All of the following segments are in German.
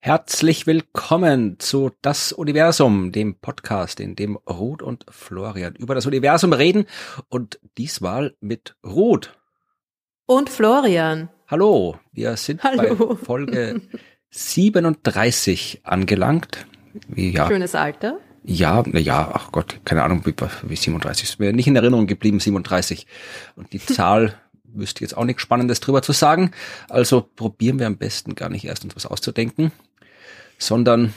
Herzlich willkommen zu Das Universum, dem Podcast, in dem Ruth und Florian über das Universum reden und diesmal mit Ruth. Und Florian. Hallo, wir sind Hallo. bei Folge 37 angelangt. Ja, Schönes Alter. Ja, na ja, ach Gott, keine Ahnung, wie, wie 37 ist mir nicht in Erinnerung geblieben, 37. Und die Zahl wüsste jetzt auch nichts Spannendes drüber zu sagen. Also probieren wir am besten gar nicht erst uns was auszudenken, sondern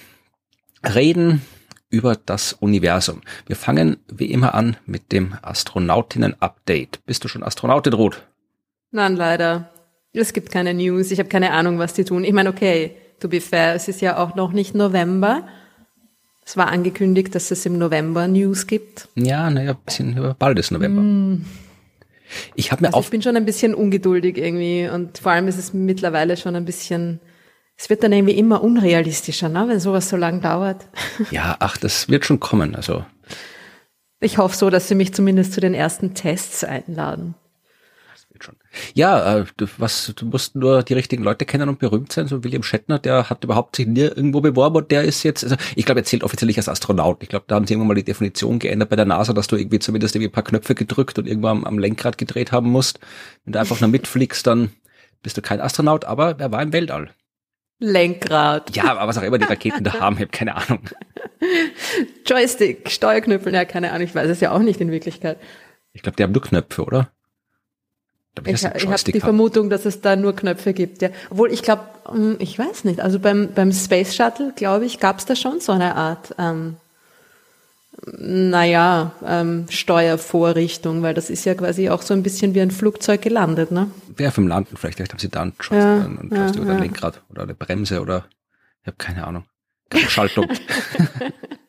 reden über das Universum. Wir fangen wie immer an mit dem Astronautinnen-Update. Bist du schon Astronautin, Ruth? Nein, leider. Es gibt keine News. Ich habe keine Ahnung, was die tun. Ich meine, okay, to be fair, es ist ja auch noch nicht November. Es war angekündigt, dass es im November News gibt. Ja, naja, bisschen bald ist November. Mm. Ich habe mir also auch. Ich bin schon ein bisschen ungeduldig irgendwie und vor allem ist es mittlerweile schon ein bisschen es wird dann irgendwie immer unrealistischer, ne, wenn sowas so lang dauert. Ja, ach, das wird schon kommen. Also ich hoffe so, dass sie mich zumindest zu den ersten Tests einladen. Ja, äh, du, was, du musst nur die richtigen Leute kennen und berühmt sein. So William Shatner, der hat überhaupt sich nie irgendwo beworben und der ist jetzt, also ich glaube, er zählt offiziell nicht als Astronaut. Ich glaube, da haben sie irgendwann mal die Definition geändert bei der NASA, dass du irgendwie zumindest irgendwie ein paar Knöpfe gedrückt und irgendwo am, am Lenkrad gedreht haben musst. Wenn du einfach nur mitfliegst, dann bist du kein Astronaut, aber er war im Weltall. Lenkrad. Ja, aber was auch immer die Raketen da haben, ich habe keine Ahnung. Joystick, Steuerknüppel, ja, keine Ahnung, ich weiß es ja auch nicht in Wirklichkeit. Ich glaube, die haben nur Knöpfe, oder? Ich, ich, habe die Vermutung, dass es da nur Knöpfe gibt, ja. Obwohl ich glaube, hm, ich weiß nicht, also beim, beim Space Shuttle, glaube ich, gab es da schon so eine Art ähm, naja, ähm, Steuervorrichtung, weil das ist ja quasi auch so ein bisschen wie ein Flugzeug gelandet, ne? Wer vom Landen, vielleicht, vielleicht haben sie da einen Joystick ja, und ja, oder ja. ein Lenkrad oder eine Bremse oder ich habe keine Ahnung. Schaltung.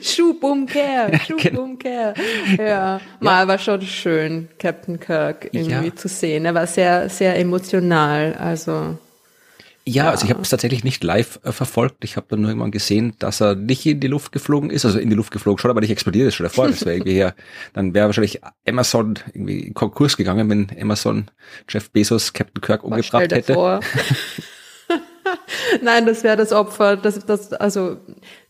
Schubumkehr, Schubumkehr. Ja, ja, mal war schon schön, Captain Kirk irgendwie ja. zu sehen. Er war sehr, sehr emotional, also. Ja, ja, also ich habe es tatsächlich nicht live äh, verfolgt. Ich habe dann nur irgendwann gesehen, dass er nicht in die Luft geflogen ist, also in die Luft geflogen schon, aber nicht explodiert ist schon davor. Das wäre irgendwie her. Dann wäre wahrscheinlich Amazon irgendwie in Konkurs gegangen, wenn Amazon Jeff Bezos Captain Kirk umgebracht hätte. Nein, das wäre das Opfer. Das, das, also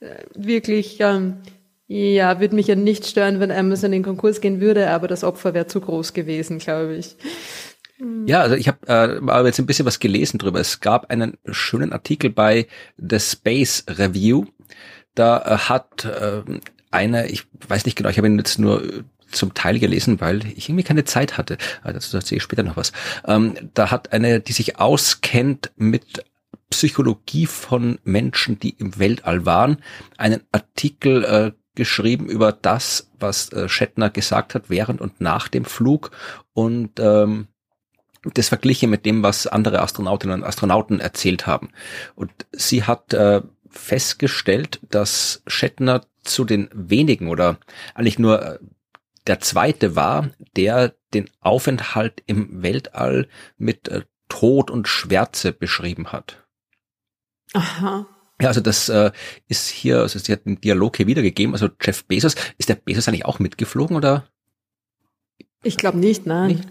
äh, wirklich, ähm, ja, würde mich ja nicht stören, wenn Amazon in Konkurs gehen würde, aber das Opfer wäre zu groß gewesen, glaube ich. Ja, also ich habe äh, jetzt ein bisschen was gelesen drüber. Es gab einen schönen Artikel bei The Space Review. Da äh, hat äh, eine, ich weiß nicht genau, ich habe ihn jetzt nur äh, zum Teil gelesen, weil ich irgendwie keine Zeit hatte. Also dazu erzähle ich später noch was. Ähm, da hat eine, die sich auskennt mit Psychologie von Menschen, die im Weltall waren, einen Artikel äh, geschrieben über das, was äh, Shatner gesagt hat während und nach dem Flug und ähm, das verglichen mit dem, was andere Astronautinnen und Astronauten erzählt haben. Und sie hat äh, festgestellt, dass Shatner zu den wenigen oder eigentlich nur äh, der zweite war, der den Aufenthalt im Weltall mit äh, Tod und Schwärze beschrieben hat. Aha. Ja, also das äh, ist hier, also sie hat den Dialog hier wiedergegeben. Also Jeff Bezos, ist der Bezos eigentlich auch mitgeflogen oder? Ich glaube nicht, nein. Nicht?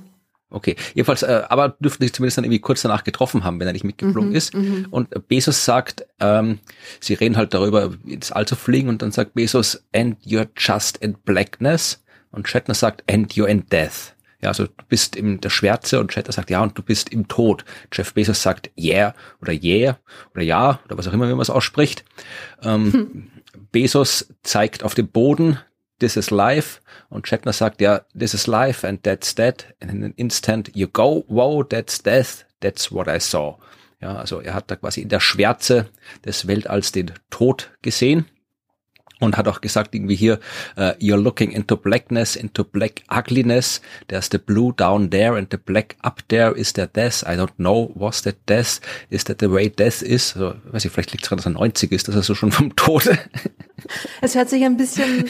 Okay, jedenfalls, äh, aber dürften sich zumindest dann irgendwie kurz danach getroffen haben, wenn er nicht mitgeflogen mhm, ist. Mhm. Und Bezos sagt, ähm, sie reden halt darüber, ins All zu fliegen und dann sagt Bezos, and you're just in blackness. Und Shatner sagt, and you're in death. Ja, also du bist in der Schwärze und Shatner sagt, ja, und du bist im Tod. Jeff Bezos sagt, yeah oder yeah oder ja oder was auch immer, wie man es ausspricht. Ähm, hm. Bezos zeigt auf dem Boden, this is life. Und Shatner sagt, ja, this is life and that's dead. And in an instant you go, wow, that's death, that's what I saw. Ja, also er hat da quasi in der Schwärze des Weltalls den Tod gesehen und hat auch gesagt irgendwie hier uh, you're looking into blackness into black ugliness there's the blue down there and the black up there is there death I don't know was that death is that the way death is also, weiß ich vielleicht liegt es daran dass er 90 ist dass er so schon vom Tode es hört sich ein bisschen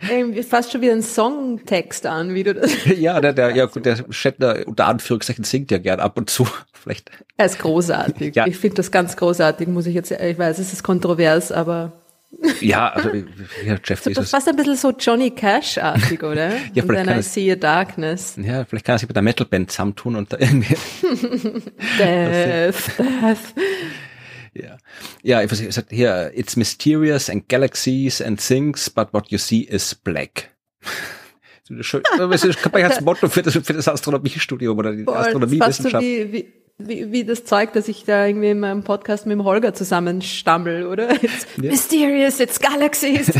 irgendwie fast schon wie ein Songtext an, wie du das. ja, der, der, ja, der Shatner unter Anführungszeichen singt ja gern ab und zu, vielleicht. Er ist großartig. ja. Ich finde das ganz großartig, muss ich jetzt, ich weiß, es ist kontrovers, aber Ja, also ja, Jeff so, Das ist fast ein bisschen so Johnny Cash-artig, oder? ja, vielleicht kann I See a Darkness. Ja, vielleicht kann er sich mit der Metalband zusammentun und da irgendwie. death, death. Ja, ja, ich gesagt, hier, it's mysterious and galaxies and things, but what you see is black. Schön, das man als Motto für das, für das Astronomiestudium oder die Boah, Astronomiewissenschaft. So wie, wie, wie, wie das Zeug, dass ich da irgendwie in meinem Podcast mit dem Holger zusammenstammel, oder? It's ja. mysterious, it's galaxies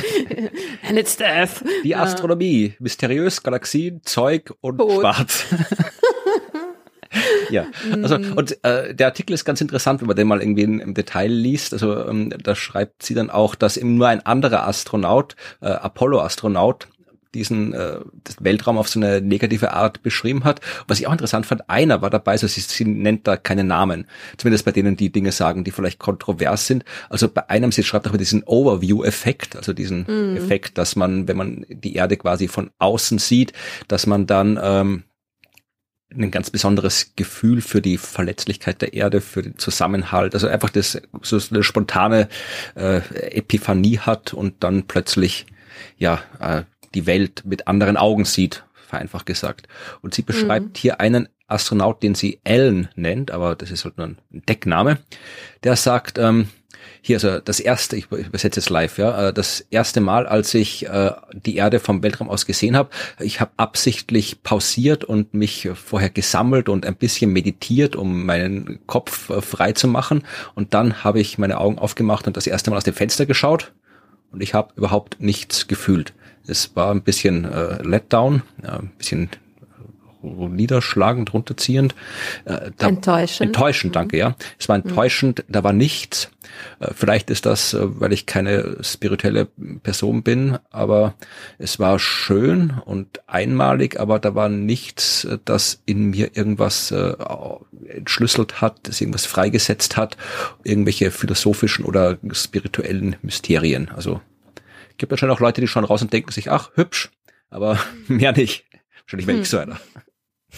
and it's death. Die Astronomie, mysteriös, Galaxien, Zeug und Tod. Schwarz. ja, also mm. und äh, der Artikel ist ganz interessant, wenn man den mal irgendwie in, im Detail liest. Also ähm, da schreibt sie dann auch, dass eben nur ein anderer Astronaut, äh, Apollo-Astronaut, diesen äh, Weltraum auf so eine negative Art beschrieben hat. Was ich auch interessant fand, einer war dabei, also sie, sie nennt da keine Namen, zumindest bei denen die Dinge sagen, die vielleicht kontrovers sind. Also bei einem, sie schreibt auch über diesen Overview-Effekt, also diesen mm. Effekt, dass man, wenn man die Erde quasi von außen sieht, dass man dann ähm, ein ganz besonderes Gefühl für die Verletzlichkeit der Erde, für den Zusammenhalt, also einfach das so eine spontane äh, Epiphanie hat und dann plötzlich ja äh, die Welt mit anderen Augen sieht, vereinfacht gesagt. Und sie beschreibt mhm. hier einen Astronaut, den sie Ellen nennt, aber das ist halt nur ein Deckname, der sagt, ähm, hier, also das erste, ich übersetze jetzt live, ja, äh, das erste Mal, als ich äh, die Erde vom Weltraum aus gesehen habe, ich habe absichtlich pausiert und mich vorher gesammelt und ein bisschen meditiert, um meinen Kopf äh, frei zu machen. Und dann habe ich meine Augen aufgemacht und das erste Mal aus dem Fenster geschaut und ich habe überhaupt nichts gefühlt. Es war ein bisschen äh, Letdown, ja, ein bisschen niederschlagend, runterziehend. Äh, da, enttäuschend. Enttäuschend, danke, ja. Es war mhm. enttäuschend, da war nichts. Äh, vielleicht ist das, äh, weil ich keine spirituelle Person bin, aber es war schön und einmalig, aber da war nichts, äh, das in mir irgendwas äh, entschlüsselt hat, das irgendwas freigesetzt hat, irgendwelche philosophischen oder spirituellen Mysterien. Also Gibt wahrscheinlich auch Leute, die schauen raus und denken sich, ach, hübsch, aber mehr nicht. Wahrscheinlich wäre hm. ich so einer.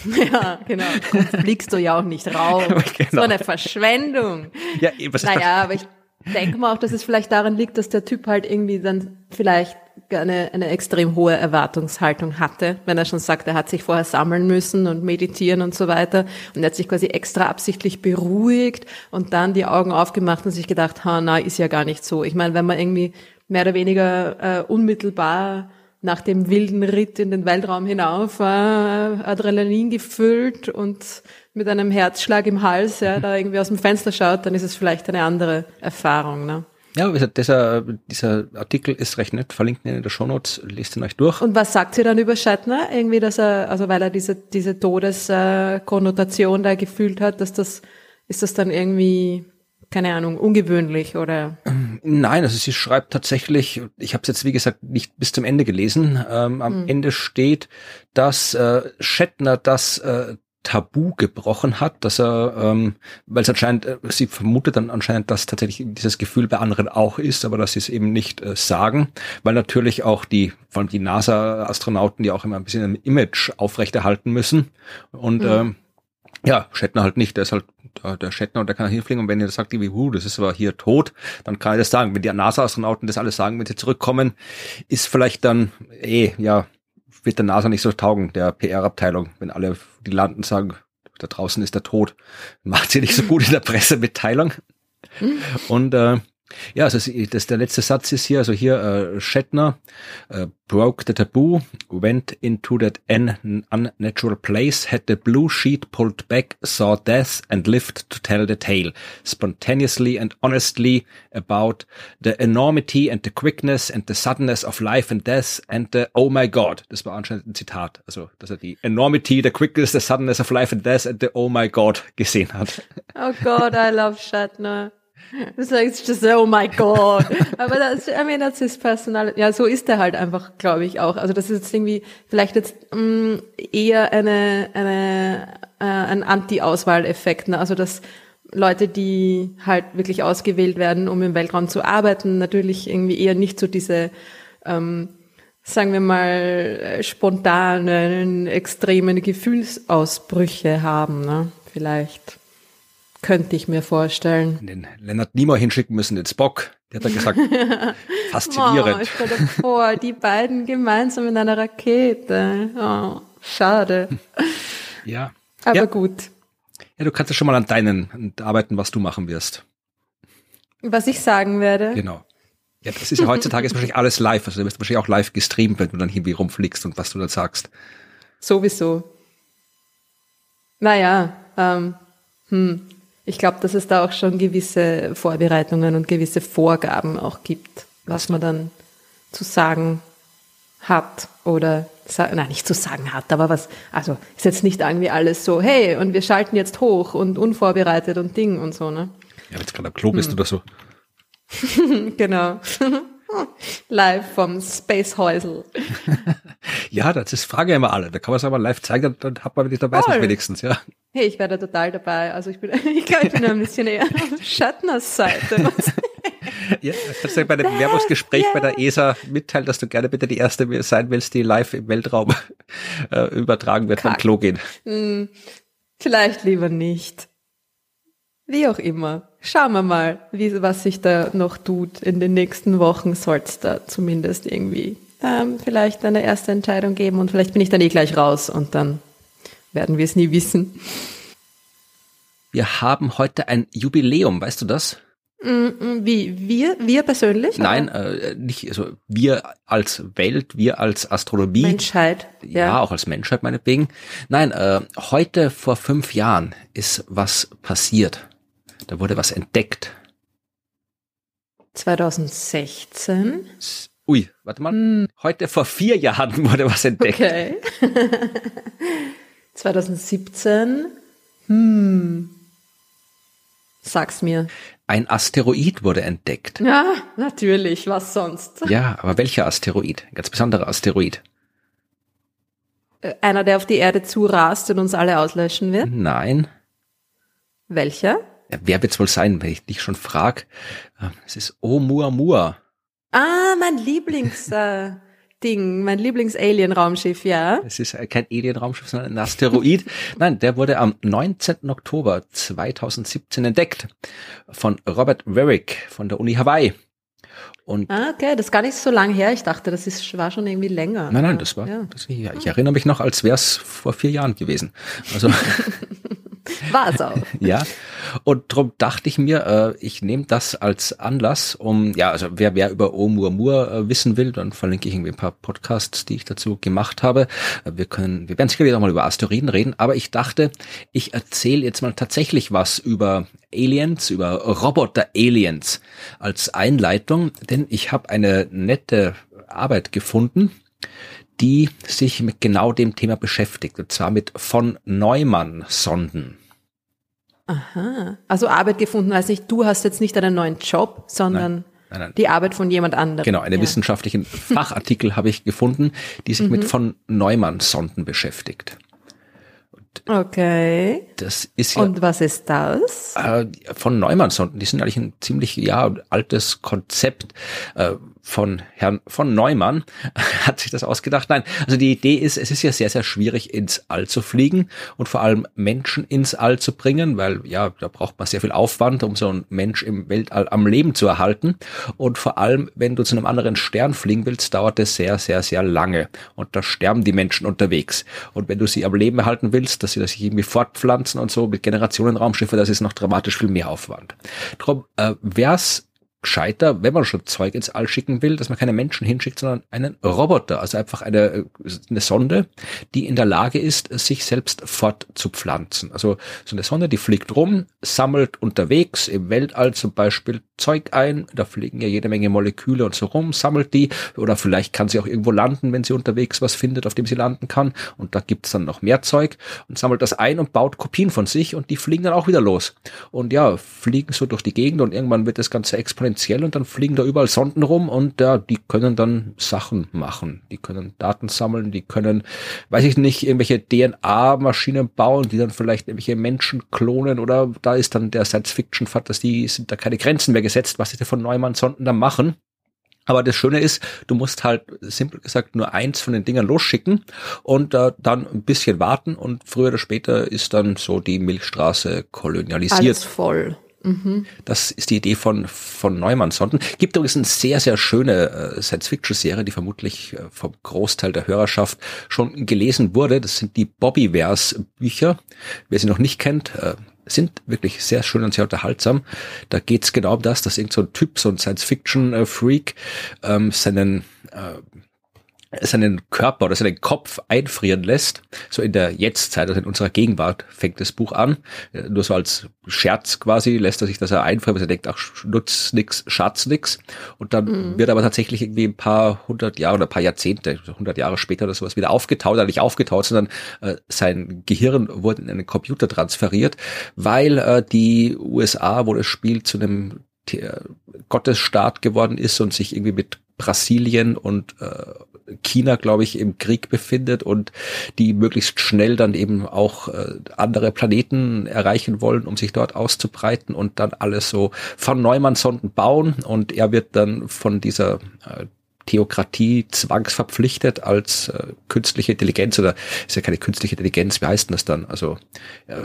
Ja, genau. Sonst blickst du ja auch nicht raus. genau. So eine Verschwendung. Ja, was ist naja, aber ich denke mal auch, dass es vielleicht daran liegt, dass der Typ halt irgendwie dann vielleicht eine, eine extrem hohe Erwartungshaltung hatte, wenn er schon sagt, er hat sich vorher sammeln müssen und meditieren und so weiter und er hat sich quasi extra absichtlich beruhigt und dann die Augen aufgemacht und sich gedacht, ha, na, ist ja gar nicht so. Ich meine, wenn man irgendwie mehr oder weniger äh, unmittelbar nach dem wilden Ritt in den Weltraum hinauf, äh, Adrenalin gefüllt und mit einem Herzschlag im Hals, ja, da irgendwie aus dem Fenster schaut, dann ist es vielleicht eine andere Erfahrung. Ne? Ja, dieser, dieser Artikel ist recht nett, verlinkt in der Shownotes, lest ihn euch durch. Und was sagt sie dann über Shatner? Irgendwie, dass er, also weil er diese, diese Todeskonnotation da gefühlt hat, dass das, ist das dann irgendwie keine Ahnung, ungewöhnlich oder? Nein, also sie schreibt tatsächlich, ich habe es jetzt wie gesagt nicht bis zum Ende gelesen, ähm, am hm. Ende steht, dass äh, Shatner das äh, Tabu gebrochen hat, dass er, ähm, weil es anscheinend, äh, sie vermutet dann anscheinend, dass tatsächlich dieses Gefühl bei anderen auch ist, aber dass sie es eben nicht äh, sagen, weil natürlich auch die, vor allem die NASA-Astronauten, die auch immer ein bisschen ein Image aufrechterhalten müssen und mhm. ähm, ja, Shatner halt nicht, der ist halt der, der Shatner und der kann hinfliegen und wenn ihr das sagt, wie, huh, das ist aber hier tot, dann kann er das sagen. Wenn die NASA-Astronauten das alles sagen, wenn sie zurückkommen, ist vielleicht dann, eh, ja, wird der NASA nicht so taugen, der PR-Abteilung, wenn alle, die landen, sagen, da draußen ist der tot. Macht sie nicht so gut in der Pressemitteilung. Mhm. Und äh, ja, also das, der letzte Satz ist hier, also hier äh, Shatner äh, broke the taboo, went into that unnatural place, had the blue sheet pulled back, saw death and lived to tell the tale, spontaneously and honestly about the enormity and the quickness and the suddenness of life and death and the oh my god. Das war anscheinend ein Zitat, also dass er die enormity, the quickness, the suddenness of life and death and the oh my god gesehen hat. Oh God, I love Shatner. Du sagst just, oh my God. Aber das, I mean, das ist Personal. Ja, so ist er halt einfach, glaube ich auch. Also das ist jetzt irgendwie vielleicht jetzt mh, mm, eher eine, eine, äh, ein Anti-Auswahleffekt. Ne? Also dass Leute, die halt wirklich ausgewählt werden, um im Weltraum zu arbeiten, natürlich irgendwie eher nicht so diese, ähm, sagen wir mal, spontanen, extremen Gefühlsausbrüche haben, ne? Vielleicht. Könnte ich mir vorstellen. Den Leonard Nimoy hinschicken müssen, den Spock. Der hat dann gesagt, faszinierend. Oh, stell dir vor, die beiden gemeinsam in einer Rakete. Oh, schade. Ja. Aber ja. gut. Ja, du kannst ja schon mal an deinen arbeiten, was du machen wirst. Was ich sagen werde. Genau. Ja, das ist ja heutzutage ist wahrscheinlich alles live. Also du wirst wahrscheinlich auch live gestreamt, wenn du dann irgendwie rumfliegst und was du dann sagst. Sowieso. Naja, ähm, hm. Ich glaube, dass es da auch schon gewisse Vorbereitungen und gewisse Vorgaben auch gibt, was man dann zu sagen hat oder nein, nicht zu sagen hat, aber was, also ist jetzt nicht irgendwie alles so, hey, und wir schalten jetzt hoch und unvorbereitet und Ding und so, ne? Ja, wenn du gerade am Klo bist hm. oder so. genau. live vom Space Häusel. ja, das ist Frage immer alle. Da kann man es aber live zeigen, dann, dann hat man nicht dabei wenigstens, ja. Hey, ich werde total dabei. Also ich bin, ich glaube, ich bin ein bisschen eher auf Shatners Seite. ja, kannst du bei dem Bewerbungsgespräch yeah. bei der ESA mitteilen, dass du gerne bitte die erste sein willst, die live im Weltraum äh, übertragen wird Kack. vom Klo gehen. Hm, vielleicht lieber nicht. Wie auch immer. Schauen wir mal, wie, was sich da noch tut. In den nächsten Wochen soll es da zumindest irgendwie ähm, vielleicht eine erste Entscheidung geben und vielleicht bin ich dann eh gleich raus und dann werden wir es nie wissen. Wir haben heute ein Jubiläum, weißt du das? Mm, mm, wie? Wir? Wir persönlich? Nein, äh, nicht, also wir als Welt, wir als Astronomie. Menschheit. Ja, ja auch als Menschheit meinetwegen. Nein, äh, heute vor fünf Jahren ist was passiert. Da wurde was entdeckt. 2016. Ui, warte mal. Hm. Heute vor vier Jahren wurde was entdeckt. Okay. 2017. Hm. Sag's mir. Ein Asteroid wurde entdeckt. Ja, natürlich. Was sonst? Ja, aber welcher Asteroid? Ein ganz besonderer Asteroid. Äh, einer, der auf die Erde zurast und uns alle auslöschen wird? Nein. Welcher? Ja, wer wird's wohl sein, wenn ich dich schon frag? Ähm, es ist Oumuamua. Ah, mein Lieblings äh, Ding, mein Lieblings-Alien-Raumschiff, ja. Es ist kein Alien-Raumschiff, sondern ein Asteroid. Nein, der wurde am 19. Oktober 2017 entdeckt von Robert Warwick von der Uni Hawaii. Und ah, okay, das ist gar nicht so lange her. Ich dachte, das ist, war schon irgendwie länger. Nein, nein, das war, ja. das, ja, ich erinnere mich noch, als wäre es vor vier Jahren gewesen. Also War es auch. ja. Und darum dachte ich mir, äh, ich nehme das als Anlass, um, ja, also wer, wer über Oumuamua äh, wissen will, dann verlinke ich irgendwie ein paar Podcasts, die ich dazu gemacht habe. Äh, wir können, wir werden sicherlich auch mal über Asteroiden reden, aber ich dachte, ich erzähle jetzt mal tatsächlich was über Aliens, über Roboter-Aliens als Einleitung, denn ich habe eine nette Arbeit gefunden, die sich mit genau dem Thema beschäftigt, und zwar mit von Neumann-Sonden. Aha. Also Arbeit gefunden, also nicht, du hast jetzt nicht einen neuen Job, sondern nein, nein, nein. die Arbeit von jemand anderem. Genau, einen ja. wissenschaftlichen Fachartikel habe ich gefunden, die sich mhm. mit von Neumann-Sonden beschäftigt. Okay. Das ist ja, Und was ist das? Äh, von Neumann-Sonden. Die sind eigentlich ein ziemlich ja altes Konzept äh, von Herrn von Neumann hat sich das ausgedacht. Nein, also die Idee ist, es ist ja sehr sehr schwierig ins All zu fliegen und vor allem Menschen ins All zu bringen, weil ja da braucht man sehr viel Aufwand, um so einen Mensch im Weltall am Leben zu erhalten. Und vor allem, wenn du zu einem anderen Stern fliegen willst, dauert es sehr sehr sehr lange und da sterben die Menschen unterwegs. Und wenn du sie am Leben erhalten willst, dass sie sich irgendwie fortpflanzen und so mit Generationenraumschiffe, das ist noch dramatisch viel mehr Aufwand. Drum äh, wäre es gescheiter, wenn man schon Zeug ins All schicken will, dass man keine Menschen hinschickt, sondern einen Roboter, also einfach eine, eine Sonde, die in der Lage ist, sich selbst fortzupflanzen. Also so eine Sonde, die fliegt rum, sammelt unterwegs im Weltall zum Beispiel Zeug ein, da fliegen ja jede Menge Moleküle und so rum, sammelt die oder vielleicht kann sie auch irgendwo landen, wenn sie unterwegs was findet, auf dem sie landen kann und da gibt's dann noch mehr Zeug und sammelt das ein und baut Kopien von sich und die fliegen dann auch wieder los. Und ja, fliegen so durch die Gegend und irgendwann wird das Ganze exponentiell und dann fliegen da überall Sonden rum und ja, die können dann Sachen machen. Die können Daten sammeln, die können, weiß ich nicht, irgendwelche DNA-Maschinen bauen, die dann vielleicht irgendwelche Menschen klonen oder da ist dann der Science-Fiction-Fantasie, sind da keine Grenzen mehr gesetzt, was sie von Neumann-Sonden da machen. Aber das Schöne ist, du musst halt simpel gesagt nur eins von den Dingern losschicken und äh, dann ein bisschen warten und früher oder später ist dann so die Milchstraße kolonialisiert. Alles voll. Mhm. Das ist die Idee von, von Neumann-Sonden. Gibt übrigens eine sehr, sehr schöne äh, Science-Fiction-Serie, die vermutlich äh, vom Großteil der Hörerschaft schon gelesen wurde. Das sind die Bobbyverse-Bücher. Wer sie noch nicht kennt, äh, sind wirklich sehr schön und sehr unterhaltsam. Da geht's genau um das, dass irgend so Typ, so ein Science-Fiction-Freak, ähm, seinen äh, seinen Körper oder seinen Kopf einfrieren lässt. So in der Jetztzeit, also in unserer Gegenwart fängt das Buch an. Äh, nur so als Scherz quasi lässt er sich das einfrieren, weil er denkt, ach, nutz nix, Schatz nix. Und dann mhm. wird aber tatsächlich irgendwie ein paar hundert Jahre oder ein paar Jahrzehnte, hundert Jahre später oder sowas wieder aufgetaut, oder nicht aufgetaut, sondern äh, sein Gehirn wurde in einen Computer transferiert, weil äh, die USA, wo das Spiel zu einem äh, Gottesstaat geworden ist und sich irgendwie mit Brasilien und äh, China, glaube ich, im Krieg befindet und die möglichst schnell dann eben auch äh, andere Planeten erreichen wollen, um sich dort auszubreiten und dann alles so von Neumann-Sonden bauen und er wird dann von dieser äh, Theokratie zwangsverpflichtet als äh, künstliche Intelligenz oder ist ja keine künstliche Intelligenz, wie heißt denn das dann? Also äh,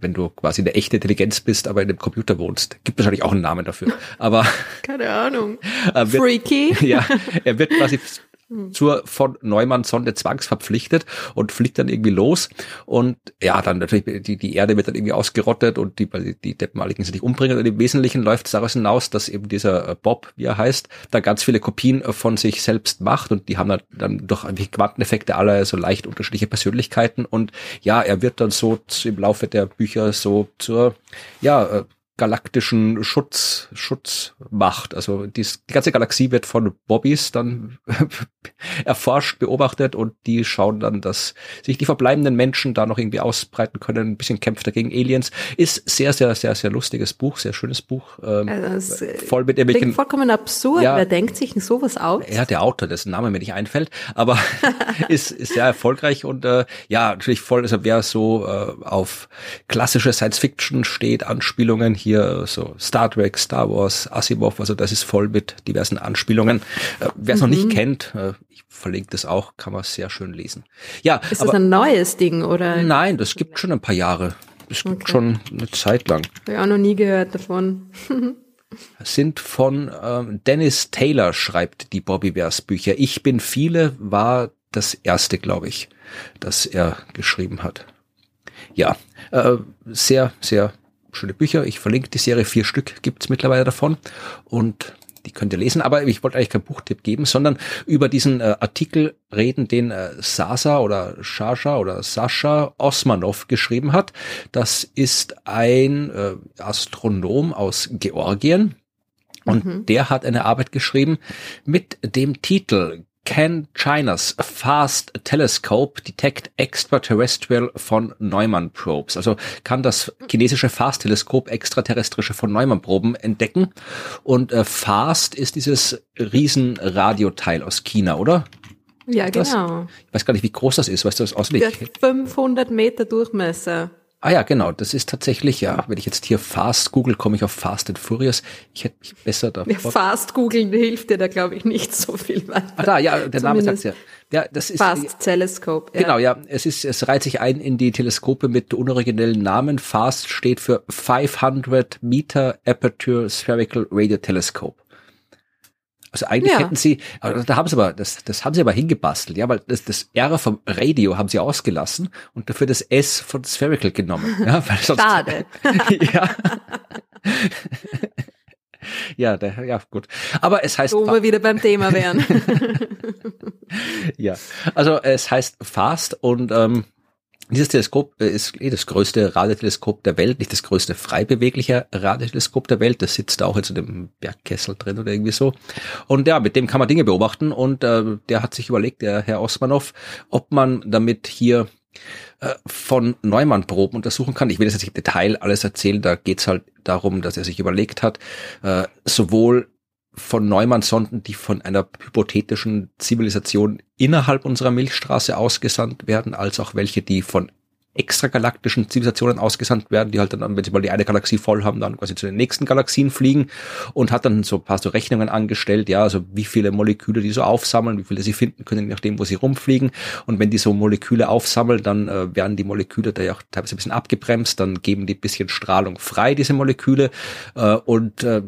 wenn du quasi eine echte Intelligenz bist, aber in einem Computer wohnst, gibt wahrscheinlich auch einen Namen dafür. Aber keine Ahnung. Äh, wird, Freaky. Ja, er wird quasi hm. zur von Neumann-Sonde zwangsverpflichtet und fliegt dann irgendwie los. Und ja, dann natürlich, die, die Erde wird dann irgendwie ausgerottet und die, die Deppenmaligen sind nicht umbringen. Und im Wesentlichen läuft es daraus hinaus, dass eben dieser äh, Bob, wie er heißt, da ganz viele Kopien äh, von sich selbst macht und die haben dann, dann doch irgendwie Quanteneffekte aller so leicht unterschiedliche Persönlichkeiten. Und ja, er wird dann so im Laufe der Bücher so zur, ja, äh, galaktischen Schutz, Schutzmacht. Also die, die ganze Galaxie wird von Bobbys dann erforscht, beobachtet und die schauen dann, dass sich die verbleibenden Menschen da noch irgendwie ausbreiten können, ein bisschen kämpft dagegen Aliens. Ist sehr, sehr, sehr, sehr lustiges Buch, sehr schönes Buch. Ähm, also voll mit irgendwelchen. vollkommen absurd. Ja, Wer denkt sich sowas aus? Ja, der Autor, dessen Name mir nicht einfällt, aber ist, ist sehr erfolgreich und äh, ja, natürlich voll, also wer so äh, auf klassische Science Fiction steht, Anspielungen hier so Star Trek, Star Wars, Asimov, also das ist voll mit diversen Anspielungen. Äh, Wer es mhm. noch nicht mhm. kennt, äh, ich verlinke das auch, kann man sehr schön lesen. Ja, ist aber, das ein neues Ding oder? Nein, das gibt schon ein paar Jahre. Das gibt okay. schon eine Zeit lang. Habe ich auch noch nie gehört davon. sind von ähm, Dennis Taylor schreibt die Bobby Bears Bücher. Ich bin viele war das erste, glaube ich, das er geschrieben hat. Ja, äh, sehr, sehr schöne Bücher. Ich verlinke die Serie, vier Stück gibt's mittlerweile davon und die könnt ihr lesen. Aber ich wollte eigentlich keinen Buchtipp geben, sondern über diesen äh, Artikel reden, den äh, Sasa oder Shasha oder Sascha Osmanov geschrieben hat. Das ist ein äh, Astronom aus Georgien. Und mhm. der hat eine Arbeit geschrieben mit dem Titel Can China's Fast Telescope detect extraterrestrial von Neumann Probes? Also kann das chinesische Fast Teleskop extraterrestrische von Neumann Proben entdecken? Und äh, Fast ist dieses Riesenradioteil aus China, oder? Ja, genau. Ich weiß gar nicht, wie groß das ist. Weißt du das auswendig? 500 Meter Durchmesser. Ah ja, genau. Das ist tatsächlich, ja, wenn ich jetzt hier Fast google, komme ich auf Fast and Furious. Ich hätte mich besser da. Ja, Fast googeln hilft dir da, glaube ich, nicht so viel weiter. Ah, da, ja, der Name sagt ja. Ja, das ist. Fast Telescope. Ja. Genau, ja. Es ist, es reiht sich ein in die Teleskope mit unoriginellen Namen. Fast steht für 500 Meter Aperture Spherical Radio Telescope. Also eigentlich ja. hätten sie, da haben sie aber, das, das haben sie aber hingebastelt, ja, weil das, das R vom Radio haben sie ausgelassen und dafür das S von Spherical genommen. Ja, weil sonst, Schade. ja. ja, der, ja, gut. Aber es heißt. Wo wir wieder beim Thema wären. ja, also es heißt Fast und ähm, dieses Teleskop äh, ist eh das größte Radioteleskop der Welt, nicht das größte frei bewegliche Radioteleskop der Welt. Das sitzt auch in so einem Bergkessel drin oder irgendwie so. Und ja, mit dem kann man Dinge beobachten. Und äh, der hat sich überlegt, der Herr Osmanov, ob man damit hier äh, von Neumann Proben untersuchen kann. Ich will jetzt nicht im Detail alles erzählen. Da geht's halt darum, dass er sich überlegt hat, äh, sowohl von Neumann-Sonden, die von einer hypothetischen Zivilisation innerhalb unserer Milchstraße ausgesandt werden, als auch welche, die von extragalaktischen Zivilisationen ausgesandt werden, die halt dann, wenn sie mal die eine Galaxie voll haben, dann quasi zu den nächsten Galaxien fliegen und hat dann so ein paar so Rechnungen angestellt, ja, also wie viele Moleküle die so aufsammeln, wie viele sie finden können, je nachdem, wo sie rumfliegen. Und wenn die so Moleküle aufsammeln, dann äh, werden die Moleküle da ja auch teilweise ein bisschen abgebremst, dann geben die ein bisschen Strahlung frei, diese Moleküle. Äh, und äh,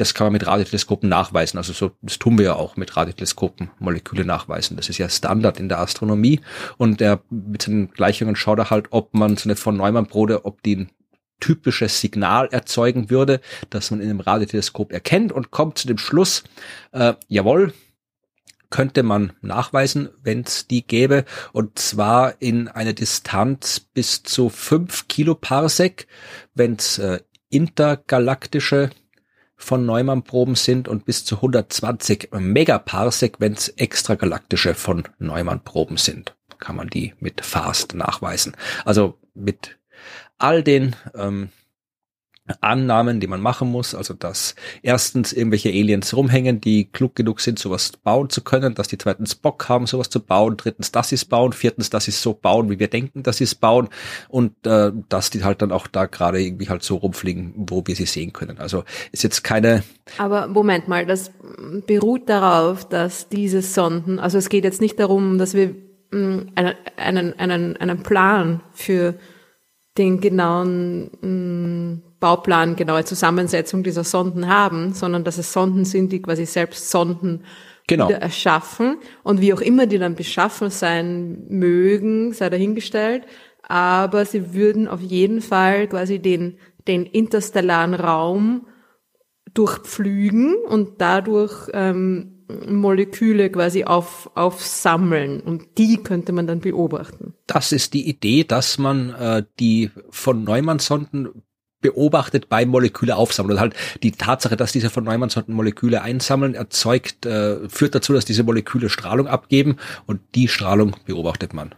das kann man mit Radioteleskopen nachweisen. Also so, das tun wir ja auch mit Radioteleskopen Moleküle nachweisen. Das ist ja Standard in der Astronomie. Und der mit seinen Gleichungen schaut er halt, ob man so eine von Neumann-Brode, ob die ein typisches Signal erzeugen würde, das man in einem Radioteleskop erkennt und kommt zu dem Schluss, äh, jawohl, könnte man nachweisen, wenn es die gäbe, und zwar in einer Distanz bis zu fünf Kiloparsec, wenn es äh, intergalaktische von Neumann-Proben sind und bis zu 120 Megaparsec, wenn es extragalaktische von Neumann-Proben sind. Kann man die mit FAST nachweisen. Also mit all den ähm, Annahmen, die man machen muss. Also, dass erstens irgendwelche Aliens rumhängen, die klug genug sind, sowas bauen zu können, dass die zweitens Bock haben, sowas zu bauen, drittens, dass sie es bauen, viertens, dass sie es so bauen, wie wir denken, dass sie es bauen und äh, dass die halt dann auch da gerade irgendwie halt so rumfliegen, wo wir sie sehen können. Also ist jetzt keine. Aber Moment mal, das beruht darauf, dass diese Sonden, also es geht jetzt nicht darum, dass wir mh, mm, einen, einen, einen, einen Plan für den genauen mh, mm, Bauplan, genaue Zusammensetzung dieser Sonden haben, sondern dass es Sonden sind, die quasi selbst Sonden genau. wieder erschaffen und wie auch immer die dann beschaffen sein mögen, sei dahingestellt, aber sie würden auf jeden Fall quasi den, den interstellaren Raum durchpflügen und dadurch ähm, Moleküle quasi auf, aufsammeln und die könnte man dann beobachten. Das ist die Idee, dass man äh, die von Neumann-Sonden beobachtet beim Moleküle aufsammeln. Und halt die Tatsache, dass diese von Neumann-Sonden Moleküle einsammeln, erzeugt, äh, führt dazu, dass diese Moleküle Strahlung abgeben und die Strahlung beobachtet man.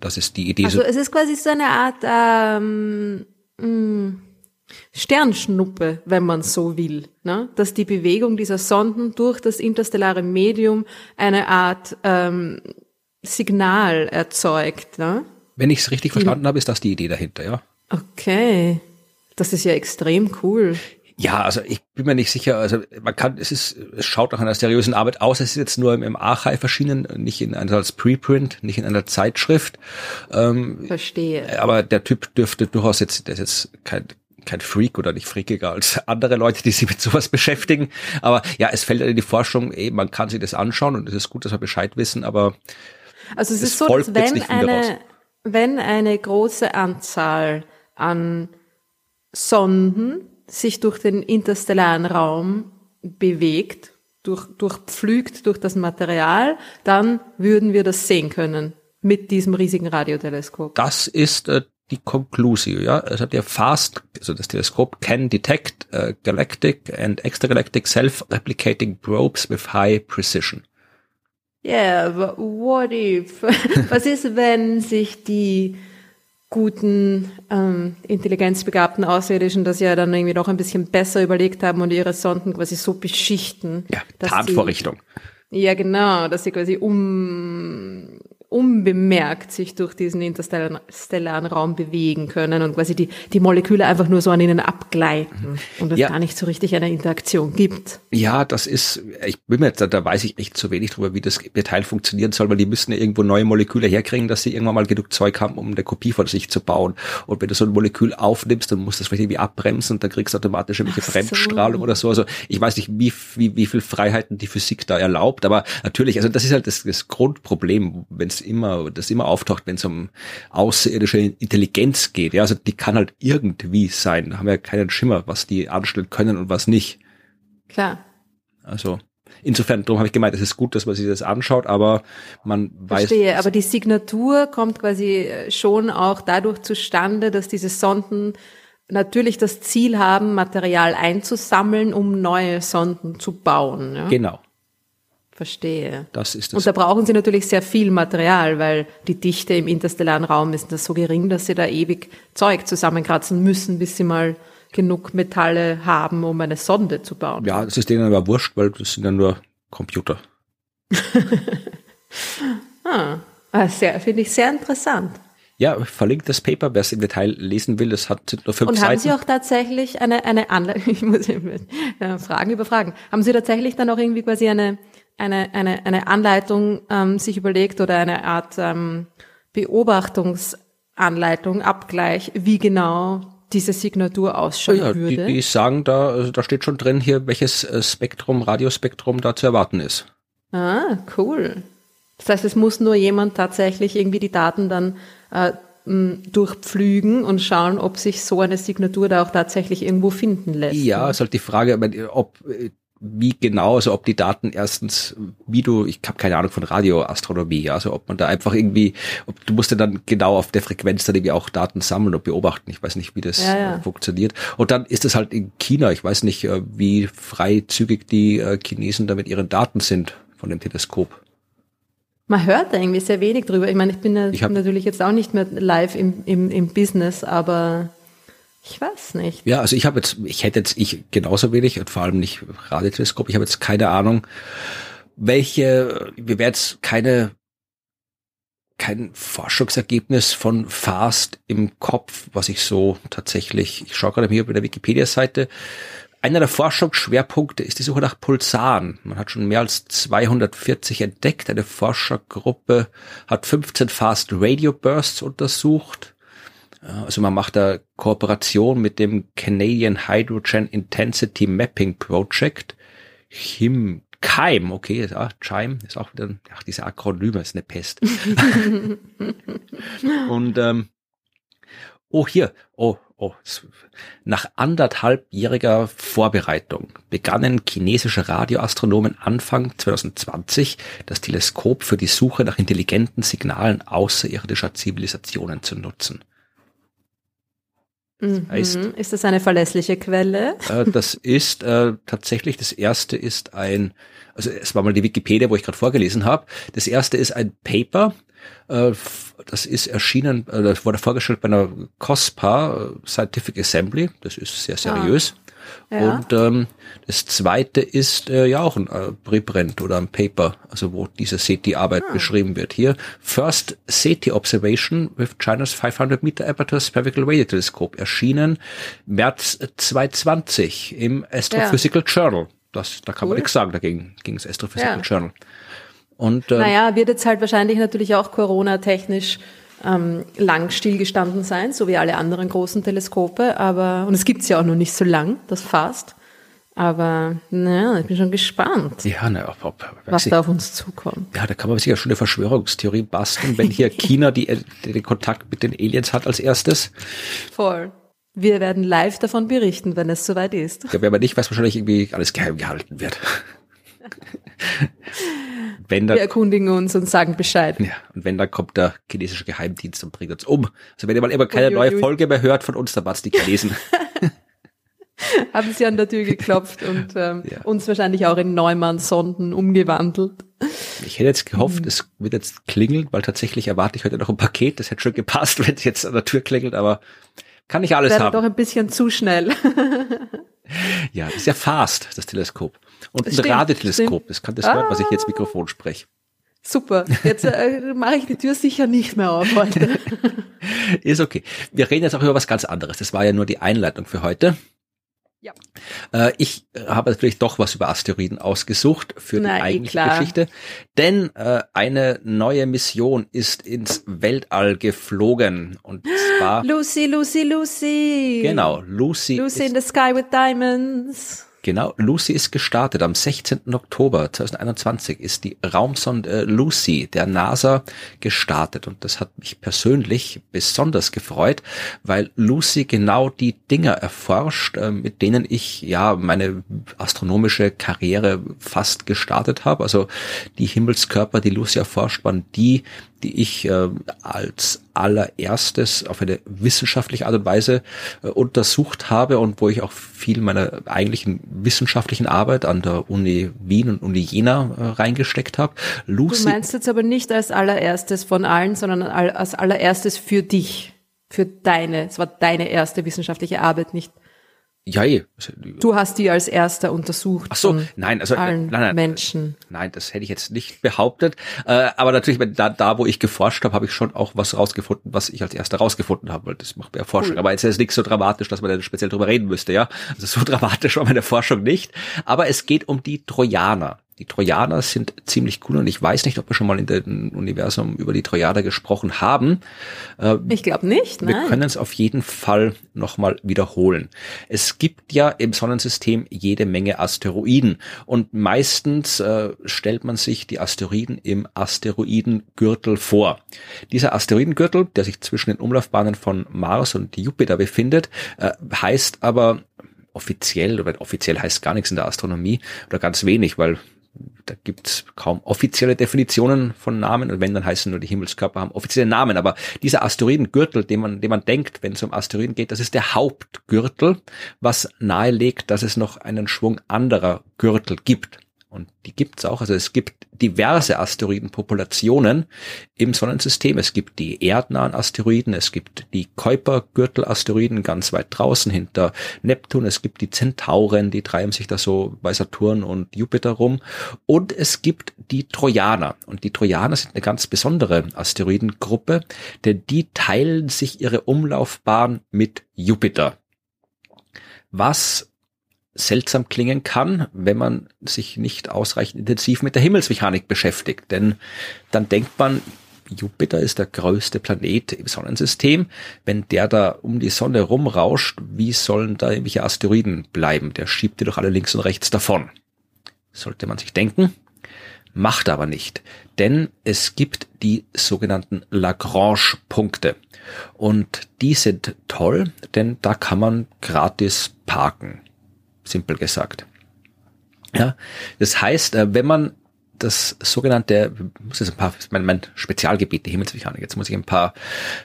Das ist die Idee. Also es ist quasi so eine Art ähm, mh, mm, Sternschnuppe, wenn man so will, ne? dass die Bewegung dieser Sonden durch das interstellare Medium eine Art ähm, Signal erzeugt. Ne? Wenn ich es richtig verstanden habe, ist das die Idee dahinter, ja. Okay. Das ist ja extrem cool. Ja, also ich bin mir nicht sicher, also man kann, es ist, es schaut nach einer seriösen Arbeit aus, es ist jetzt nur im Archive erschienen, nicht in einer als Preprint, nicht in einer Zeitschrift. Ähm, Verstehe. Aber der Typ dürfte durchaus jetzt, der ist jetzt kein, kein Freak oder nicht freakiger als andere Leute, die sich mit sowas beschäftigen. Aber ja, es fällt in die Forschung, eh, man kann sich das anschauen und es ist gut, dass wir Bescheid wissen, aber also es, es ist so, dass wenn eine, wenn eine große Anzahl an Sonden sich durch den interstellaren Raum bewegt, durch, durchpflügt durch das Material, dann würden wir das sehen können mit diesem riesigen Radioteleskop. Das ist äh, die Konklusion, ja. Hat ja fast, also das Teleskop can detect uh, galactic and extragalactic self-replicating probes with high precision. Yeah, but what if? Was ist, wenn sich die guten, ähm, intelligenzbegabten Außerirdischen das ja dann irgendwie noch ein bisschen besser überlegt haben und ihre Sonden quasi so beschichten. Ja, Tarnvorrichtung. ja, genau, dass sie quasi um unbemerkt sich durch diesen interstellaren Raum bewegen können und quasi die, die Moleküle einfach nur so an ihnen abgleiten und es ja. gar nicht so richtig eine Interaktion gibt. Ja, das ist, ich bin mir jetzt, da weiß ich echt zu wenig drüber, wie das Detail funktionieren soll, weil die müssen ja irgendwo neue Moleküle herkriegen, dass sie irgendwann mal genug Zeug haben, um eine Kopie von sich zu bauen. Und wenn du so ein Molekül aufnimmst, dann musst du das vielleicht irgendwie abbremsen und dann kriegst du automatisch irgendwelche so. Bremsstrahlung oder so. Also ich weiß nicht, wie, wie, wie viel Freiheiten die Physik da erlaubt, aber natürlich, also das ist halt das, das Grundproblem, wenn es immer, das immer auftaucht, wenn es um außerirdische Intelligenz geht. Ja, also die kann halt irgendwie sein. Da haben wir keinen Schimmer, was die anstellen können und was nicht. Klar. Also insofern, darum habe ich gemeint, es ist gut, dass man sich das anschaut, aber man weiß. Verstehe, aber die Signatur kommt quasi schon auch dadurch zustande, dass diese Sonden natürlich das Ziel haben, Material einzusammeln, um neue Sonden zu bauen. Ja? Genau. Verstehe. Das ist das. Und da brauchen Sie natürlich sehr viel Material, weil die Dichte im interstellaren Raum ist das so gering, dass Sie da ewig Zeug zusammenkratzen müssen, bis Sie mal genug Metalle haben, um eine Sonde zu bauen. Ja, das ist denen aber wurscht, weil das sind ja nur Computer. ah, ah finde ich sehr interessant. Ja, verlinkt das Paper, wer es im Detail lesen will, das hat nur fünf Und Seiten. haben Sie auch tatsächlich eine, eine Anleitung, ich muss äh, Fragen über Fragen, haben Sie tatsächlich dann auch irgendwie quasi eine, eine, eine, eine Anleitung ähm, sich überlegt oder eine Art ähm, Beobachtungsanleitung, Abgleich, wie genau diese Signatur ausschauen ja, würde? Die, die sagen da, also da steht schon drin hier, welches äh, Spektrum, Radiospektrum da zu erwarten ist. Ah, cool. Das heißt, es muss nur jemand tatsächlich irgendwie die Daten dann äh, durchpflügen und schauen, ob sich so eine Signatur da auch tatsächlich irgendwo finden lässt. Ja, ne? ist halt die Frage, ob wie genau, also ob die Daten erstens, wie du, ich habe keine Ahnung von Radioastronomie, also ob man da einfach irgendwie, ob du musst ja dann genau auf der Frequenz dann irgendwie auch Daten sammeln und beobachten. Ich weiß nicht, wie das ja, ja. funktioniert. Und dann ist es halt in China, ich weiß nicht, äh, wie freizügig die äh, Chinesen da mit ihren Daten sind von dem Teleskop. Man hört da irgendwie sehr wenig drüber. Ich meine, ich bin ich natürlich jetzt auch nicht mehr live im, im, im Business, aber ich weiß nicht. Ja, also ich habe jetzt, ich hätte jetzt, ich genauso wenig und vor allem nicht Radioteleskop, ich habe jetzt keine Ahnung, welche, wir werden jetzt keine, kein Forschungsergebnis von FAST im Kopf, was ich so tatsächlich, ich schaue gerade hier bei der Wikipedia-Seite, einer der Forschungsschwerpunkte ist die Suche nach Pulsaren. Man hat schon mehr als 240 entdeckt. Eine Forschergruppe hat 15 Fast Radio Bursts untersucht. Also man macht da Kooperation mit dem Canadian Hydrogen Intensity Mapping Project. Chim Keim, okay, ja, Chime ist auch wieder, ach, diese Akronyme ist eine Pest. Und ähm, oh hier, oh, oh, nach anderthalbjähriger Vorbereitung begannen chinesische Radioastronomen Anfang 2020 das Teleskop für die Suche nach intelligenten Signalen außerirdischer Zivilisationen zu nutzen. Das mhm. heißt, ist das eine verlässliche Quelle? Äh, das ist äh, tatsächlich, das erste ist ein, also es war mal die Wikipedia, wo ich gerade vorgelesen habe. Das erste ist ein Paper, äh, das ist erschienen, äh, das wurde vorgestellt bei einer COSPA äh, Scientific Assembly. Das ist sehr seriös. Ah. Ja. Und ähm, das zweite ist äh, ja auch ein äh, Preprint oder ein Paper, also wo diese SETI-Arbeit ah. beschrieben wird. Hier First SETI Observation with China's 500 Meter Aperture Spherical Radio Telescope erschienen März 2020 im Astrophysical ja. Journal. Das, da kann cool. man nichts sagen dagegen, gegen das Astrophysical ja. Journal. Und, äh, naja, wird jetzt halt wahrscheinlich natürlich auch Corona-technisch ähm, lang stillgestanden sein, so wie alle anderen großen Teleskope. Aber und es gibt's ja auch noch nicht so lang, das fast. Aber naja, ich bin schon gespannt, ja, ne, ob, ob, was da auf uns zukommt. Ja, da kann man sich ja schon eine Verschwörungstheorie basteln, wenn hier China die, den Kontakt mit den Aliens hat als erstes. Voll. Wir werden live davon berichten, wenn es soweit ist. Ja, wenn man nicht weiß, wahrscheinlich irgendwie alles geheim gehalten wird. wenn dann, wir erkundigen uns und sagen Bescheid. Ja, und wenn dann kommt der chinesische Geheimdienst und bringt uns um. Also wenn ihr mal immer keine neue. Folge mehr hört von uns, dann war's die Chinesen. Haben sie an der Tür geklopft und ähm, ja. uns wahrscheinlich auch in Neumann-Sonden umgewandelt. Ich hätte jetzt gehofft, hm. es wird jetzt klingeln, weil tatsächlich erwarte ich heute noch ein Paket. Das hätte schon gepasst, wenn es jetzt an der Tür klingelt, aber kann nicht alles Wäre haben. doch ein bisschen zu schnell. ja, das ist ja fast, das Teleskop. Und ein stimmt, Radioteleskop. Stimmt. Das kann das ah. hören, was ich jetzt Mikrofon spreche. Super. Jetzt äh, mache ich die Tür sicher nicht mehr auf heute. Ist okay. Wir reden jetzt auch über was ganz anderes. Das war ja nur die Einleitung für heute. Ja. Äh, ich äh, habe natürlich doch was über Asteroiden ausgesucht für Na, die eh eigentliche eh Geschichte. Denn äh, eine neue Mission ist ins Weltall geflogen. Und zwar. Lucy, Lucy, Lucy. Genau, Lucy. Lucy in the Sky with Diamonds. Genau, Lucy ist gestartet. Am 16. Oktober 2021 ist die Raumsonde Lucy der NASA gestartet. Und das hat mich persönlich besonders gefreut, weil Lucy genau die Dinge erforscht, äh, mit denen ich ja meine astronomische Karriere fast gestartet habe. Also die Himmelskörper, die Lucy erforscht, waren die, die ich äh, als allererstes auf eine wissenschaftliche Art und Weise äh, untersucht habe und wo ich auch viel meiner eigentlichen wissenschaftlichen Arbeit an der Uni Wien und Uni Jena äh, reingesteckt habe. Lucy, du meinst jetzt aber nicht als allererstes von allen, sondern als allererstes für dich, für deine, es war deine erste wissenschaftliche Arbeit, nicht Ja, eh. Du hast die als erster untersucht. Ach so, nein, also allen nein, nein, Menschen. Nein, das hätte ich jetzt nicht behauptet. Äh, aber natürlich, da, da wo ich geforscht habe, habe ich schon auch was rausgefunden, was ich als erster rausgefunden habe, weil das macht mir Forschung. Cool. Aber jetzt ist es nicht so dramatisch, dass man da speziell drüber reden müsste, ja. Also so dramatisch war meine Forschung nicht. Aber es geht um die Trojaner. Die Trojaner sind ziemlich cool und ich weiß nicht, ob wir schon mal in dem Universum über die Trojaner gesprochen haben. Äh, ich glaube nicht. Nein. Wir können es auf jeden Fall nochmal wiederholen. Es gibt ja im Sonnensystem jede Menge Asteroiden und meistens äh, stellt man sich die Asteroiden im Asteroidengürtel vor. Dieser Asteroidengürtel, der sich zwischen den Umlaufbahnen von Mars und Jupiter befindet, äh, heißt aber offiziell, oder offiziell heißt gar nichts in der Astronomie oder ganz wenig, weil da gibt's kaum offizielle Definitionen von Namen und wenn, dann heißen nur die Himmelskörper haben offizielle Namen. Aber dieser Asteroidengürtel, den man, den man denkt, wenn es um Asteroiden geht, das ist der Hauptgürtel, was nahelegt, dass es noch einen Schwung anderer Gürtel gibt. Und die gibt's auch. Also es gibt diverse Asteroidenpopulationen im Sonnensystem. Es gibt die erdnahen Asteroiden, es gibt die Kuiper-Gürtel-Asteroiden ganz weit draußen hinter Neptun, es gibt die Zentauren, die treiben sich da so bei Saturn und Jupiter rum. Und es gibt die Trojaner. Und die Trojaner sind eine ganz besondere Asteroidengruppe, denn die teilen sich ihre Umlaufbahn mit Jupiter. Was seltsam klingen kann, wenn man sich nicht ausreichend intensiv mit der Himmelsmechanik beschäftigt. Denn dann denkt man, Jupiter ist der größte Planet im Sonnensystem. Wenn der da um die Sonne rumrauscht, wie sollen da irgendwelche Asteroiden bleiben? Der schiebt die doch alle links und rechts davon. Sollte man sich denken. Macht aber nicht. Denn es gibt die sogenannten Lagrange-Punkte. Und die sind toll, denn da kann man gratis parken simpel gesagt. Ja, das heißt, äh, wenn man das sogenannte, muss jetzt ein paar, mein, mein Spezialgebiet, die Himmelsmechanik, jetzt muss ich ein paar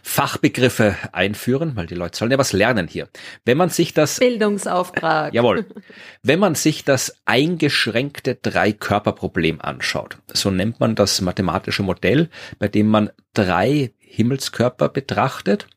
Fachbegriffe einführen, weil die Leute sollen ja was lernen hier. Wenn man sich das... Bildungsauftrag. Jawohl. Wenn man sich das eingeschränkte Drei-Körper-Problem anschaut, so nennt man das mathematische Modell, bei dem man drei Himmelskörper betrachtet,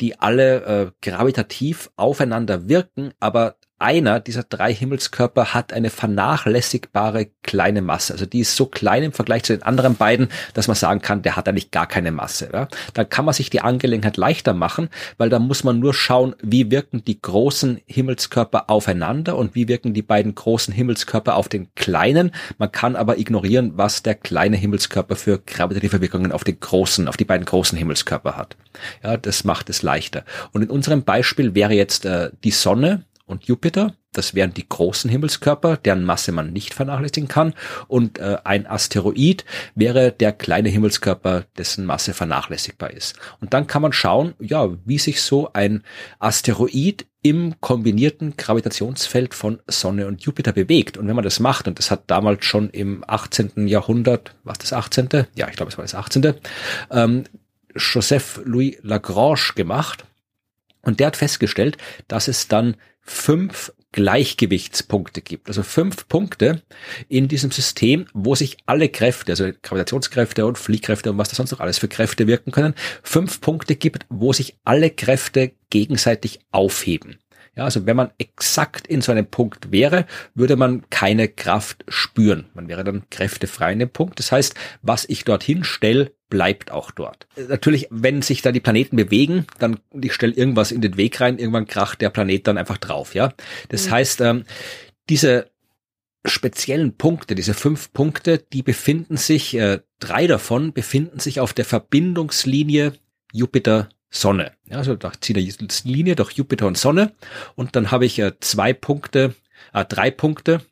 die alle äh, gravitativ aufeinander wirken, aber einer dieser drei Himmelskörper hat eine vernachlässigbare kleine Masse. Also die ist so klein im Vergleich zu den anderen beiden, dass man sagen kann, der hat eigentlich gar keine Masse. Ja? Da kann man sich die Angelegenheit leichter machen, weil da muss man nur schauen, wie wirken die großen Himmelskörper aufeinander und wie wirken die beiden großen Himmelskörper auf den kleinen. Man kann aber ignorieren, was der kleine Himmelskörper für gravitative Wirkungen auf den großen, auf die beiden großen Himmelskörper hat. Ja, das macht es leichter. Und in unserem Beispiel wäre jetzt äh, die Sonne und Jupiter. Das wären die großen Himmelskörper, deren Masse man nicht vernachlässigen kann. Und äh, ein Asteroid wäre der kleine Himmelskörper, dessen Masse vernachlässigbar ist. Und dann kann man schauen, ja, wie sich so ein Asteroid im kombinierten Gravitationsfeld von Sonne und Jupiter bewegt. Und wenn man das macht, und das hat damals schon im 18. Jahrhundert, was das 18.? Ja, ich glaube, es war das 18. Ähm, Joseph Louis Lagrange gemacht. Und der hat festgestellt, dass es dann fünf Gleichgewichtspunkte gibt. Also fünf Punkte in diesem System, wo sich alle Kräfte, also Gravitationskräfte und Fliehkräfte und was da sonst noch alles für Kräfte wirken können, fünf Punkte gibt, wo sich alle Kräfte gegenseitig aufheben. Ja, also wenn man exakt in so einem Punkt wäre, würde man keine Kraft spüren. Man wäre dann kräftefrei in dem Punkt. Das heißt, was ich dorthin stelle, bleibt auch dort. Natürlich, wenn sich da die Planeten bewegen, dann ich stelle irgendwas in den Weg rein, irgendwann kracht der Planet dann einfach drauf. Ja, das mhm. heißt, ähm, diese speziellen Punkte, diese fünf Punkte, die befinden sich, äh, drei davon befinden sich auf der Verbindungslinie Jupiter Sonne. Ja, also da ziehe ich eine Linie durch Jupiter und Sonne und dann habe ich äh, zwei Punkte, äh, drei Punkte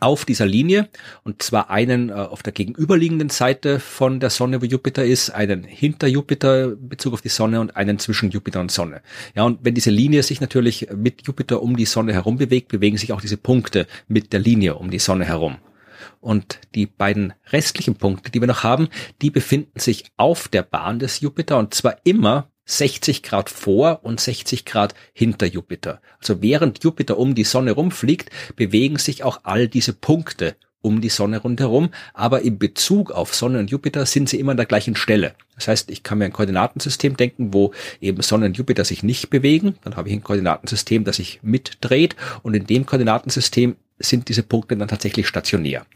auf dieser Linie und zwar einen äh, auf der gegenüberliegenden Seite von der Sonne, wo Jupiter ist, einen hinter Jupiter in Bezug auf die Sonne und einen zwischen Jupiter und Sonne. Ja, und wenn diese Linie sich natürlich mit Jupiter um die Sonne herum bewegt, bewegen sich auch diese Punkte mit der Linie um die Sonne herum. Und die beiden restlichen Punkte, die wir noch haben, die befinden sich auf der Bahn des Jupiter und zwar immer 60 Grad vor und 60 Grad hinter Jupiter. Also während Jupiter um die Sonne rumfliegt, bewegen sich auch all diese Punkte um die Sonne rundherum, aber in Bezug auf Sonne und Jupiter sind sie immer an der gleichen Stelle. Das heißt, ich kann mir ein Koordinatensystem denken, wo eben Sonne und Jupiter sich nicht bewegen. Dann habe ich ein Koordinatensystem, das sich mitdreht und in dem Koordinatensystem sind diese Punkte dann tatsächlich stationär.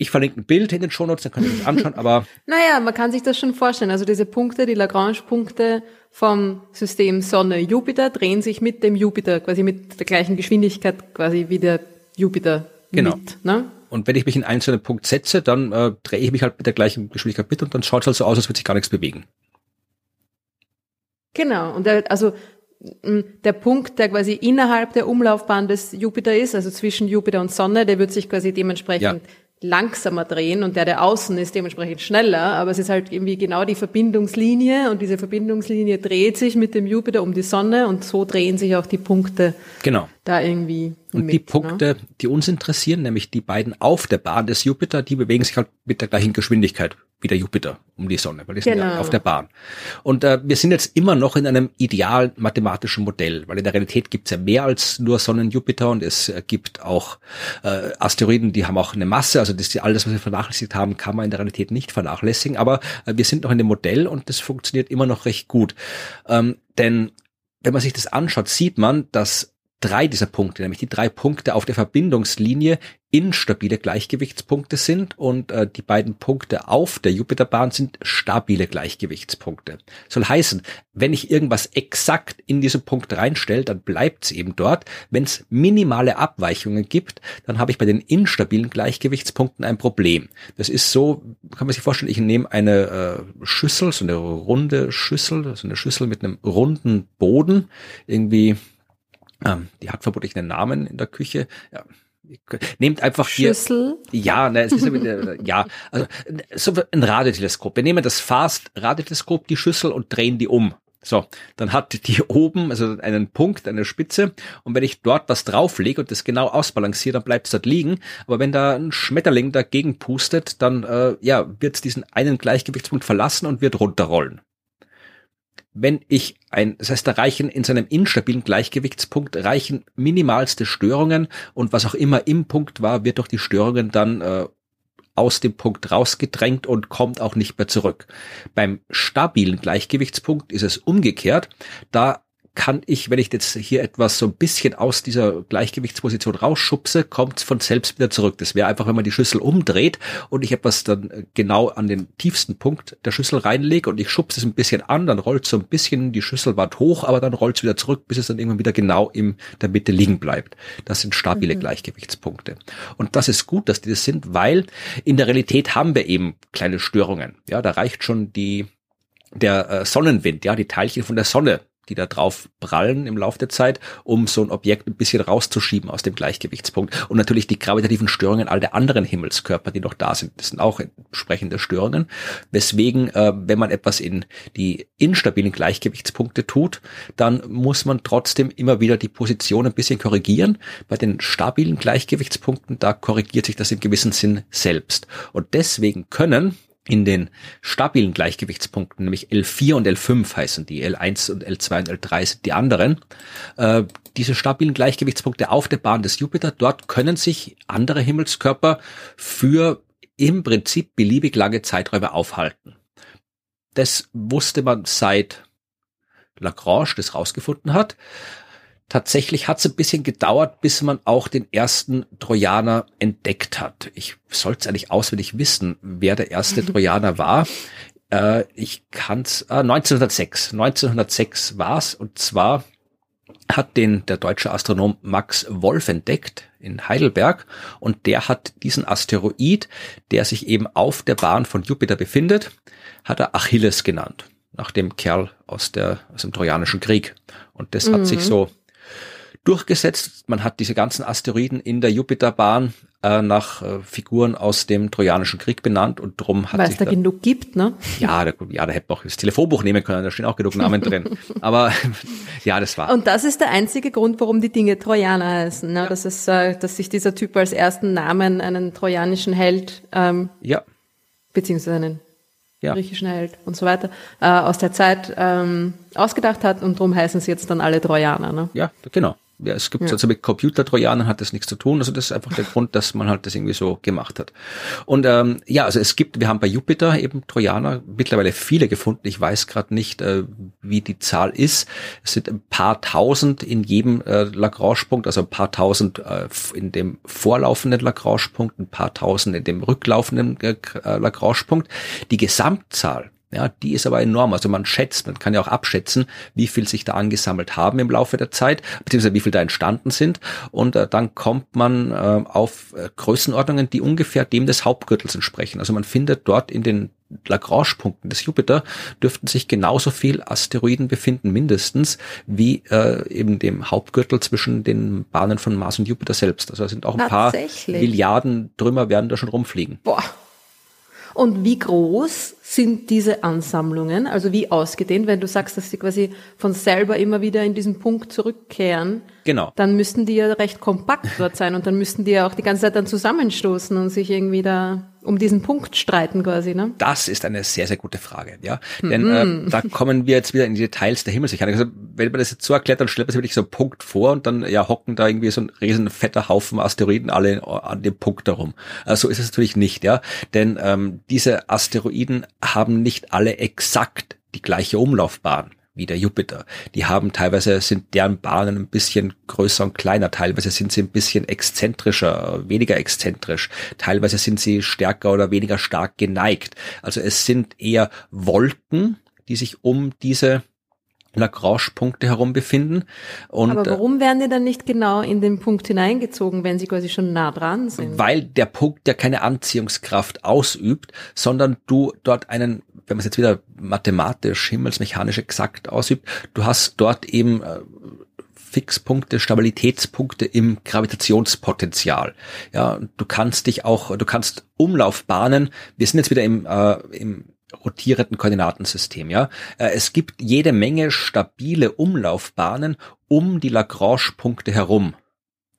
Ich verlinke ein Bild in den Shownotes, dann könnt ihr das anschauen, aber. naja, man kann sich das schon vorstellen. Also diese Punkte, die Lagrange-Punkte vom System Sonne-Jupiter drehen sich mit dem Jupiter, quasi mit der gleichen Geschwindigkeit quasi wie der Jupiter Genau. Mit, ne? Und wenn ich mich in einen einzelnen Punkt setze, dann äh, drehe ich mich halt mit der gleichen Geschwindigkeit mit und dann schaut es halt so aus, als würde sich gar nichts bewegen. Genau. Und der, also der Punkt, der quasi innerhalb der Umlaufbahn des Jupiter ist, also zwischen Jupiter und Sonne, der wird sich quasi dementsprechend ja langsamer drehen und der, der außen ist, dementsprechend schneller. Aber es ist halt irgendwie genau die Verbindungslinie und diese Verbindungslinie dreht sich mit dem Jupiter um die Sonne und so drehen sich auch die Punkte genau. da irgendwie. Und mit, die Punkte, ne? die uns interessieren, nämlich die beiden auf der Bahn des Jupiter, die bewegen sich halt mit der gleichen Geschwindigkeit wie der Jupiter um die Sonne, weil die sind ja genau. auf der Bahn. Und äh, wir sind jetzt immer noch in einem idealen mathematischen Modell, weil in der Realität gibt es ja mehr als nur Sonnen Jupiter und es äh, gibt auch äh, Asteroiden, die haben auch eine Masse, also das alles, was wir vernachlässigt haben, kann man in der Realität nicht vernachlässigen, aber äh, wir sind noch in dem Modell und das funktioniert immer noch recht gut. Ähm, denn wenn man sich das anschaut, sieht man, dass drei dieser Punkte, nämlich die drei Punkte auf der Verbindungslinie instabile Gleichgewichtspunkte sind und äh, die beiden Punkte auf der Jupiterbahn sind stabile Gleichgewichtspunkte. Soll heißen, wenn ich irgendwas exakt in diesen Punkt reinstelle, dann bleibt es eben dort. Wenn es minimale Abweichungen gibt, dann habe ich bei den instabilen Gleichgewichtspunkten ein Problem. Das ist so, kann man sich vorstellen, ich nehme eine äh, Schüssel, so eine runde Schüssel, so eine Schüssel mit einem runden Boden, irgendwie ähm, die hat vermutlich einen Namen in der Küche. Ja, nehmt einfach hier. Schüssel? Ja, ne, es ist ja, ja, also so ein Radioteleskop. Wir nehmen das Fast-Radioteleskop, die Schüssel und drehen die um. So, dann hat die oben also einen Punkt, eine Spitze und wenn ich dort was drauflege und das genau ausbalanciere, dann bleibt es dort liegen. Aber wenn da ein Schmetterling dagegen pustet, dann äh, ja, wird es diesen einen Gleichgewichtspunkt verlassen und wird runterrollen wenn ich ein, das heißt, da reichen in seinem instabilen Gleichgewichtspunkt reichen minimalste Störungen und was auch immer im Punkt war, wird durch die Störungen dann äh, aus dem Punkt rausgedrängt und kommt auch nicht mehr zurück. Beim stabilen Gleichgewichtspunkt ist es umgekehrt. Da kann ich, wenn ich jetzt hier etwas so ein bisschen aus dieser Gleichgewichtsposition rausschubse, kommt es von selbst wieder zurück. Das wäre einfach, wenn man die Schüssel umdreht und ich etwas dann äh, genau an den tiefsten Punkt der Schüssel reinlege und ich schubse es ein bisschen an, dann rollt so ein bisschen die Schüsselwand hoch, aber dann rollt es wieder zurück, bis es dann irgendwann wieder genau in der Mitte liegen bleibt. Das sind stabile mhm. Gleichgewichtspunkte. Und das ist gut, dass die das sind, weil in der Realität haben wir eben kleine Störungen. Ja, da reicht schon die der äh, Sonnenwind, ja, die Teilchen von der Sonne die da drauf prallen im Laufe der Zeit, um so ein Objekt ein bisschen rauszuschieben aus dem Gleichgewichtspunkt. Und natürlich die gravitativen Störungen all der anderen Himmelskörper, die noch da sind. Das sind auch entsprechende Störungen. Weswegen, äh, wenn man etwas in die instabilen Gleichgewichtspunkte tut, dann muss man trotzdem immer wieder die Position ein bisschen korrigieren. Bei den stabilen Gleichgewichtspunkten, da korrigiert sich das im gewissen Sinn selbst. Und deswegen können in den stabilen Gleichgewichtspunkten, nämlich L4 und L5 heißen die, L1 und L2 und L3 sind die anderen. Äh, diese stabilen Gleichgewichtspunkte auf der Bahn des Jupiter, dort können sich andere Himmelskörper für im Prinzip beliebig lange Zeiträume aufhalten. Das wusste man seit Lagrange das rausgefunden hat. Tatsächlich hat es ein bisschen gedauert, bis man auch den ersten Trojaner entdeckt hat. Ich sollte es eigentlich auswendig wissen, wer der erste Trojaner war. Äh, ich kann es, äh, 1906. 1906 war's und zwar hat den der deutsche Astronom Max Wolf entdeckt in Heidelberg und der hat diesen Asteroid, der sich eben auf der Bahn von Jupiter befindet, hat er Achilles genannt, nach dem Kerl aus der aus dem Trojanischen Krieg. Und das mhm. hat sich mhm. so durchgesetzt. Man hat diese ganzen Asteroiden in der Jupiterbahn äh, nach äh, Figuren aus dem Trojanischen Krieg benannt und drum hat Weil es da, da genug gibt, ne? Ja, da, ja, da hätte man auch das Telefonbuch nehmen können, da stehen auch genug Namen drin. Aber ja, das war. Und das ist der einzige Grund, warum die Dinge Trojaner heißen, ne? Ja. Dass es, äh, dass sich dieser Typ als ersten Namen einen trojanischen Held ähm, ja. beziehungsweise einen ja. griechischen Held und so weiter, äh, aus der Zeit ähm, ausgedacht hat und darum heißen sie jetzt dann alle Trojaner. Ne? Ja, genau. Ja, es gibt ja. also mit Computertrojanern hat das nichts zu tun. Also das ist einfach der Grund, dass man halt das irgendwie so gemacht hat. Und ähm, ja, also es gibt, wir haben bei Jupiter eben Trojaner mittlerweile viele gefunden. Ich weiß gerade nicht, äh, wie die Zahl ist. Es sind ein paar tausend in jedem äh, Lagrange-Punkt, also ein paar tausend äh, in dem vorlaufenden Lagrange-Punkt, ein paar tausend in dem rücklaufenden äh, Lagrange-Punkt. Die Gesamtzahl ja, die ist aber enorm. Also man schätzt, man kann ja auch abschätzen, wie viel sich da angesammelt haben im Laufe der Zeit, beziehungsweise wie viel da entstanden sind. Und äh, dann kommt man äh, auf äh, Größenordnungen, die ungefähr dem des Hauptgürtels entsprechen. Also man findet dort in den Lagrange-Punkten des Jupiter dürften sich genauso viel Asteroiden befinden, mindestens, wie äh, eben dem Hauptgürtel zwischen den Bahnen von Mars und Jupiter selbst. Also da sind auch ein paar Milliarden Trümmer werden da schon rumfliegen. Boah. Und wie groß sind diese Ansammlungen? Also wie ausgedehnt? Wenn du sagst, dass sie quasi von selber immer wieder in diesen Punkt zurückkehren, genau. dann müssten die ja recht kompakt dort sein und dann müssten die ja auch die ganze Zeit dann zusammenstoßen und sich irgendwie da um diesen Punkt streiten quasi, ne? Das ist eine sehr, sehr gute Frage, ja. Denn mhm. äh, da kommen wir jetzt wieder in die Details der Himmelsmechanik. Also wenn man das jetzt so erklärt, dann stellt man sich wirklich so einen Punkt vor und dann ja hocken da irgendwie so ein riesen fetter Haufen Asteroiden alle an dem Punkt darum. Also so ist es natürlich nicht, ja. Denn ähm, diese Asteroiden haben nicht alle exakt die gleiche Umlaufbahn wie der Jupiter. Die haben teilweise sind deren Bahnen ein bisschen größer und kleiner, teilweise sind sie ein bisschen exzentrischer, weniger exzentrisch, teilweise sind sie stärker oder weniger stark geneigt. Also es sind eher Wolken, die sich um diese Lagrange-Punkte herum befinden. Und, Aber warum werden die dann nicht genau in den Punkt hineingezogen, wenn sie quasi schon nah dran sind? Weil der Punkt ja keine Anziehungskraft ausübt, sondern du dort einen, wenn man es jetzt wieder mathematisch, himmelsmechanisch exakt ausübt, du hast dort eben äh, Fixpunkte, Stabilitätspunkte im Gravitationspotenzial. Ja, du kannst dich auch, du kannst Umlaufbahnen, wir sind jetzt wieder im, äh, im rotierenden Koordinatensystem, ja. Äh, es gibt jede Menge stabile Umlaufbahnen um die Lagrange-Punkte herum.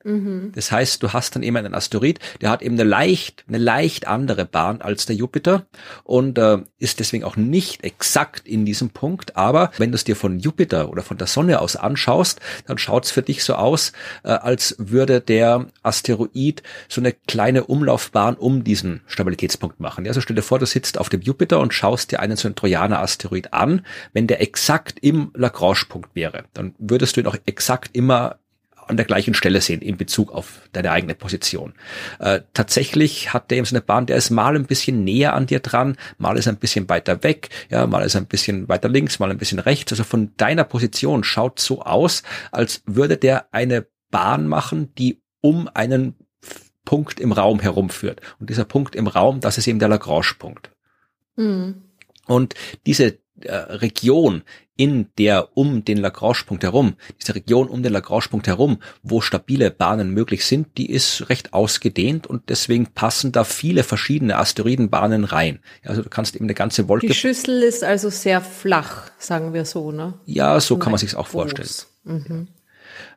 Mhm. Das heißt, du hast dann eben einen Asteroid, der hat eben eine leicht, eine leicht andere Bahn als der Jupiter und äh, ist deswegen auch nicht exakt in diesem Punkt. Aber wenn du es dir von Jupiter oder von der Sonne aus anschaust, dann schaut es für dich so aus, äh, als würde der Asteroid so eine kleine Umlaufbahn um diesen Stabilitätspunkt machen. Also stell dir vor, du sitzt auf dem Jupiter und schaust dir einen so einen Trojaner-Asteroid an. Wenn der exakt im Lagrange-Punkt wäre, dann würdest du ihn auch exakt immer an der gleichen Stelle sehen in Bezug auf deine eigene Position. Äh, tatsächlich hat der eben so eine Bahn, der ist mal ein bisschen näher an dir dran, mal ist ein bisschen weiter weg, ja, mal ist ein bisschen weiter links, mal ein bisschen rechts. Also von deiner Position schaut so aus, als würde der eine Bahn machen, die um einen Punkt im Raum herumführt. Und dieser Punkt im Raum, das ist eben der Lagrange-Punkt. Mhm. Und diese äh, Region, in der um den Lagrange-Punkt herum, diese Region um den Lagrange-Punkt herum, wo stabile Bahnen möglich sind, die ist recht ausgedehnt und deswegen passen da viele verschiedene Asteroidenbahnen rein. Also du kannst eben eine ganze Wolke. Die Schüssel ist also sehr flach, sagen wir so, ne? Ja, so kann man sich's auch vorstellen. Mhm.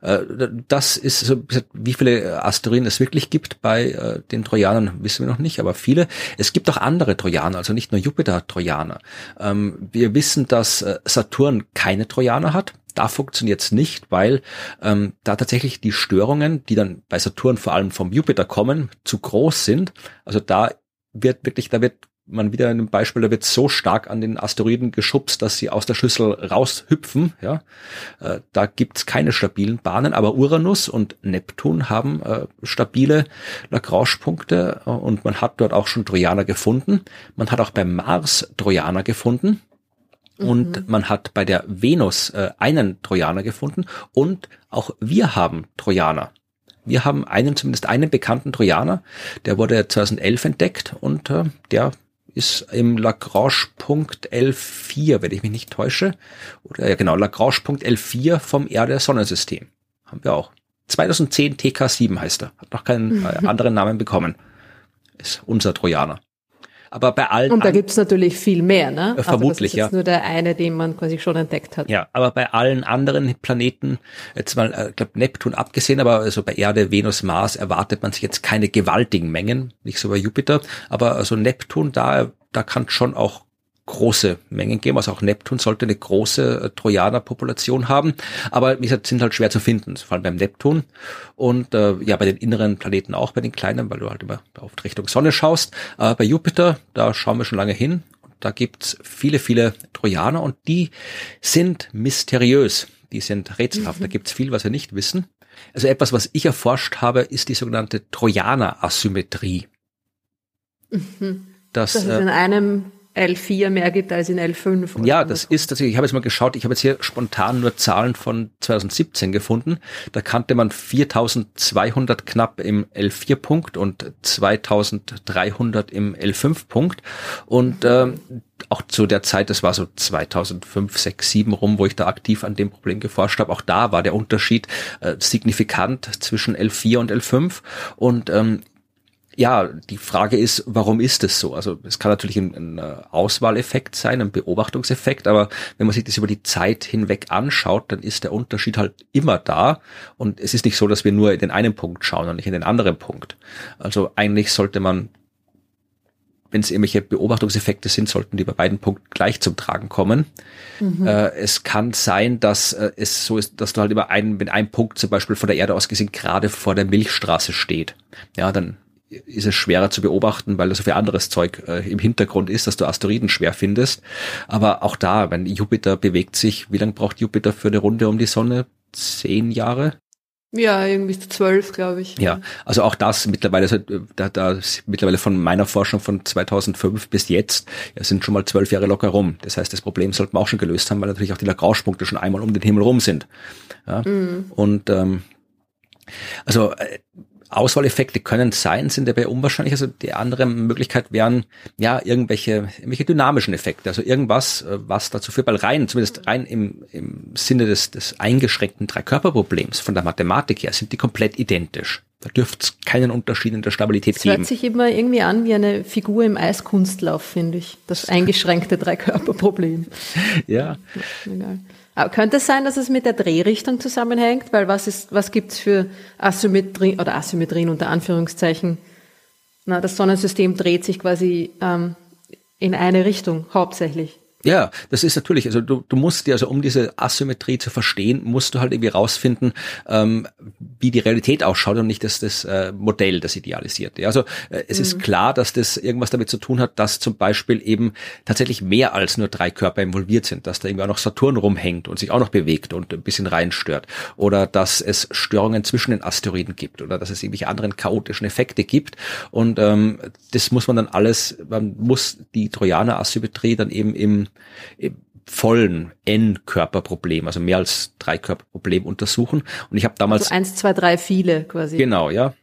Äh, das ist so, wie viele Asteroiden es wirklich gibt bei äh, den Trojanern, wissen wir noch nicht, aber viele. Es gibt auch andere Trojaner, also nicht nur Jupiter-Trojaner. Ähm, wir wissen, dass äh, Saturn keine Trojaner hat. Da funktioniert es nicht, weil ähm, da tatsächlich die Störungen, die dann bei Saturn vor allem vom Jupiter kommen, zu groß sind. Also da wird wirklich, da wird man wieder in einem Beispiel, da wird so stark an den Asteroiden geschubst, dass sie aus der Schüssel raushüpfen. Ja, äh, da gibt's keine stabilen Bahnen, aber Uranus und Neptun haben äh, stabile Lagrange-Punkte äh, und man hat dort auch schon Trojaner gefunden. Man hat auch beim Mars Trojaner gefunden. Und mhm. man hat bei der Venus äh, einen Trojaner gefunden und auch wir haben Trojaner. Wir haben einen, zumindest einen bekannten Trojaner, der wurde 2011 entdeckt und äh, der ist im Lagrange-Punkt L4, wenn ich mich nicht täusche. Oder ja genau, Lagrange-Punkt L4 vom Erde-Sonnensystem. Haben wir auch. 2010 TK7 heißt er. Hat noch keinen. Äh, anderen Namen bekommen. Ist unser Trojaner. Aber bei allen. Und da gibt's natürlich viel mehr, ne? Äh, vermutlich, also das ist ja. Nur der eine, den man quasi schon entdeckt hat. Ja, aber bei allen anderen Planeten, jetzt mal, äh, glaube Neptun abgesehen, aber also bei Erde, Venus, Mars erwartet man sich jetzt keine gewaltigen Mengen, nicht so bei Jupiter, aber also Neptun, da, da kann schon auch große Mengen geben. Also auch Neptun sollte eine große äh, Trojaner-Population haben. Aber wie gesagt, sind halt schwer zu finden, vor allem beim Neptun. Und äh, ja, bei den inneren Planeten auch, bei den kleinen, weil du halt immer auf Richtung Sonne schaust. Äh, bei Jupiter, da schauen wir schon lange hin. Da gibt's viele, viele Trojaner und die sind mysteriös. Die sind rätselhaft. Mhm. Da gibt's viel, was wir nicht wissen. Also etwas, was ich erforscht habe, ist die sogenannte Trojaner-Asymmetrie. Mhm. Das, das ist äh, in einem L4 mehr gibt als in L5. Ja, das ist tatsächlich, ich habe jetzt mal geschaut, ich habe jetzt hier spontan nur Zahlen von 2017 gefunden. Da kannte man 4200 knapp im L4-Punkt und 2300 im L5-Punkt. Und äh, auch zu der Zeit, das war so 2005, 6, 7 rum, wo ich da aktiv an dem Problem geforscht habe, auch da war der Unterschied äh, signifikant zwischen L4 und L5. Und ähm, ja, die Frage ist, warum ist es so? Also es kann natürlich ein, ein, äh, Auswahleffekt sein, ein Beobachtungseffekt, aber wenn man sich das über die Zeit hinweg anschaut, dann ist der Unterschied halt immer da und es ist nicht so, dass wir nur in den einen Punkt schauen und nicht in den anderen Punkt. Also eigentlich sollte man, wenn es irgendwelche Beobachtungseffekte sind, sollten die bei beiden Punkten gleich zum Tragen kommen. Mhm. Äh, es kann sein, dass äh, es so ist, dass du halt immer einen, wenn ein Punkt zum Beispiel von der Erde aus gesehen gerade vor der Milchstraße steht, ja, dann ist es schwerer zu beobachten, weil da so viel anderes Zeug äh, im Hintergrund ist, dass du Asteroiden schwer findest. Aber auch da, wenn Jupiter bewegt sich, wie lange braucht Jupiter für eine Runde um die Sonne? Zehn Jahre? Ja, irgendwie zwölf, glaube ich. Ja, also auch das mittlerweile, also da, da mittlerweile von meiner Forschung von 2005 bis jetzt, ja, sind schon mal zwölf Jahre locker rum. Das heißt, das Problem sollten wir auch schon gelöst haben, weil natürlich auch die Lagrange-Punkte schon einmal um den Himmel rum sind. Ja, mhm. und ähm, also äh, Auswahleffekte können sein, sind dabei unwahrscheinlich. Also die andere Möglichkeit wären ja irgendwelche, irgendwelche dynamischen Effekte, also irgendwas, äh, was dazu führt, weil rein, zumindest rein im, im Sinne des, des eingeschränkten Dreikörperproblems von der Mathematik her, sind die komplett identisch. Da dürfte es keinen Unterschied in der Stabilität das geben. Das hört sich immer irgendwie an wie eine Figur im Eiskunstlauf, finde ich. Das eingeschränkte Dreikörperproblem. ja. Egal. Aber könnte es sein, dass es mit der Drehrichtung zusammenhängt? Weil was ist, was gibt's für Asymmetrien oder Asymmetrien unter Anführungszeichen? Na, das Sonnensystem dreht sich quasi ähm, in eine Richtung hauptsächlich. Ja, das ist natürlich, also du, du musst dir, also um diese Asymmetrie zu verstehen, musst du halt irgendwie rausfinden, ähm, wie die Realität ausschaut und nicht das, das äh, Modell, das idealisiert. Ja, also äh, es mhm. ist klar, dass das irgendwas damit zu tun hat, dass zum Beispiel eben tatsächlich mehr als nur drei Körper involviert sind, dass da irgendwie auch noch Saturn rumhängt und sich auch noch bewegt und ein bisschen reinstört. Oder dass es Störungen zwischen den Asteroiden gibt oder dass es irgendwelche anderen chaotischen Effekte gibt. Und ähm, das muss man dann alles, man muss die Trojaner-Asymmetrie dann eben im vollen N-Körperproblem, also mehr als drei Körperproblem untersuchen. Und ich habe damals also eins, zwei, drei, viele quasi. Genau, ja.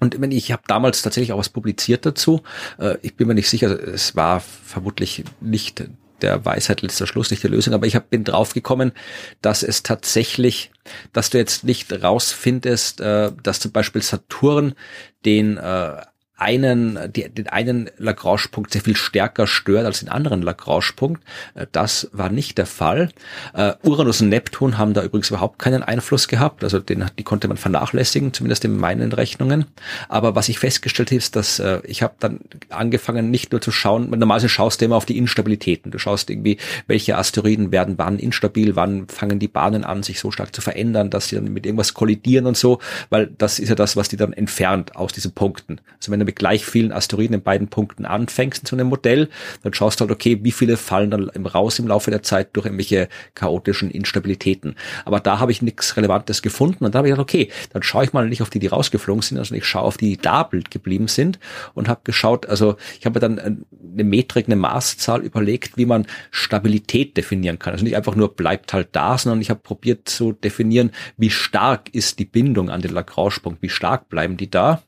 Und ich habe damals tatsächlich auch was publiziert dazu. Äh, ich bin mir nicht sicher, es war vermutlich nicht der Weisheit letzter Schluss, nicht der Lösung, aber ich hab, bin draufgekommen, dass es tatsächlich, dass du jetzt nicht rausfindest, äh, dass zum Beispiel Saturn den äh, einen, die, den einen Lagrange-Punkt sehr viel stärker stört als den anderen Lagrange-Punkt. Äh, das war nicht der Fall. Uh, Uranus und Neptun haben da übrigens überhaupt keinen Einfluss gehabt. Also den, die konnte man vernachlässigen, zumindest in meinen Rechnungen. Aber was ich festgestellt habe, ist, dass uh, ich habe dann angefangen, nicht nur zu schauen, normalerweise schaust du immer auf die Instabilitäten. Du schaust irgendwie, welche Asteroiden werden wann instabil, wann fangen die Bahnen an, sich so stark zu verändern, dass sie dann mit irgendwas kollidieren und so, weil das ist ja das, was die dann entfernt aus diesen Punkten. Also wenn du mit gleich vielen Asteroiden in beiden Punkten anfängst in so einem Modell, dann schaust du halt, okay, wie viele fallen dann raus im Laufe der Zeit durch irgendwelche chaotischen Instabilitäten. Aber da habe ich nichts Relevantes gefunden und da habe ich gedacht, okay, dann schaue ich mal nicht auf die, die rausgeflogen sind, also ich schaue auf die, die da geblieben sind und habe geschaut, also ich habe dann eine Metrik, eine Maßzahl überlegt, wie man Stabilität definieren kann. Also nicht einfach nur bleibt halt da, sondern ich habe probiert zu definieren, wie stark ist die Bindung an den Lagrange-Punkt, wie stark bleiben die da.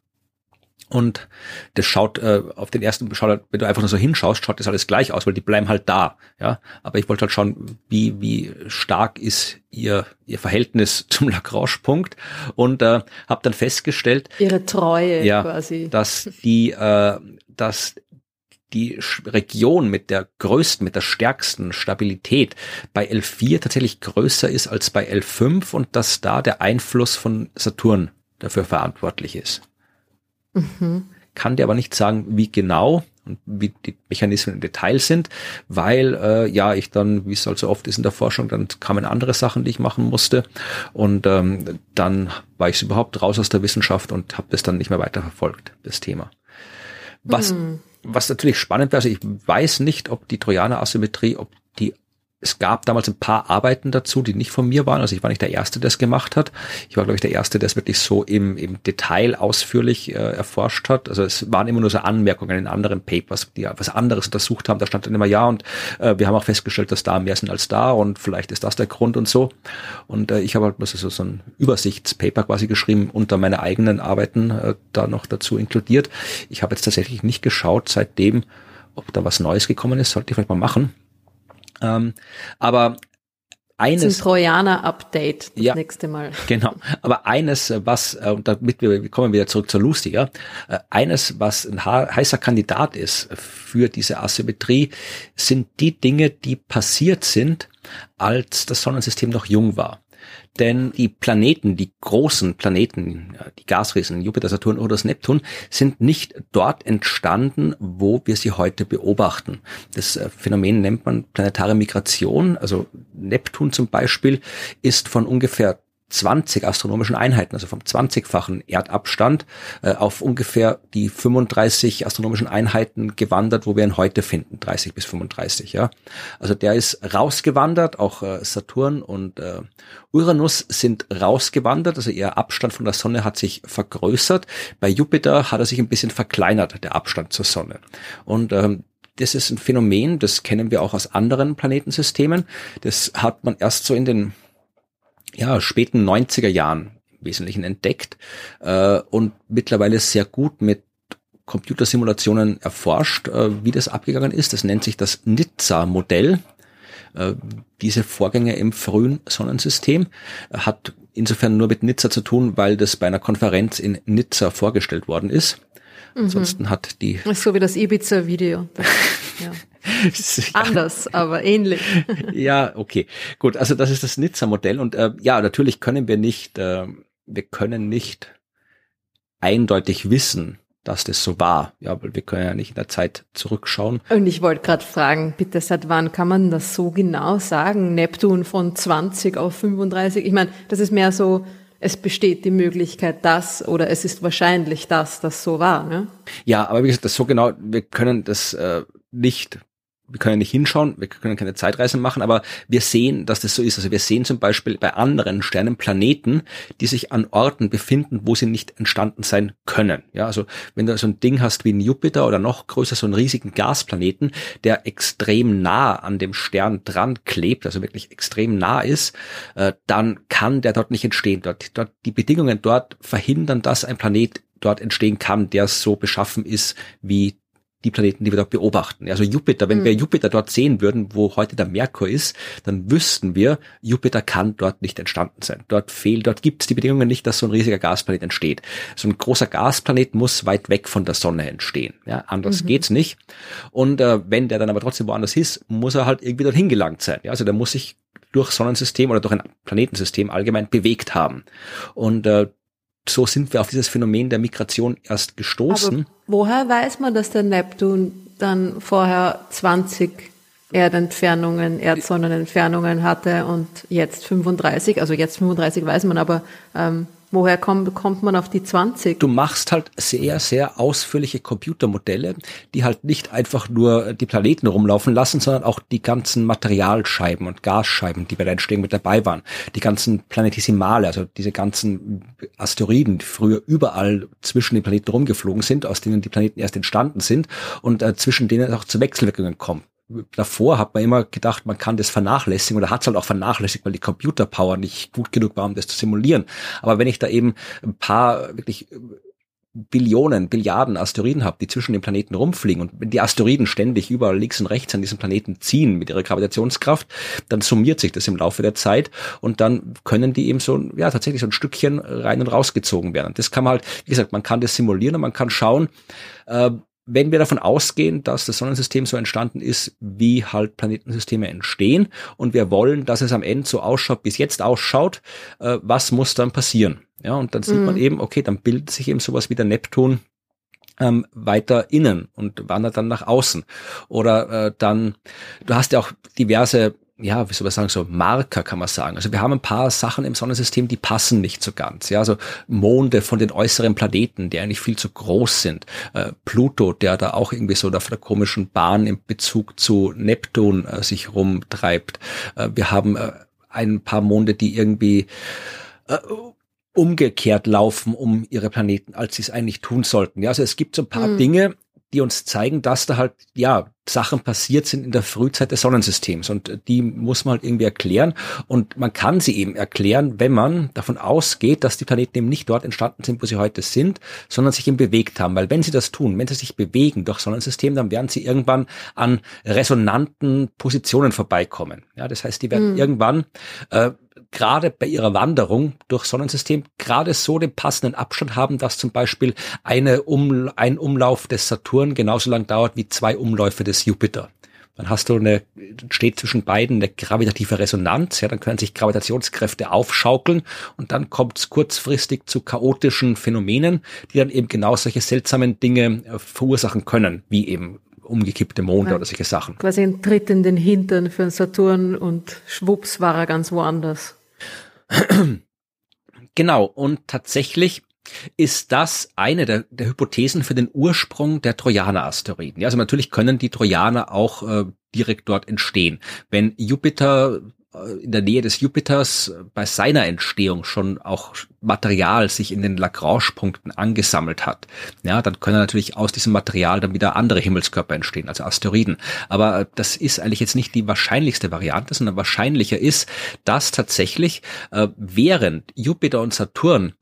Und das schaut äh, auf den ersten, schaut, wenn du einfach nur so hinschaust, schaut das alles gleich aus, weil die bleiben halt da. Ja, aber ich wollte halt schauen, wie wie stark ist ihr ihr Verhältnis zum Lagrange-Punkt und äh, habe dann festgestellt, ihre Treue ja, quasi, dass die äh, dass die Region mit der größten, mit der stärksten Stabilität bei L4 tatsächlich größer ist als bei L5 und dass da der Einfluss von Saturn dafür verantwortlich ist. Mhm. Kann dir aber nicht sagen, wie genau. und wie die Mechanismen im Detail sind, weil äh, ja ich dann, wie es halt so oft ist in der Forschung, dann kamen andere Sachen, die ich machen musste und ähm, dann war ich überhaupt raus aus der Wissenschaft und habe das dann nicht mehr weiterverfolgt, das Thema. Was, mhm. was natürlich spannend wäre, also ich weiß nicht, ob die Trojaner-Asymmetrie, ob die es gab damals ein paar Arbeiten dazu, die nicht von mir waren. Also ich war nicht der Erste, der es gemacht hat. Ich war, glaube ich, der Erste, der es wirklich so im, im Detail ausführlich äh, erforscht hat. Also es waren immer nur so Anmerkungen in anderen Papers, die was anderes untersucht haben. Da stand dann immer ja und äh, wir haben auch festgestellt, dass da mehr sind als da und vielleicht ist das der Grund und so. Und äh, ich habe halt also so ein Übersichtspaper quasi geschrieben unter meine eigenen Arbeiten äh, da noch dazu inkludiert. Ich habe jetzt tatsächlich nicht geschaut seitdem, ob da was Neues gekommen ist. Sollte ich vielleicht mal machen ähm, aber eines. Ein Trojaner-Update das ja, nächste Mal. Genau. Aber eines, was, äh, damit wir, kommen wieder zurück zur Lucy, ja, äh, eines, was ein heißer Kandidat ist für diese Asymmetrie, sind die Dinge, die passiert sind, als das Sonnensystem noch jung war. Denn die Planeten, die großen Planeten, die Gasriesen, Jupiter, Saturn oder das Neptun, sind nicht dort entstanden, wo wir sie heute beobachten. Das äh, Phänomen nennt man planetare Migration. Also Neptun zum Beispiel ist von ungefähr 20 astronomischen Einheiten, also vom 20-fachen Erdabstand äh, auf ungefähr die 35 astronomischen Einheiten gewandert, wo wir ihn heute finden, 30 bis 35, ja. Also der ist rausgewandert, auch äh, Saturn und äh, Uranus sind rausgewandert, also ihr Abstand von der Sonne hat sich vergrößert. Bei Jupiter hat er sich ein bisschen verkleinert, der Abstand zur Sonne. Und ähm, das ist ein Phänomen, das kennen wir auch aus anderen Planetensystemen. Das hat man erst so in den ja, späten 90er Jahren im Wesentlichen entdeckt äh, und mittlerweile sehr gut mit Computersimulationen erforscht, äh, wie das abgegangen ist. Das nennt sich das Nizza-Modell. Äh, diese Vorgänge im frühen Sonnensystem hat insofern nur mit Nizza zu tun, weil das bei einer Konferenz in Nizza vorgestellt worden ist. Mhm. Ansonsten hat die. So wie das Ibiza-Video. Ja. Anders, aber ähnlich. ja, okay. Gut, also das ist das Nizza-Modell und äh, ja, natürlich können wir nicht, äh, wir können nicht eindeutig wissen, dass das so war. Ja, weil wir können ja nicht in der Zeit zurückschauen. Und ich wollte gerade fragen, bitte, seit wann kann man das so genau sagen? Neptun von 20 auf 35? Ich meine, das ist mehr so, es besteht die Möglichkeit, dass oder es ist wahrscheinlich, dass das so war. Ne? Ja, aber wie gesagt, das so genau, wir können das äh, nicht wir können nicht hinschauen, wir können keine Zeitreisen machen, aber wir sehen, dass das so ist. Also wir sehen zum Beispiel bei anderen Sternen Planeten, die sich an Orten befinden, wo sie nicht entstanden sein können. Ja, also wenn du so ein Ding hast wie ein Jupiter oder noch größer, so einen riesigen Gasplaneten, der extrem nah an dem Stern dran klebt, also wirklich extrem nah ist, äh, dann kann der dort nicht entstehen. Dort, dort, die Bedingungen dort verhindern, dass ein Planet dort entstehen kann, der so beschaffen ist wie die Planeten, die wir dort beobachten. Also Jupiter, wenn mhm. wir Jupiter dort sehen würden, wo heute der Merkur ist, dann wüssten wir, Jupiter kann dort nicht entstanden sein. Dort fehlt, dort gibt es die Bedingungen nicht, dass so ein riesiger Gasplanet entsteht. So ein großer Gasplanet muss weit weg von der Sonne entstehen. Ja, anders mhm. geht's nicht. Und äh, wenn der dann aber trotzdem woanders ist, muss er halt irgendwie dorthin gelangt sein. Ja, also der muss sich durch Sonnensystem oder durch ein Planetensystem allgemein bewegt haben. Und äh, so sind wir auf dieses Phänomen der Migration erst gestoßen. Aber woher weiß man, dass der Neptun dann vorher 20 Erdentfernungen, Erdsonnenentfernungen hatte und jetzt 35? Also jetzt 35 weiß man, aber ähm, Woher kommt, kommt man auf die 20? Du machst halt sehr, sehr ausführliche Computermodelle, die halt nicht einfach nur die Planeten rumlaufen lassen, sondern auch die ganzen Materialscheiben und Gasscheiben, die bei der Entstehung mit dabei waren. Die ganzen Planetissimale, also diese ganzen Asteroiden, die früher überall zwischen den Planeten rumgeflogen sind, aus denen die Planeten erst entstanden sind und äh, zwischen denen auch zu Wechselwirkungen kommen davor hat man immer gedacht, man kann das vernachlässigen oder hat es halt auch vernachlässigt, weil die Computerpower nicht gut genug war, um das zu simulieren. Aber wenn ich da eben ein paar wirklich Billionen, Billiarden Asteroiden habe, die zwischen den Planeten rumfliegen und wenn die Asteroiden ständig überall links und rechts an diesem Planeten ziehen mit ihrer Gravitationskraft, dann summiert sich das im Laufe der Zeit und dann können die eben so, ja, tatsächlich so ein Stückchen rein und rausgezogen werden. Das kann man halt, wie gesagt, man kann das simulieren und man kann schauen, äh, wenn wir davon ausgehen, dass das Sonnensystem so entstanden ist, wie halt Planetensysteme entstehen und wir wollen, dass es am Ende so ausschaut, wie es jetzt ausschaut, äh, was muss dann passieren? Ja, und dann sieht mhm. man eben, okay, dann bildet sich eben sowas wie der Neptun ähm, weiter innen und wandert dann nach außen. Oder äh, dann, du hast ja auch diverse ja, wie soll man sagen, so Marker kann man sagen. Also wir haben ein paar Sachen im Sonnensystem, die passen nicht so ganz. Ja, also Monde von den äußeren Planeten, die eigentlich viel zu groß sind. Äh, Pluto, der da auch irgendwie so auf der komischen Bahn im Bezug zu Neptun äh, sich rumtreibt. Äh, wir haben äh, ein paar Monde, die irgendwie äh, umgekehrt laufen um ihre Planeten, als sie es eigentlich tun sollten. Ja, also es gibt so ein paar mhm. Dinge, die uns zeigen, dass da halt, ja, Sachen passiert sind in der Frühzeit des Sonnensystems und die muss man halt irgendwie erklären und man kann sie eben erklären, wenn man davon ausgeht, dass die Planeten eben nicht dort entstanden sind, wo sie heute sind, sondern sich eben bewegt haben, weil wenn sie das tun, wenn sie sich bewegen durch Sonnensystem, dann werden sie irgendwann an resonanten Positionen vorbeikommen. Ja, das heißt, die werden mhm. irgendwann äh, gerade bei ihrer Wanderung durch Sonnensystem gerade so den passenden Abstand haben, dass zum Beispiel eine um, ein Umlauf des Saturn genauso lang dauert wie zwei Umläufe des Jupiter. Dann hast du eine, steht zwischen beiden eine gravitative Resonanz, ja, dann können sich Gravitationskräfte aufschaukeln und dann kommt es kurzfristig zu chaotischen Phänomenen, die dann eben genau solche seltsamen Dinge äh, verursachen können, wie eben umgekippte Monde ja, oder solche Sachen. Quasi ein Tritt in den Hintern für den Saturn und schwupps war er ganz woanders. Genau, und tatsächlich ist das eine der, der Hypothesen für den Ursprung der Trojaner-Asteroiden. Ja, also natürlich können die Trojaner auch äh, direkt dort entstehen. Wenn Jupiter in der Nähe des Jupiters bei seiner Entstehung schon auch Material sich in den Lagrange-Punkten angesammelt hat, ja, dann können natürlich aus diesem Material dann wieder andere Himmelskörper entstehen, also Asteroiden. Aber das ist eigentlich jetzt nicht die wahrscheinlichste Variante, sondern wahrscheinlicher ist, dass tatsächlich äh, während Jupiter und Saturn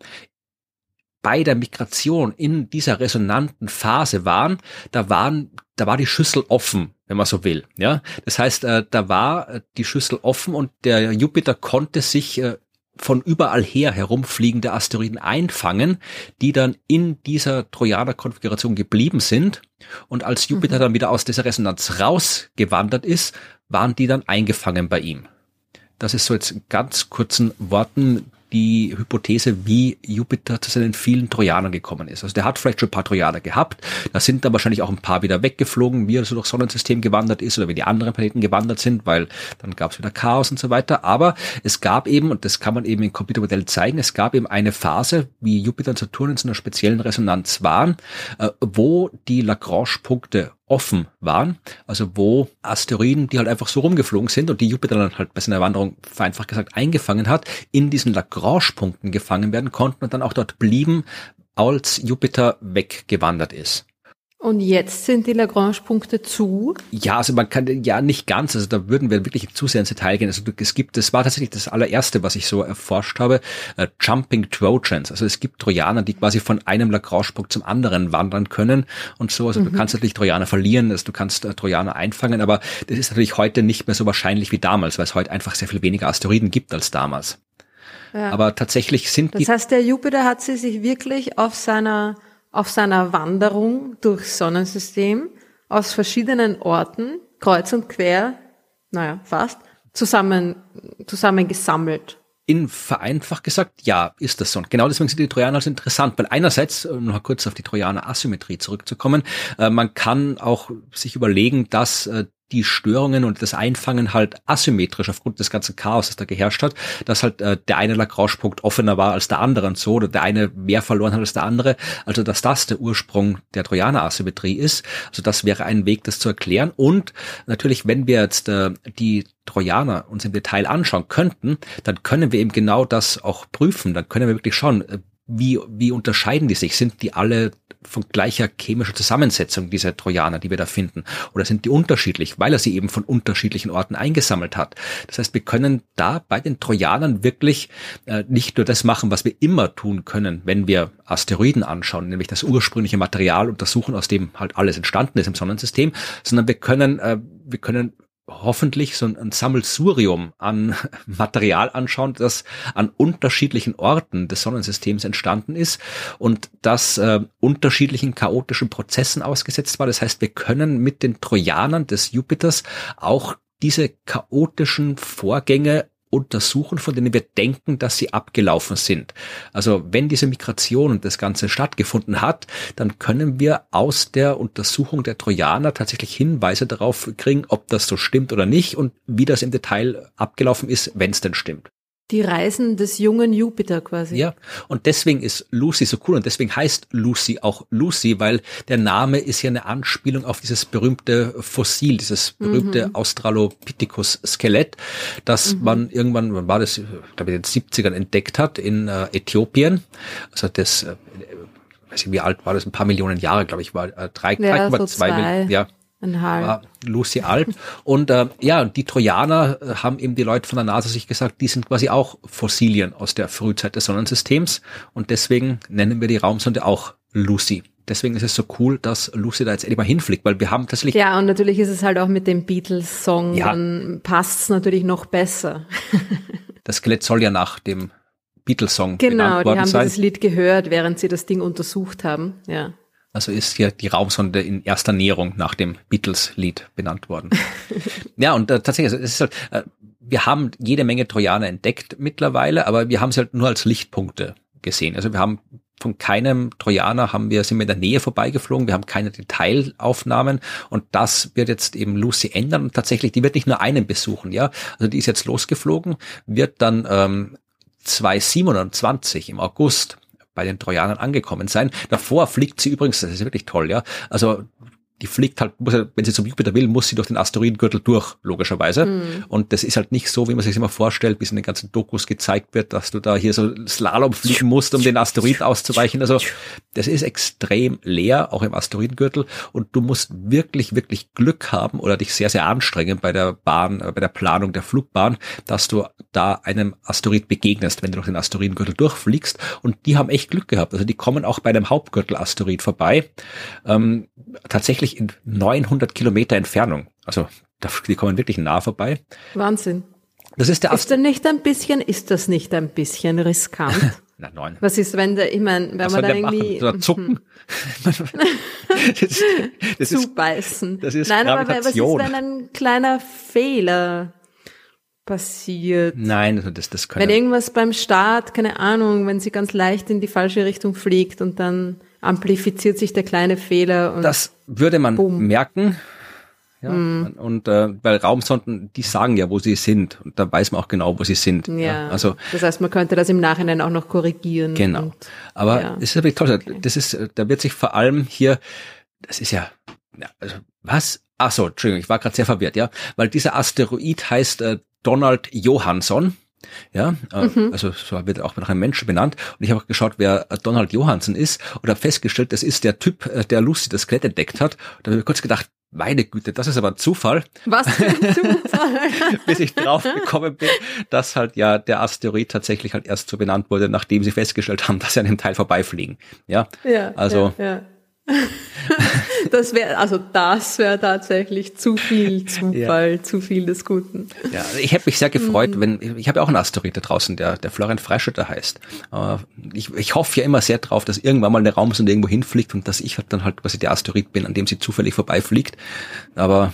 bei der Migration in dieser resonanten Phase waren, da waren, da war die Schüssel offen, wenn man so will. Ja, das heißt, äh, da war äh, die Schüssel offen und der Jupiter konnte sich äh, von überall her herumfliegende Asteroiden einfangen, die dann in dieser Trojaner-Konfiguration geblieben sind. Und als Jupiter mhm. dann wieder aus dieser Resonanz rausgewandert ist, waren die dann eingefangen bei ihm. Das ist so jetzt in ganz kurzen Worten die Hypothese, wie Jupiter zu seinen vielen Trojanern gekommen ist. Also der hat vielleicht schon ein paar Trojaner gehabt, da sind dann wahrscheinlich auch ein paar wieder weggeflogen, wie er so durchs Sonnensystem gewandert ist oder wie die anderen Planeten gewandert sind, weil dann gab es wieder Chaos und so weiter. Aber es gab eben, und das kann man eben im Computermodell zeigen, es gab eben eine Phase, wie Jupiter und Saturn in so einer speziellen Resonanz waren, äh, wo die Lagrange-Punkte offen waren, also wo Asteroiden, die halt einfach so rumgeflogen sind und die Jupiter dann halt bei seiner Wanderung vereinfacht gesagt eingefangen hat, in diesen Lagrange-Punkten gefangen werden konnten und dann auch dort blieben, als Jupiter weggewandert ist. Und jetzt sind die Lagrange-Punkte zu? Ja, also man kann, ja nicht ganz, also da würden wir wirklich zu sehr ins Detail gehen. Also es gibt, das war tatsächlich das allererste, was ich so erforscht habe, äh, Jumping Trojans. Also es gibt Trojaner, die quasi von einem Lagrange-Punkt zum anderen wandern können und so. Also mhm. du kannst natürlich Trojaner verlieren, also du kannst äh, Trojaner einfangen, aber das ist natürlich heute nicht mehr so wahrscheinlich wie damals, weil es heute einfach sehr viel weniger Asteroiden gibt als damals. Ja. Aber tatsächlich sind das die. Das heißt, der Jupiter hat sie sich wirklich auf seiner auf seiner Wanderung durchs Sonnensystem aus verschiedenen Orten, kreuz und quer, naja, fast, zusammen, zusammen gesammelt. In vereinfacht gesagt, ja, ist das so. Und genau deswegen sind die Trojaner also interessant, weil einerseits, um noch kurz auf die Trojaner Asymmetrie zurückzukommen, äh, man kann auch sich überlegen, dass äh, die Störungen und das Einfangen halt asymmetrisch aufgrund des ganzen Chaos, das da geherrscht hat, dass halt äh, der eine Lagrange-Punkt offener war als der andere und so, oder der eine mehr verloren hat als der andere. Also dass das der Ursprung der Trojaner-Asymmetrie ist. Also das wäre ein Weg, das zu erklären. Und natürlich, wenn wir jetzt äh, die Trojaner uns im Detail anschauen könnten, dann können wir eben genau das auch prüfen. Dann können wir wirklich schauen, äh, wie, wie unterscheiden die sich? Sind die alle von gleicher chemischer Zusammensetzung, diese Trojaner, die wir da finden? Oder sind die unterschiedlich, weil er sie eben von unterschiedlichen Orten eingesammelt hat? Das heißt, wir können da bei den Trojanern wirklich äh, nicht nur das machen, was wir immer tun können, wenn wir Asteroiden anschauen, nämlich das ursprüngliche Material untersuchen, aus dem halt alles entstanden ist im Sonnensystem, sondern wir können, äh, wir können hoffentlich so ein Sammelsurium an Material anschauen, das an unterschiedlichen Orten des Sonnensystems entstanden ist und das äh, unterschiedlichen chaotischen Prozessen ausgesetzt war. Das heißt, wir können mit den Trojanern des Jupiters auch diese chaotischen Vorgänge untersuchen, von denen wir denken, dass sie abgelaufen sind. Also wenn diese Migration und das Ganze stattgefunden hat, dann können wir aus der Untersuchung der Trojaner tatsächlich Hinweise darauf kriegen, ob das so stimmt oder nicht und wie das im Detail abgelaufen ist, wenn es denn stimmt. Die Reisen des jungen Jupiter quasi. Ja, und deswegen ist Lucy so cool und deswegen heißt Lucy auch Lucy, weil der Name ist ja eine Anspielung auf dieses berühmte Fossil, dieses berühmte mhm. Australopithecus-Skelett, das mhm. man irgendwann, wann war das, glaube ich, in den 70ern entdeckt hat in äh, Äthiopien. Also das, äh, weiß ich, wie alt war das, ein paar Millionen Jahre, glaube ich, war äh, drei, ja, 3,2 so Millionen, ja, halb. Lucy Alp. Und äh, ja, die Trojaner äh, haben eben die Leute von der NASA sich gesagt, die sind quasi auch Fossilien aus der Frühzeit des Sonnensystems. Und deswegen nennen wir die Raumsonde auch Lucy. Deswegen ist es so cool, dass Lucy da jetzt endlich mal hinfliegt, weil wir haben tatsächlich. Ja, und natürlich ist es halt auch mit dem Beatles-Song, ja. dann passt es natürlich noch besser. das Skelett soll ja nach dem Beatles-Song Genau, die haben sein. dieses Lied gehört, während sie das Ding untersucht haben, ja. Also ist hier die Raumsonde in erster Näherung nach dem Beatles-Lied benannt worden. ja, und äh, tatsächlich, also es ist halt, äh, wir haben jede Menge Trojaner entdeckt mittlerweile, aber wir haben sie halt nur als Lichtpunkte gesehen. Also wir haben von keinem Trojaner haben wir, sind wir in der Nähe vorbeigeflogen, wir haben keine Detailaufnahmen und das wird jetzt eben Lucy ändern und tatsächlich, die wird nicht nur einen besuchen, ja. Also die ist jetzt losgeflogen, wird dann ähm, 2027 im August bei den Trojanern angekommen sein. Davor fliegt sie übrigens, das ist wirklich toll, ja. Also die fliegt halt, muss, wenn sie zum Jupiter will, muss sie durch den Asteroidengürtel durch, logischerweise. Mhm. Und das ist halt nicht so, wie man sich immer vorstellt, bis in den ganzen Dokus gezeigt wird, dass du da hier so Slalom fliegen musst, um den Asteroid auszuweichen. Also das ist extrem leer, auch im Asteroidengürtel. Und du musst wirklich, wirklich Glück haben oder dich sehr, sehr anstrengen bei der Bahn, äh, bei der Planung der Flugbahn, dass du da einem Asteroid begegnest, wenn du durch den Asteroidengürtel durchfliegst. Und die haben echt Glück gehabt. Also die kommen auch bei einem Hauptgürtel-Asteroid vorbei. Ähm, tatsächlich wirklich in 900 Kilometer Entfernung. Also die kommen wirklich nah vorbei. Wahnsinn. Das ist der Ist denn nicht ein bisschen, ist das nicht ein bisschen riskant? Na, neun. Was ist, wenn der, ich meine, wenn Was man da irgendwie. Oder zucken. das, das Zubeißen. Ist, das ist Nein, aber was ist, wenn ein kleiner Fehler passiert? Nein, also das, das können. Wenn irgendwas beim Start, keine Ahnung, wenn sie ganz leicht in die falsche Richtung fliegt und dann amplifiziert sich der kleine Fehler. Und das würde man boom. merken. Ja, mm. und äh, weil Raumsonden, die sagen ja, wo sie sind und da weiß man auch genau, wo sie sind. Ja, ja also das heißt, man könnte das im Nachhinein auch noch korrigieren. Genau. Und, Aber ja. es ist wirklich toll. Das ist, da wird sich vor allem hier, das ist ja, ja also was? Ach so, Entschuldigung, ich war gerade sehr verwirrt, ja, weil dieser Asteroid heißt äh, Donald Johansson ja, äh, mhm. also so wird auch nach einem Menschen benannt. Und ich habe auch geschaut, wer Donald Johansen ist und habe festgestellt, das ist der Typ, äh, der Lucy das Skelett entdeckt hat. Und da habe ich kurz gedacht, meine Güte, das ist aber ein Zufall. Was für ein Zufall? Bis ich drauf gekommen bin, dass halt ja der Asteroid tatsächlich halt erst so benannt wurde, nachdem sie festgestellt haben, dass sie an dem Teil vorbeifliegen. Ja, ja also ja, ja. das wäre, also das wäre tatsächlich zu viel Zufall, ja. zu viel des Guten. Ja, ich hätte mich sehr gefreut, mhm. wenn, ich habe ja auch einen Asteroid da draußen, der, der Florian Freischütter heißt. Ich, ich hoffe ja immer sehr drauf, dass irgendwann mal eine Raumsonde irgendwo hinfliegt und dass ich halt dann halt quasi der Asteroid bin, an dem sie zufällig vorbeifliegt. Aber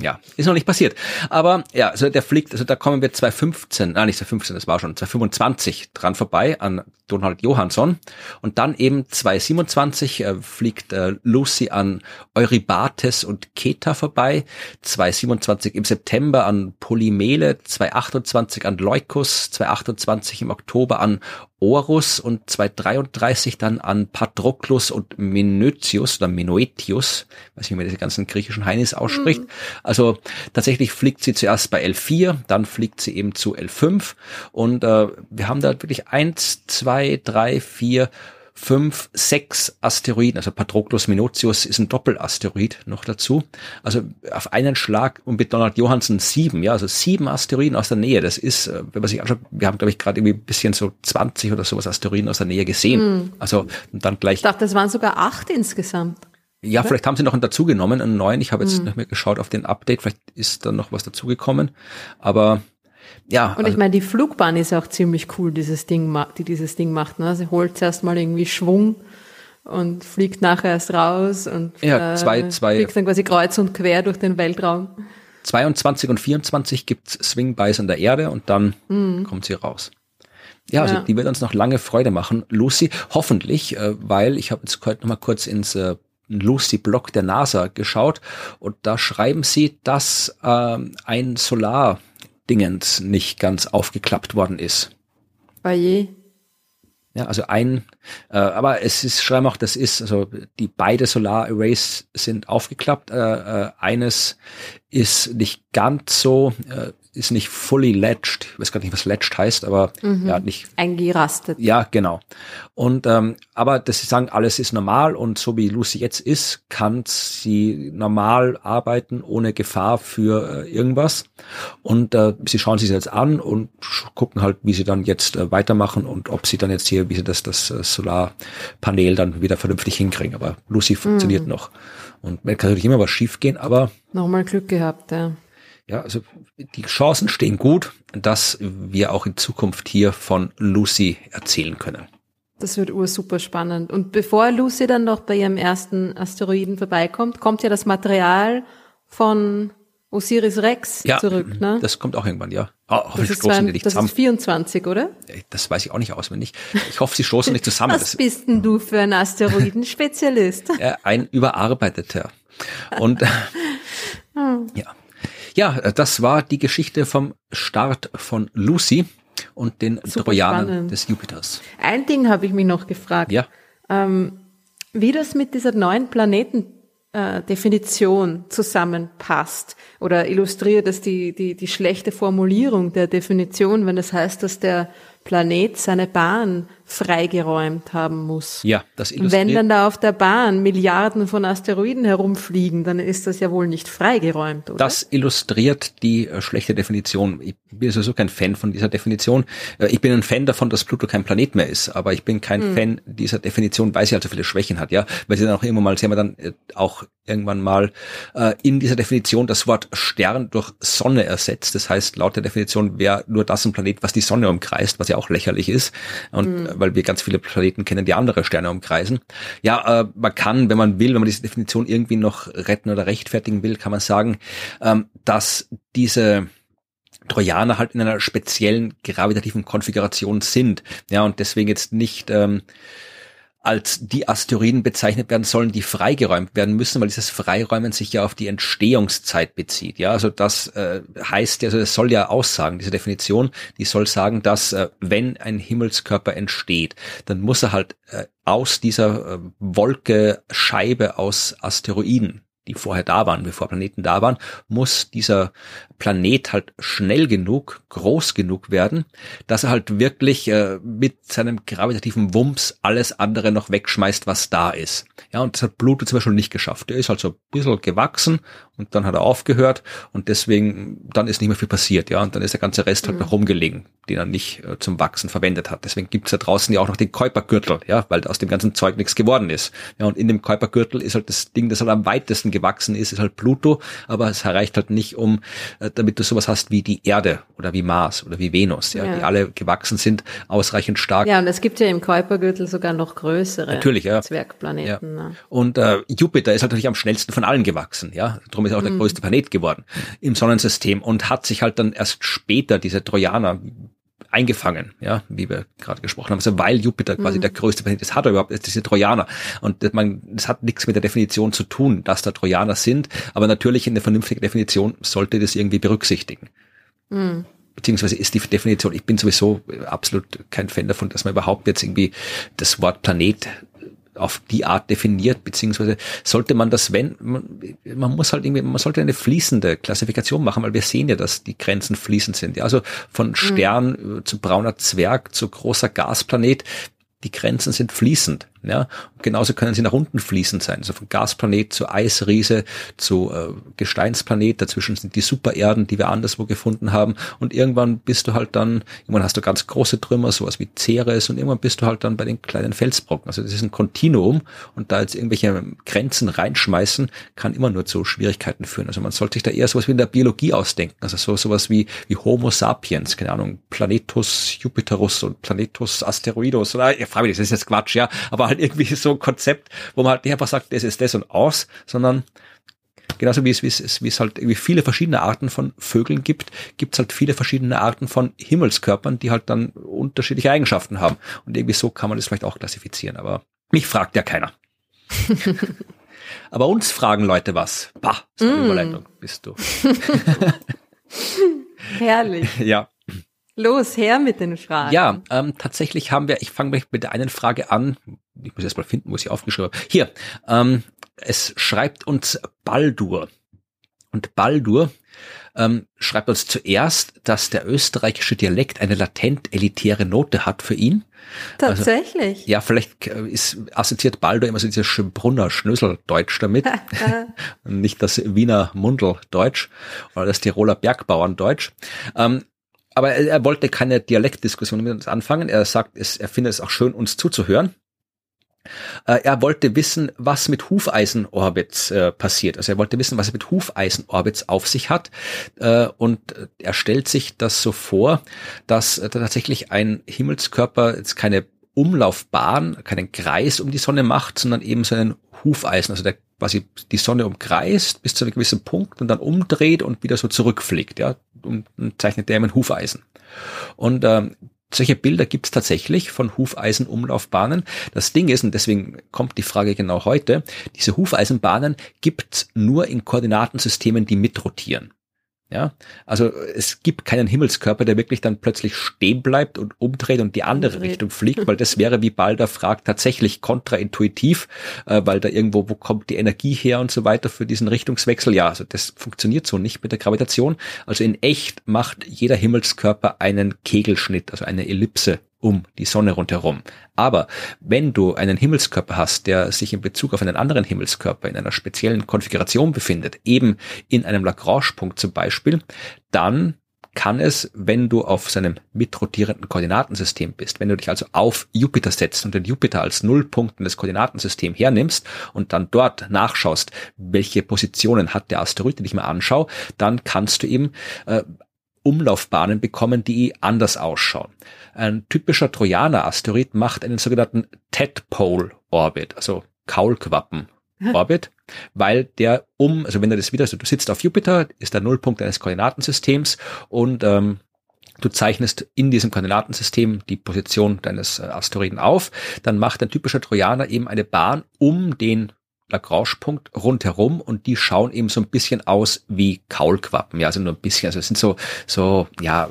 ja, ist noch nicht passiert. Aber ja, also der fliegt, also da kommen wir 2015, nein, nicht 2015, das war schon 2025 dran vorbei an Donald Johansson. Und dann eben 2027 äh, fliegt äh, Lucy an Eurybates und Keta vorbei. 2027 im September an Polymele, 2028 an Leucus, 2028 im Oktober an Orus und 233 dann an Patroclus und Menoetius oder Menoetius, weiß nicht, wie man diese ganzen griechischen Heinis ausspricht. Mhm. Also tatsächlich fliegt sie zuerst bei L4, dann fliegt sie eben zu L5 und äh, wir haben da wirklich eins, zwei, drei, vier, fünf, sechs Asteroiden, also Patroclus Minotius ist ein Doppelasteroid noch dazu. Also auf einen Schlag und mit Donald Johansen sieben, ja, also sieben Asteroiden aus der Nähe. Das ist, äh, wenn man sich anschaut, wir haben, glaube ich, gerade irgendwie ein bisschen so 20 oder sowas Asteroiden aus der Nähe gesehen. Mhm. Also und dann gleich. Ich dachte, das waren sogar acht insgesamt. Ja, vielleicht haben sie noch einen dazugenommen, einen neuen. Ich habe jetzt mhm. nicht mehr geschaut auf den Update, vielleicht ist da noch was dazugekommen. Aber ja. Und ich meine, die Flugbahn ist auch ziemlich cool, dieses Ding, die dieses Ding macht. Ne? Sie holt zuerst mal irgendwie Schwung und fliegt nachher erst raus und ja, zwei, äh, zwei, fliegt dann quasi kreuz und quer durch den Weltraum. 22 und 24 gibt's Swing Bys in der Erde und dann mhm. kommt sie raus. Ja, also ja. die wird uns noch lange Freude machen. Lucy, hoffentlich, äh, weil ich habe jetzt heute noch mal kurz ins äh, Lucy-Blog der NASA geschaut und da schreiben sie, dass äh, ein Solar-Dingens nicht ganz aufgeklappt worden ist. Bei je. Ja, also ein, äh, aber es ist, schreiben auch, das ist, also die beide Solar Arrays sind aufgeklappt. Äh, äh, eines ist nicht ganz so, äh, ist nicht fully ledged. Ich weiß gar nicht, was ledged heißt, aber mhm. ja, nicht. Eingerastet. Ja, genau. Und ähm, aber dass sie sagen, alles ist normal und so wie Lucy jetzt ist, kann sie normal arbeiten ohne Gefahr für äh, irgendwas. Und äh, sie schauen sich jetzt an und gucken halt, wie sie dann jetzt äh, weitermachen und ob sie dann jetzt hier, wie sie das, das äh, Solarpanel dann wieder vernünftig hinkriegen. Aber Lucy funktioniert mhm. noch. Und man kann natürlich immer was schief gehen, aber. Nochmal Glück gehabt, ja. Ja, also die Chancen stehen gut, dass wir auch in Zukunft hier von Lucy erzählen können. Das wird ur super spannend. Und bevor Lucy dann noch bei ihrem ersten Asteroiden vorbeikommt, kommt ja das Material von Osiris Rex ja, zurück, ne? Das kommt auch irgendwann, ja. Oh, das, ist, zwei, das ist 24, oder? Das weiß ich auch nicht auswendig. Ich hoffe, sie stoßen nicht zusammen. Was bist denn du für ein Asteroidenspezialist? ein überarbeiteter. Und hm. ja, ja, das war die Geschichte vom Start von Lucy und den Super Trojanern spannend. des Jupiters. Ein Ding habe ich mich noch gefragt. Ja. Ähm, wie das mit dieser neuen Planetendefinition äh, zusammenpasst oder illustriert das die, die, die schlechte Formulierung der Definition, wenn das heißt, dass der Planet seine Bahn freigeräumt haben muss. Ja, das illustriert. Wenn dann da auf der Bahn Milliarden von Asteroiden herumfliegen, dann ist das ja wohl nicht freigeräumt, oder? Das illustriert die äh, schlechte Definition. Ich bin sowieso kein Fan von dieser Definition. Äh, ich bin ein Fan davon, dass Pluto kein Planet mehr ist, aber ich bin kein hm. Fan dieser Definition, weil sie halt so viele Schwächen hat, ja. Weil sie dann auch immer mal, sie haben dann äh, auch irgendwann mal äh, in dieser Definition das Wort Stern durch Sonne ersetzt. Das heißt, laut der Definition wäre nur das ein Planet, was die Sonne umkreist, was ja auch lächerlich ist. Und mhm. Weil wir ganz viele Planeten kennen, die andere Sterne umkreisen. Ja, äh, man kann, wenn man will, wenn man diese Definition irgendwie noch retten oder rechtfertigen will, kann man sagen, ähm, dass diese Trojaner halt in einer speziellen gravitativen Konfiguration sind. Ja, und deswegen jetzt nicht ähm, als die Asteroiden bezeichnet werden sollen, die freigeräumt werden müssen, weil dieses Freiräumen sich ja auf die Entstehungszeit bezieht. Ja, also das äh, heißt also das soll ja aussagen, diese Definition, die soll sagen, dass äh, wenn ein Himmelskörper entsteht, dann muss er halt äh, aus dieser äh, Wolke Scheibe aus Asteroiden die vorher da waren, bevor Planeten da waren, muss dieser Planet halt schnell genug, groß genug werden, dass er halt wirklich äh, mit seinem gravitativen Wumms alles andere noch wegschmeißt, was da ist. Ja, und das hat Pluto zum Beispiel nicht geschafft. Der ist halt so ein bisschen gewachsen und dann hat er aufgehört und deswegen, dann ist nicht mehr viel passiert, ja, und dann ist der ganze Rest halt mhm. noch rumgelegen, den er nicht äh, zum Wachsen verwendet hat. Deswegen gibt's da draußen ja auch noch den Kuipergürtel, ja, weil aus dem ganzen Zeug nichts geworden ist. Ja, und in dem Kuipergürtel ist halt das Ding, das halt am weitesten gewachsen ist, ist halt Pluto, aber es erreicht halt nicht um, äh, damit du sowas hast wie die Erde oder wie Mars oder wie Venus, ja, ja. die alle gewachsen sind, ausreichend stark. Ja, und es gibt ja im Kuipergürtel sogar noch größere natürlich, ja. Zwergplaneten. Ja. Ne? Und äh, Jupiter ist halt natürlich am schnellsten von allen gewachsen, ja. Darum ist er auch mhm. der größte Planet geworden im Sonnensystem und hat sich halt dann erst später diese Trojaner eingefangen, ja, wie wir gerade gesprochen haben. Also weil Jupiter quasi mhm. der größte Planet ist, hat er überhaupt diese Trojaner. Und man, das hat nichts mit der Definition zu tun, dass da Trojaner sind, aber natürlich in der vernünftigen Definition sollte das irgendwie berücksichtigen. Mhm. Beziehungsweise ist die Definition, ich bin sowieso absolut kein Fan davon, dass man überhaupt jetzt irgendwie das Wort Planet auf die Art definiert, beziehungsweise sollte man das, wenn, man, man, muss halt irgendwie, man sollte eine fließende Klassifikation machen, weil wir sehen ja, dass die Grenzen fließend sind. Ja, also von mhm. Stern mhm. zu brauner Zwerg zu großer Gasplanet, die Grenzen sind fließend. Ja, und genauso können sie nach unten fließend sein. Also von Gasplanet zu Eisriese zu äh, Gesteinsplanet. Dazwischen sind die Supererden, die wir anderswo gefunden haben. Und irgendwann bist du halt dann, irgendwann hast du ganz große Trümmer, sowas wie Ceres, und irgendwann bist du halt dann bei den kleinen Felsbrocken. Also das ist ein Kontinuum. Und da jetzt irgendwelche Grenzen reinschmeißen, kann immer nur zu Schwierigkeiten führen. Also man sollte sich da eher sowas wie in der Biologie ausdenken. Also so sowas wie, wie Homo sapiens, keine Ahnung, Planetus Jupiterus und Planetus Asteroidus. Oder, ja, frage mich, das ist jetzt Quatsch, ja. Aber halt irgendwie so ein Konzept, wo man halt nicht einfach sagt, das ist das und aus, sondern genauso wie es, wie es, wie es halt wie viele verschiedene Arten von Vögeln gibt, gibt es halt viele verschiedene Arten von Himmelskörpern, die halt dann unterschiedliche Eigenschaften haben. Und irgendwie so kann man das vielleicht auch klassifizieren. Aber mich fragt ja keiner. Aber uns fragen Leute was. Bah, so eine mm. Überleitung bist du. Herrlich. Ja. Los, her mit den Fragen. Ja, ähm, tatsächlich haben wir, ich fange mit der einen Frage an, ich muss erst mal finden, wo ich sie aufgeschrieben habe. Hier, ähm, es schreibt uns Baldur. Und Baldur ähm, schreibt uns zuerst, dass der österreichische Dialekt eine latent elitäre Note hat für ihn. Also, Tatsächlich. Also, ja, vielleicht äh, ist assoziiert Baldur immer so dieses Brunner Schnöseldeutsch damit. Nicht das Wiener Mundeldeutsch oder das Tiroler Bergbauerndeutsch. Ähm, aber er, er, wollte keine Dialektdiskussion mit uns anfangen. Er sagt, es, er findet es auch schön, uns zuzuhören. Äh, er wollte wissen, was mit Hufeisenorbits äh, passiert. Also er wollte wissen, was er mit Hufeisenorbits auf sich hat. Äh, und er stellt sich das so vor, dass äh, tatsächlich ein Himmelskörper jetzt keine Umlaufbahn, keinen Kreis um die Sonne macht, sondern eben so einen Hufeisen, also der quasi die Sonne umkreist bis zu einem gewissen Punkt und dann umdreht und wieder so zurückfliegt, ja, und, und zeichnet der mit Hufeisen. Und ähm, solche Bilder gibt es tatsächlich von Hufeisenumlaufbahnen. Das Ding ist, und deswegen kommt die Frage genau heute, diese Hufeisenbahnen gibt nur in Koordinatensystemen, die mitrotieren. Ja, also es gibt keinen Himmelskörper, der wirklich dann plötzlich stehen bleibt und umdreht und die andere umdreht. Richtung fliegt, weil das wäre, wie Balder fragt, tatsächlich kontraintuitiv, äh, weil da irgendwo, wo kommt die Energie her und so weiter für diesen Richtungswechsel. Ja, also das funktioniert so nicht mit der Gravitation. Also in echt macht jeder Himmelskörper einen Kegelschnitt, also eine Ellipse um die Sonne rundherum. Aber wenn du einen Himmelskörper hast, der sich in Bezug auf einen anderen Himmelskörper in einer speziellen Konfiguration befindet, eben in einem Lagrange-Punkt zum Beispiel, dann kann es, wenn du auf seinem mitrotierenden Koordinatensystem bist, wenn du dich also auf Jupiter setzt und den Jupiter als Nullpunkt in das Koordinatensystem hernimmst und dann dort nachschaust, welche Positionen hat der Asteroid, den ich mir anschaue, dann kannst du eben äh, Umlaufbahnen bekommen, die anders ausschauen. Ein typischer Trojaner-Asteroid macht einen sogenannten Tadpole-Orbit, also Kaulquappen-Orbit, weil der um, also wenn du das wieder, also du sitzt auf Jupiter, ist der Nullpunkt deines Koordinatensystems und ähm, du zeichnest in diesem Koordinatensystem die Position deines äh, Asteroiden auf, dann macht ein typischer Trojaner eben eine Bahn um den Lagrange-Punkt rundherum und die schauen eben so ein bisschen aus wie Kaulquappen, ja, also nur ein bisschen, also es sind so, so, ja,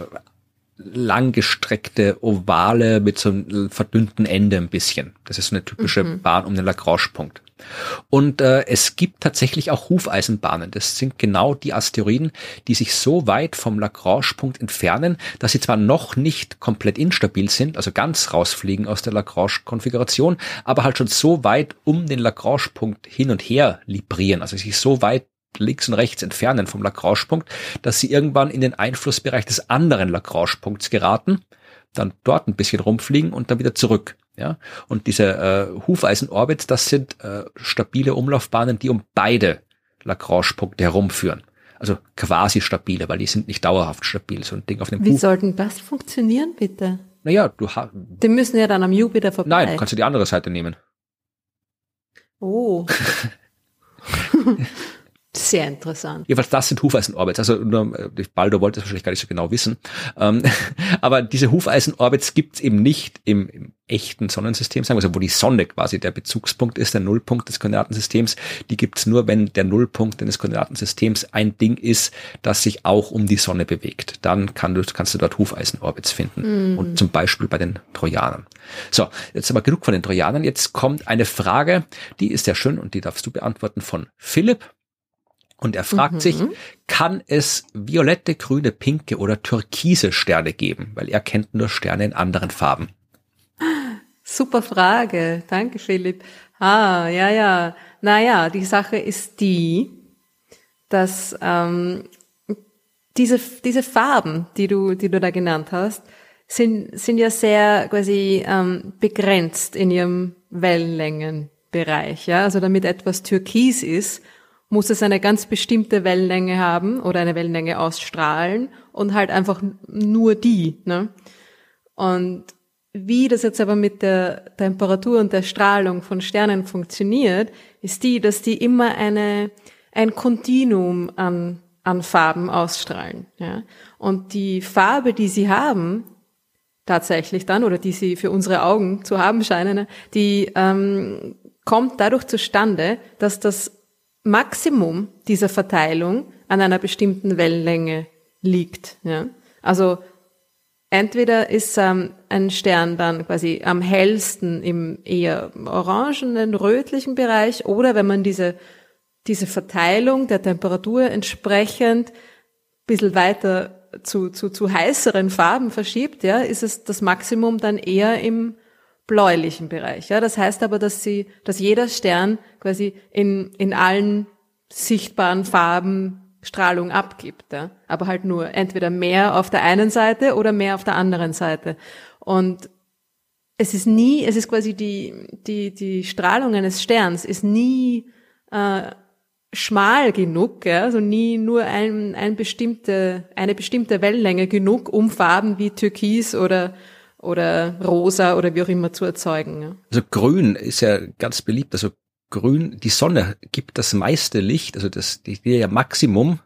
langgestreckte Ovale mit so einem verdünnten Ende ein bisschen. Das ist so eine typische mhm. Bahn um den Lagrange-Punkt. Und äh, es gibt tatsächlich auch Hufeisenbahnen. Das sind genau die Asteroiden, die sich so weit vom Lagrange-Punkt entfernen, dass sie zwar noch nicht komplett instabil sind, also ganz rausfliegen aus der Lagrange-Konfiguration, aber halt schon so weit um den Lagrange-Punkt hin und her librieren, also sich so weit links und rechts entfernen vom Lagrange-Punkt, dass sie irgendwann in den Einflussbereich des anderen Lagrange-Punkts geraten, dann dort ein bisschen rumfliegen und dann wieder zurück. Ja, und diese äh, Hufeisen-Orbits, das sind äh, stabile Umlaufbahnen, die um beide Lagrange-Punkte herumführen. Also quasi stabile, weil die sind nicht dauerhaft stabil. So ein Ding auf dem Wie Huf sollten das funktionieren, bitte? Naja, du hast. Die müssen ja dann am Jupiter vorbei. Nein, kannst du die andere Seite nehmen. Oh. Sehr interessant. Jedenfalls das sind Hufeisenorbits. Also äh, Baldo wollte es wahrscheinlich gar nicht so genau wissen. Ähm, aber diese Hufeisenorbits gibt es eben nicht im, im, echten Sonnensystem, sagen wir so, wo die Sonne quasi der Bezugspunkt ist, der Nullpunkt des Koordinatensystems. Die gibt es nur, wenn der Nullpunkt des Koordinatensystems ein Ding ist, das sich auch um die Sonne bewegt. Dann kann du, kannst du dort Hufeisenorbits finden. Mhm. Und zum Beispiel bei den Trojanern. So, jetzt aber genug von den Trojanern. Jetzt kommt eine Frage, die ist sehr schön und die darfst du beantworten von Philipp. Und er fragt mhm. sich, kann es violette, grüne, pinke oder türkise Sterne geben? Weil er kennt nur Sterne in anderen Farben. Super Frage. Danke, Philipp. Ah, ja, ja. Naja, die Sache ist die, dass ähm, diese, diese Farben, die du, die du da genannt hast, sind, sind ja sehr quasi ähm, begrenzt in ihrem Wellenlängenbereich. Ja? Also damit etwas türkis ist, muss es eine ganz bestimmte Wellenlänge haben oder eine Wellenlänge ausstrahlen und halt einfach nur die. Ne? Und wie das jetzt aber mit der Temperatur und der Strahlung von Sternen funktioniert, ist die, dass die immer eine, ein Kontinuum an, an Farben ausstrahlen. Ja? Und die Farbe, die sie haben, tatsächlich dann, oder die sie für unsere Augen zu haben scheinen, die ähm, kommt dadurch zustande, dass das Maximum dieser Verteilung an einer bestimmten Wellenlänge liegt. Ja? Also entweder ist ähm, ein Stern dann quasi am hellsten im eher orangenen, rötlichen Bereich oder wenn man diese, diese Verteilung der Temperatur entsprechend ein bisschen weiter zu, zu, zu heißeren Farben verschiebt, ja, ist es das Maximum dann eher im bläulichen Bereich. Ja, das heißt aber, dass sie, dass jeder Stern quasi in, in allen sichtbaren Farben Strahlung abgibt, ja? aber halt nur entweder mehr auf der einen Seite oder mehr auf der anderen Seite. Und es ist nie, es ist quasi die, die, die Strahlung eines Sterns ist nie äh, schmal genug, ja? also nie nur ein, ein bestimmte, eine bestimmte Wellenlänge genug, um Farben wie Türkis oder oder rosa oder wie auch immer zu erzeugen. Ja. Also grün ist ja ganz beliebt. Also grün, die Sonne gibt das meiste Licht, also das, die, ja Maximum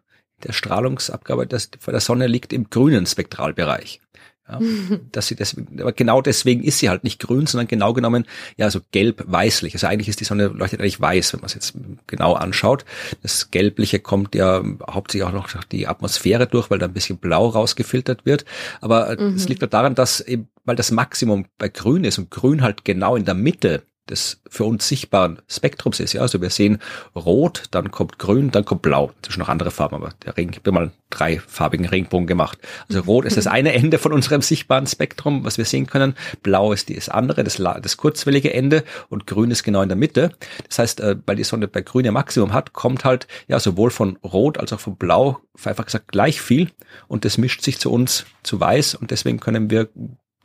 der Strahlungsabgabe das, von der Sonne liegt im grünen Spektralbereich. Ja, dass sie deswegen, aber genau deswegen ist sie halt nicht grün, sondern genau genommen, ja, so gelb-weißlich. Also eigentlich ist die Sonne leuchtet eigentlich weiß, wenn man es jetzt genau anschaut. Das Gelbliche kommt ja hauptsächlich auch noch durch die Atmosphäre durch, weil da ein bisschen blau rausgefiltert wird. Aber es mhm. liegt daran, dass eben, weil das Maximum bei grün ist und grün halt genau in der Mitte des für uns sichtbaren Spektrums ist. Ja, also wir sehen rot, dann kommt grün, dann kommt blau. Sind noch andere Farben, aber der Ring, ich habe mal einen dreifarbigen Regenbogen gemacht. Also rot ist das eine Ende von unserem sichtbaren Spektrum, was wir sehen können. Blau ist das andere, das, das kurzwellige Ende und grün ist genau in der Mitte. Das heißt, äh, weil die Sonne bei grün ja Maximum hat, kommt halt ja sowohl von rot als auch von blau einfach gesagt gleich viel und das mischt sich zu uns zu weiß und deswegen können wir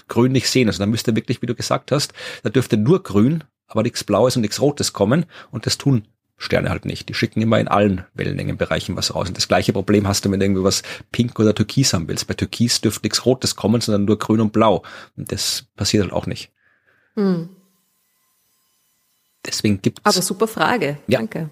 grün nicht sehen. Also da müsste wirklich, wie du gesagt hast, da dürfte nur grün aber nichts Blaues und nichts Rotes kommen und das tun Sterne halt nicht. Die schicken immer in allen Wellenlängenbereichen was raus. Und das gleiche Problem hast du, wenn du irgendwie was Pink oder Türkis haben willst. Bei Türkis dürfte nichts Rotes kommen, sondern nur Grün und Blau. Und das passiert halt auch nicht. Hm. Deswegen gibt's. Aber super Frage. Ja. Danke.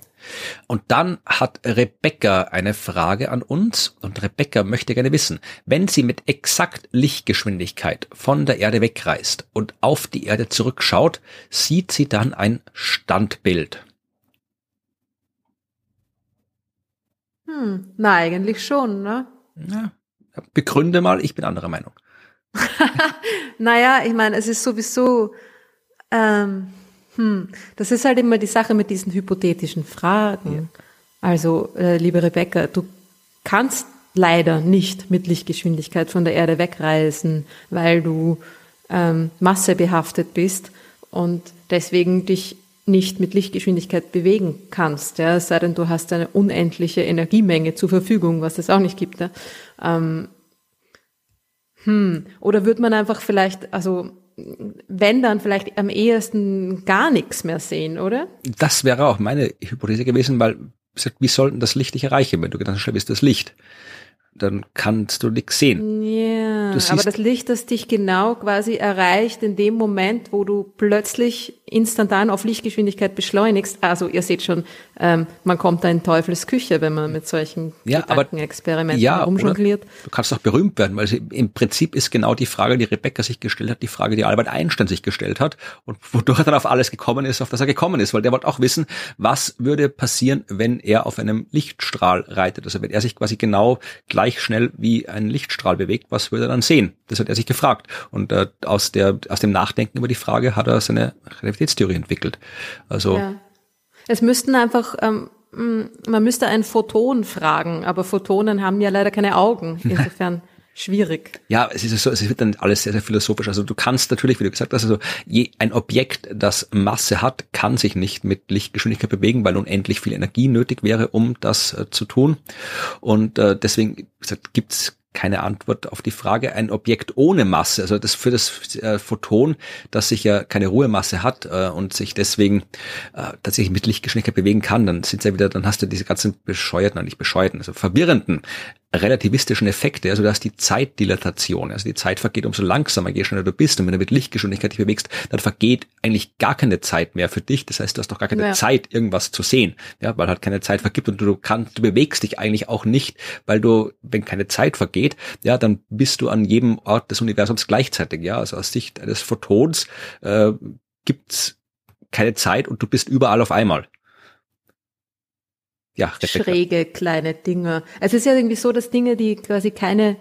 Und dann hat Rebecca eine Frage an uns und Rebecca möchte gerne wissen, wenn sie mit exakt Lichtgeschwindigkeit von der Erde wegreist und auf die Erde zurückschaut, sieht sie dann ein Standbild. Hm, na, eigentlich schon, ne? Ja, begründe mal, ich bin anderer Meinung. naja, ich meine, es ist sowieso, ähm, hm, das ist halt immer die Sache mit diesen hypothetischen Fragen. Ja. Also, äh, liebe Rebecca, du kannst leider nicht mit Lichtgeschwindigkeit von der Erde wegreisen, weil du ähm, massebehaftet bist und deswegen dich nicht mit Lichtgeschwindigkeit bewegen kannst. Ja, es sei denn, du hast eine unendliche Energiemenge zur Verfügung, was es auch nicht gibt. Ja. Ähm, hm. Oder wird man einfach vielleicht, also wenn dann vielleicht am ehesten gar nichts mehr sehen, oder? Das wäre auch meine Hypothese gewesen, weil wie sollten das Licht dich erreichen, wenn du schnell bist, das Licht? Dann kannst du nichts sehen. Ja, aber das Licht, das dich genau quasi erreicht in dem Moment, wo du plötzlich instantan auf Lichtgeschwindigkeit beschleunigst. Also ihr seht schon, ähm, man kommt da in Teufels Küche, wenn man mit solchen ja, Gedankenexperimenten ja, rumjongliert. Du kannst auch berühmt werden, weil im Prinzip ist genau die Frage, die Rebecca sich gestellt hat, die Frage, die Albert Einstein sich gestellt hat und wodurch er dann auf alles gekommen ist, auf das er gekommen ist, weil der wollte auch wissen, was würde passieren, wenn er auf einem Lichtstrahl reitet. Also wenn er sich quasi genau gleich schnell wie ein Lichtstrahl bewegt, was würde er dann sehen? Das hat er sich gefragt. Und äh, aus, der, aus dem Nachdenken über die Frage hat er seine Relativitätstheorie entwickelt. Also ja. Es müssten einfach, ähm, man müsste ein Photon fragen, aber Photonen haben ja leider keine Augen. Insofern schwierig. Ja, es ist so, es wird dann alles sehr, sehr philosophisch. Also du kannst natürlich, wie du gesagt hast, also je, ein Objekt, das Masse hat, kann sich nicht mit Lichtgeschwindigkeit bewegen, weil unendlich viel Energie nötig wäre, um das äh, zu tun. Und äh, deswegen gesagt, gibt's keine Antwort auf die Frage. Ein Objekt ohne Masse, also das für das äh, Photon, das sich ja keine Ruhemasse hat äh, und sich deswegen äh, tatsächlich mit Lichtgeschwindigkeit bewegen kann, dann sind ja wieder, dann hast du diese ganzen bescheuerten, nicht bescheuerten, also verwirrenden relativistischen Effekte. Also du hast die Zeitdilatation. Also die Zeit vergeht umso langsamer, je schneller du bist. Und wenn du mit Lichtgeschwindigkeit dich bewegst, dann vergeht eigentlich gar keine Zeit mehr für dich. Das heißt, du hast doch gar keine ja. Zeit, irgendwas zu sehen. Ja, weil halt keine Zeit vergibt und du kannst, du bewegst dich eigentlich auch nicht, weil du, wenn keine Zeit vergeht, ja, dann bist du an jedem Ort des Universums gleichzeitig. Ja, also aus Sicht eines Photons äh, gibt's keine Zeit und du bist überall auf einmal ja, schräge kleine Dinge. Also es ist ja irgendwie so, dass Dinge, die quasi keine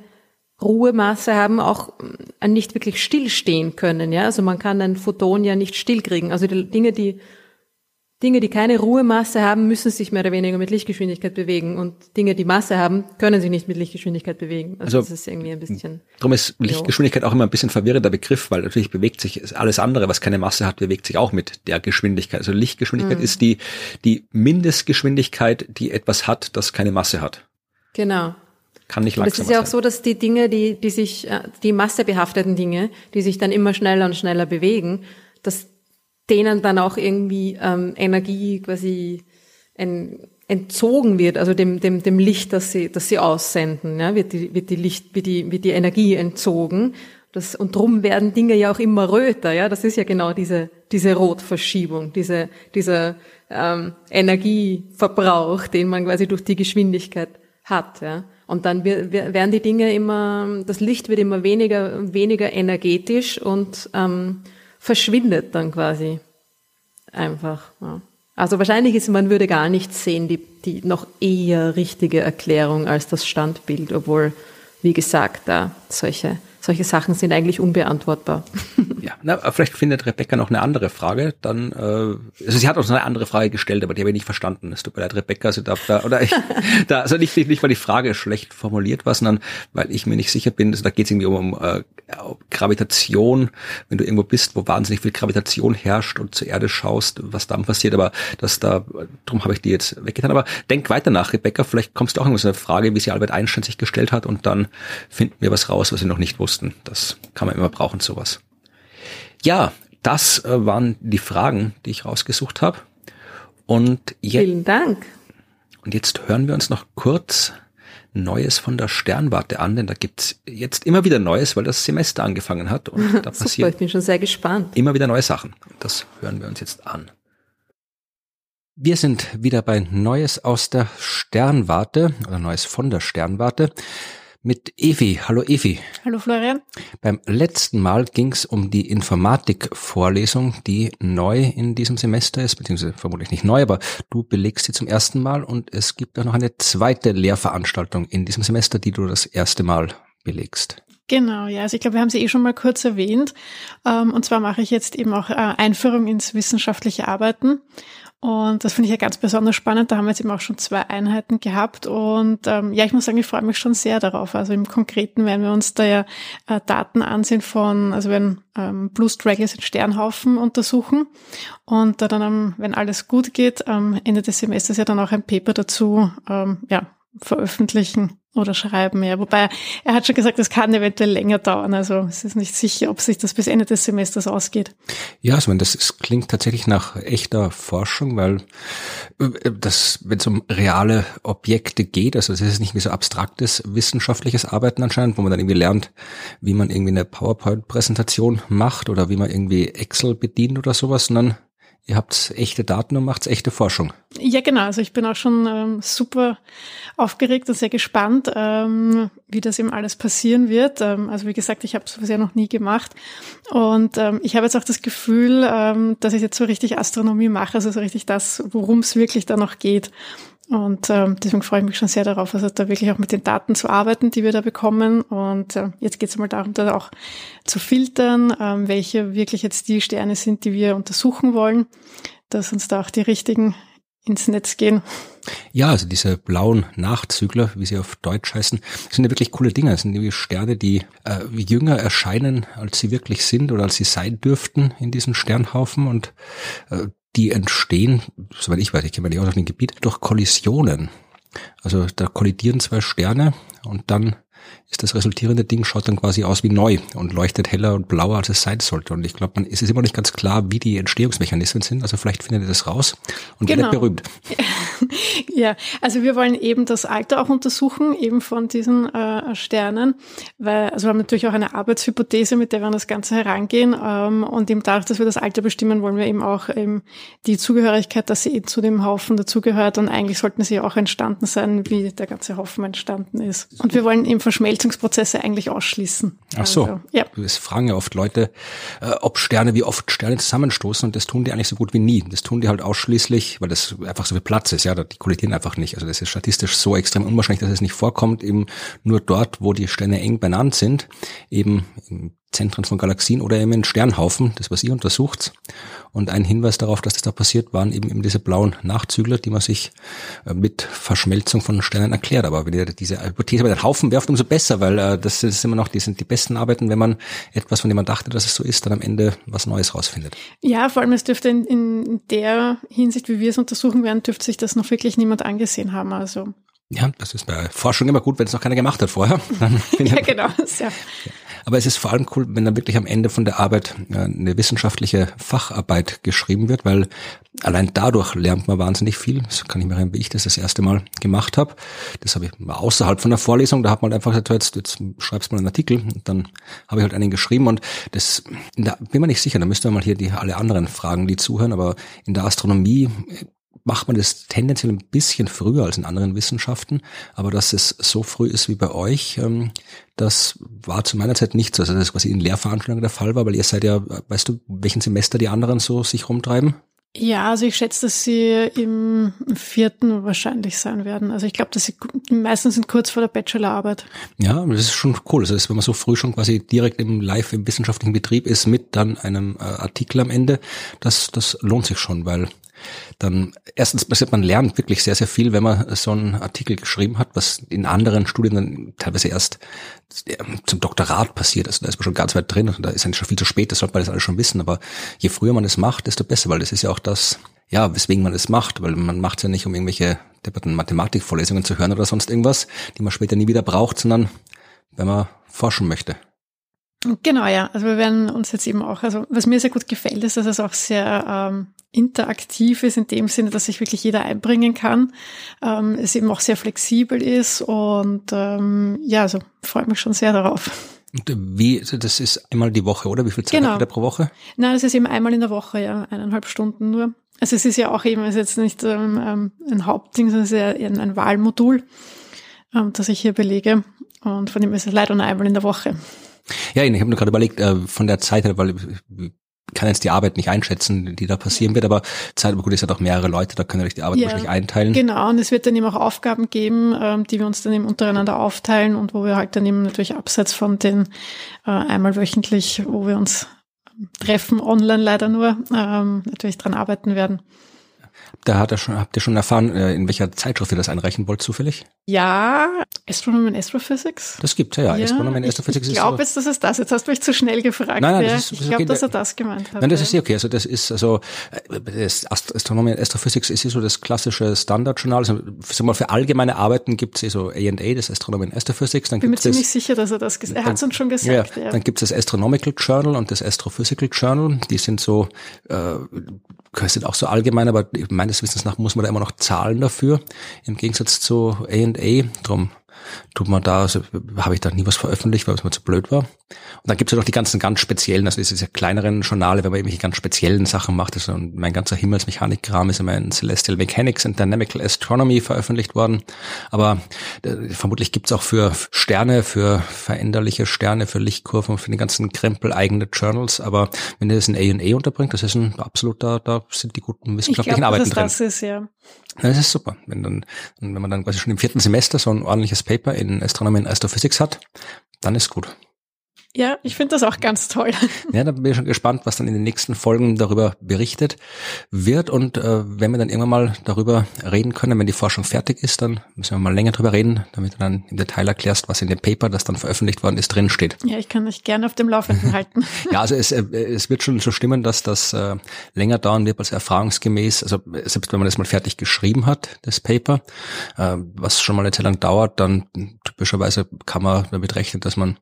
Ruhemasse haben, auch äh, nicht wirklich stillstehen können. Ja, also man kann ein Photon ja nicht stillkriegen. Also die Dinge, die Dinge, die keine Ruhemasse haben, müssen sich mehr oder weniger mit Lichtgeschwindigkeit bewegen und Dinge, die Masse haben, können sich nicht mit Lichtgeschwindigkeit bewegen. Also, also das ist irgendwie ein bisschen. Darum ist Lichtgeschwindigkeit jo. auch immer ein bisschen verwirrender Begriff, weil natürlich bewegt sich alles andere, was keine Masse hat, bewegt sich auch mit der Geschwindigkeit. Also Lichtgeschwindigkeit mhm. ist die die Mindestgeschwindigkeit, die etwas hat, das keine Masse hat. Genau. Kann nicht langsam sein. Es ist ja auch so, dass die Dinge, die die sich äh, die massebehafteten Dinge, die sich dann immer schneller und schneller bewegen, dass denen dann auch irgendwie ähm, Energie quasi en, entzogen wird, also dem, dem, dem Licht, das sie, das sie aussenden, ja, wird die, wird die Licht, wird die, wird die Energie entzogen. Das, und drum werden Dinge ja auch immer röter, ja. Das ist ja genau diese, diese Rotverschiebung, diese, dieser ähm, Energieverbrauch, den man quasi durch die Geschwindigkeit hat, ja. Und dann werden die Dinge immer, das Licht wird immer weniger, weniger energetisch und ähm, verschwindet dann quasi einfach. Ja. Also wahrscheinlich ist, man würde gar nichts sehen, die, die noch eher richtige Erklärung als das Standbild, obwohl, wie gesagt, da solche solche Sachen sind eigentlich unbeantwortbar. Ja, na, vielleicht findet Rebecca noch eine andere Frage. Dann, äh, also sie hat uns eine andere Frage gestellt, aber die habe ich nicht verstanden. Es tut mir leid, Rebecca, also da, da oder ich, da, also nicht, nicht, weil die Frage schlecht formuliert war, sondern weil ich mir nicht sicher bin. Also da geht es irgendwie um, um äh, Gravitation, wenn du irgendwo bist, wo wahnsinnig viel Gravitation herrscht und zur Erde schaust, was dann passiert. Aber das da, darum habe ich die jetzt weggetan. Aber denk weiter nach, Rebecca. Vielleicht kommst du auch irgendwas eine Frage, wie sie Albert Einstein sich gestellt hat, und dann finden wir was raus, was wir noch nicht wussten wussten. Das kann man immer brauchen, sowas. Ja, das äh, waren die Fragen, die ich rausgesucht habe. Und jetzt, Vielen Dank. Und jetzt hören wir uns noch kurz Neues von der Sternwarte an, denn da gibt's jetzt immer wieder Neues, weil das Semester angefangen hat und da passiert Super, ich bin schon sehr gespannt. Immer wieder neue Sachen. Das hören wir uns jetzt an. Wir sind wieder bei Neues aus der Sternwarte oder Neues von der Sternwarte mit Evi. Hallo Evi. Hallo Florian. Beim letzten Mal ging es um die Informatik-Vorlesung, die neu in diesem Semester ist, beziehungsweise vermutlich nicht neu, aber du belegst sie zum ersten Mal und es gibt auch noch eine zweite Lehrveranstaltung in diesem Semester, die du das erste Mal belegst. Genau, ja. Also ich glaube, wir haben sie eh schon mal kurz erwähnt. Ähm, und zwar mache ich jetzt eben auch äh, Einführung ins wissenschaftliche Arbeiten. Und das finde ich ja ganz besonders spannend. Da haben wir jetzt eben auch schon zwei Einheiten gehabt. Und ähm, ja, ich muss sagen, ich freue mich schon sehr darauf. Also im Konkreten werden wir uns da ja äh, Daten ansehen von, also wenn ähm, Blue Stragglers in Sternhaufen untersuchen. Und da dann, ähm, wenn alles gut geht, am Ende des Semesters ja dann auch ein Paper dazu ähm, ja, veröffentlichen oder schreiben, ja. Wobei er hat schon gesagt, es kann eventuell länger dauern. Also es ist nicht sicher, ob sich das bis Ende des Semesters ausgeht. Ja, also das ist, klingt tatsächlich nach echter Forschung, weil äh, das, wenn es um reale Objekte geht, also das ist nicht wie so abstraktes wissenschaftliches Arbeiten anscheinend, wo man dann irgendwie lernt, wie man irgendwie eine PowerPoint-Präsentation macht oder wie man irgendwie Excel bedient oder sowas, sondern Ihr habt echte Daten und macht echte Forschung. Ja, genau. Also ich bin auch schon ähm, super aufgeregt und sehr gespannt, ähm, wie das eben alles passieren wird. Ähm, also wie gesagt, ich habe sowas ja noch nie gemacht. Und ähm, ich habe jetzt auch das Gefühl, ähm, dass ich jetzt so richtig Astronomie mache, also so richtig das, worum es wirklich da noch geht. Und ähm, deswegen freue ich mich schon sehr darauf, also da wirklich auch mit den Daten zu arbeiten, die wir da bekommen. Und äh, jetzt geht es mal darum, da auch zu filtern, ähm, welche wirklich jetzt die Sterne sind, die wir untersuchen wollen, dass uns da auch die richtigen ins Netz gehen. Ja, also diese blauen Nachzügler, wie sie auf Deutsch heißen, sind ja wirklich coole Dinge. Das sind irgendwie Sterne, die äh, jünger erscheinen, als sie wirklich sind oder als sie sein dürften in diesen Sternhaufen und äh, die entstehen, soweit ich weiß, ich kenne mich nicht aus auf dem Gebiet, durch Kollisionen. Also da kollidieren zwei Sterne und dann ist das resultierende Ding, schaut dann quasi aus wie neu und leuchtet heller und blauer, als es sein sollte. Und ich glaube, man es ist immer nicht ganz klar, wie die Entstehungsmechanismen sind. Also vielleicht findet ihr das raus und genau. werdet berühmt. Ja, also wir wollen eben das Alter auch untersuchen, eben von diesen äh, Sternen, weil also wir haben natürlich auch eine Arbeitshypothese, mit der wir an das Ganze herangehen. Ähm, und eben dadurch, dass wir das Alter bestimmen, wollen wir eben auch eben die Zugehörigkeit, dass sie eben zu dem Haufen dazugehört. Und eigentlich sollten sie auch entstanden sein, wie der ganze Haufen entstanden ist. Und wir wollen eben Verschmelzungsprozesse eigentlich ausschließen. Ach so. Also, ja. Das fragen ja oft Leute, äh, ob Sterne, wie oft Sterne zusammenstoßen. Und das tun die eigentlich so gut wie nie. Das tun die halt ausschließlich, weil das einfach so viel Platz ist. Ja, die kollidieren einfach nicht. Also das ist statistisch so extrem unwahrscheinlich, dass es nicht vorkommt. Eben nur dort, wo die Sterne eng benannt sind, eben im Zentren von Galaxien oder eben in Sternhaufen, das was ihr untersucht. Und ein Hinweis darauf, dass das da passiert, waren eben, eben diese blauen Nachzügler, die man sich äh, mit Verschmelzung von Sternen erklärt. Aber wenn ihr diese Hypothese bei den Haufen werft, umso besser, weil äh, das ist immer noch, die sind die besten Arbeiten, wenn man etwas, von dem man dachte, dass es so ist, dann am Ende was Neues rausfindet. Ja, vor allem es dürfte in, in der Hinsicht, wie wir es untersuchen werden, dürfte sich das noch wirklich niemand angesehen haben. Also ja, das ist bei Forschung immer gut, wenn es noch keiner gemacht hat vorher. ja, genau. Ja. Aber es ist vor allem cool, wenn dann wirklich am Ende von der Arbeit äh, eine wissenschaftliche Facharbeit geschrieben wird, weil allein dadurch lernt man wahnsinnig viel. Das kann ich mir erinnern, wie ich das das erste Mal gemacht habe. Das habe ich außerhalb von der Vorlesung. Da hat man einfach gesagt, jetzt, jetzt schreibst du mal einen Artikel. Und dann habe ich halt einen geschrieben und das da bin mir nicht sicher. Da müsste man mal hier die alle anderen fragen, die zuhören. Aber in der Astronomie macht man das tendenziell ein bisschen früher als in anderen Wissenschaften, aber dass es so früh ist wie bei euch, ähm, das war zu meiner Zeit nicht so. Also das ist quasi in Lehrveranstaltungen der Fall war, weil ihr seid ja, weißt du, welchen Semester die anderen so sich rumtreiben? Ja, also ich schätze, dass sie im vierten wahrscheinlich sein werden. Also ich glaube, dass sie meistens sind kurz vor der Bachelorarbeit. Ja, das ist schon cool. Also wenn man so früh schon quasi direkt im Live im wissenschaftlichen Betrieb ist mit dann einem äh, Artikel am Ende, das das lohnt sich schon, weil dann erstens passiert, man lernt wirklich sehr, sehr viel, wenn man so einen Artikel geschrieben hat, was in anderen Studien dann teilweise erst zum Doktorat passiert. Also da ist man schon ganz weit drin und da ist eigentlich schon viel zu spät, das sollte man das alles schon wissen. Aber je früher man es macht, desto besser, weil das ist ja auch das, ja, weswegen man es macht, weil man macht es ja nicht, um irgendwelche debatten Mathematikvorlesungen zu hören oder sonst irgendwas, die man später nie wieder braucht, sondern wenn man forschen möchte. Genau, ja. Also wir werden uns jetzt eben auch, also was mir sehr gut gefällt, ist, dass es auch sehr ähm, interaktiv ist, in dem Sinne, dass sich wirklich jeder einbringen kann. Ähm, es eben auch sehr flexibel ist und ähm, ja, also freue mich schon sehr darauf. Und wie, also das ist einmal die Woche, oder? Wie viel Zeit genau. habt ihr pro Woche? Nein, es ist eben einmal in der Woche, ja, eineinhalb Stunden nur. Also es ist ja auch eben, es ist jetzt nicht ähm, ähm ein Hauptding, sondern es ist ja eher ein Wahlmodul, ähm, das ich hier belege. Und von dem ist es leider nur einmal in der Woche. Ja, ich habe mir gerade überlegt, äh, von der Zeit her, weil ich kann jetzt die Arbeit nicht einschätzen, die da passieren wird, aber Zeit, aber gut, es hat auch mehrere Leute, da können wir die Arbeit ja, wahrscheinlich einteilen. Genau, und es wird dann eben auch Aufgaben geben, ähm, die wir uns dann eben untereinander aufteilen und wo wir halt dann eben natürlich abseits von den äh, einmal wöchentlich, wo wir uns treffen, online leider nur, ähm, natürlich dran arbeiten werden. Da hat er schon, habt ihr schon erfahren, äh, in welcher Zeitschrift ihr das einreichen wollt, zufällig? Ja, Astronomy and Astrophysics. Das gibt ja, ja. Astronomy and Astrophysics ich, ich glaube jetzt, das ist das. Jetzt hast du mich zu schnell gefragt. Nein, nein, das ist, ich glaube, dass er das gemeint hat. Nein, das ist ja okay. Also das ist also äh, das Astronomy and Astrophysics ist so das klassische Standardjournal. Also sag mal, für allgemeine Arbeiten gibt es eh so A&A, das Astronomy and Astrophysics. Dann ich bin mir ziemlich sicher, dass er das gesagt hat. Er hat es uns schon gesagt. Ja, ja. Dann gibt es das Astronomical Journal und das Astrophysical Journal. Die sind so äh, sind auch so allgemein, aber meines Wissens nach muss man da immer noch zahlen dafür, im Gegensatz zu A&A. Drum tut man da, also habe ich da nie was veröffentlicht, weil es mir zu blöd war. Und dann gibt es ja noch die ganzen ganz speziellen, also diese kleineren Journale, wenn man irgendwelche ganz speziellen Sachen macht. Also mein ganzer Himmelsmechanik-Kram ist in Celestial Mechanics and Dynamical Astronomy veröffentlicht worden. Aber äh, vermutlich gibt es auch für Sterne, für veränderliche Sterne, für Lichtkurven, für den ganzen Krempel eigene Journals. Aber wenn ihr das in A&A unterbringt, das ist ein absoluter, da sind die guten wissenschaftlichen glaub, Arbeiten drin. Das ist, ja. Das ist super. Wenn dann, wenn man dann quasi schon im vierten Semester so ein ordentliches Paper in Astronomy und Astrophysics hat, dann ist gut. Ja, ich finde das auch ganz toll. Ja, da bin ich schon gespannt, was dann in den nächsten Folgen darüber berichtet wird. Und äh, wenn wir dann irgendwann mal darüber reden können, wenn die Forschung fertig ist, dann müssen wir mal länger drüber reden, damit du dann im Detail erklärst, was in dem Paper, das dann veröffentlicht worden ist, drin steht. Ja, ich kann dich gerne auf dem Laufenden halten. ja, also es, äh, es wird schon so stimmen, dass das äh, länger dauern wird als erfahrungsgemäß. Also selbst wenn man das mal fertig geschrieben hat, das Paper, äh, was schon mal eine Zeit lang dauert, dann typischerweise kann man damit rechnen, dass man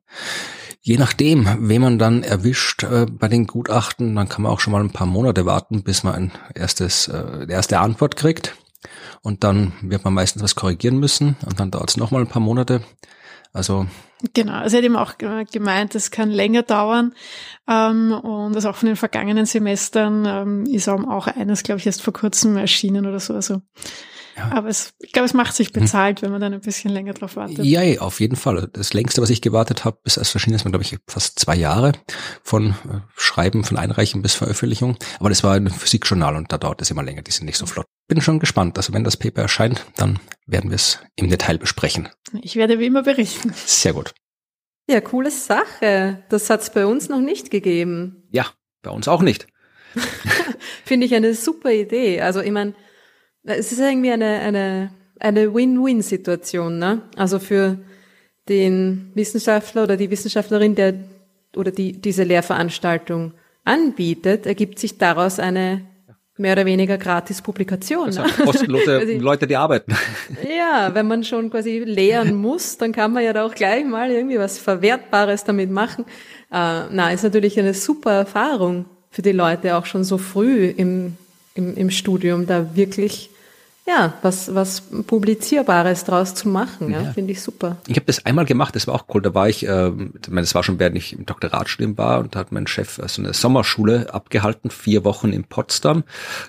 Je nachdem, wen man dann erwischt äh, bei den Gutachten, dann kann man auch schon mal ein paar Monate warten, bis man ein erstes, äh, erste Antwort kriegt. Und dann wird man meistens was korrigieren müssen und dann dauert es nochmal ein paar Monate. Also Genau, also hat eben auch gemeint, es kann länger dauern ähm, und das auch von den vergangenen Semestern ähm, ist auch eines, glaube ich, erst vor kurzem erschienen oder so. Also ja. Aber es, ich glaube, es macht sich hm. bezahlt, hm. wenn man dann ein bisschen länger drauf wartet. Ja, ja, auf jeden Fall. Das längste, was ich gewartet habe, bis es erschienen ist, war, glaube ich, fast zwei Jahre von äh, Schreiben, von Einreichen bis Veröffentlichung. Aber das war ein Physikjournal und da dauert es immer länger. Die sind nicht so flott. Bin schon gespannt. Also wenn das Paper erscheint, dann werden wir es im Detail besprechen. Ich werde wie immer berichten. Sehr gut. Ja, coole Sache. Das hat es bei uns noch nicht gegeben. Ja, bei uns auch nicht. Finde ich eine super Idee. Also ich meine, es ist irgendwie eine, eine, eine Win-Win-Situation, ne? Also für den Wissenschaftler oder die Wissenschaftlerin, der oder die diese Lehrveranstaltung anbietet, ergibt sich daraus eine mehr oder weniger gratis Publikation. Ne? Kostenlose Leute, die arbeiten. Ja, wenn man schon quasi lehren muss, dann kann man ja da auch gleich mal irgendwie was Verwertbares damit machen. Äh, na, ist natürlich eine super Erfahrung für die Leute auch schon so früh im, im, im Studium, da wirklich ja, was, was Publizierbares draus zu machen, ja, ja. finde ich super. Ich habe das einmal gemacht, das war auch cool. Da war ich, äh, das war schon während ich im Doktoratstudium war und da hat mein Chef so also eine Sommerschule abgehalten, vier Wochen in Potsdam,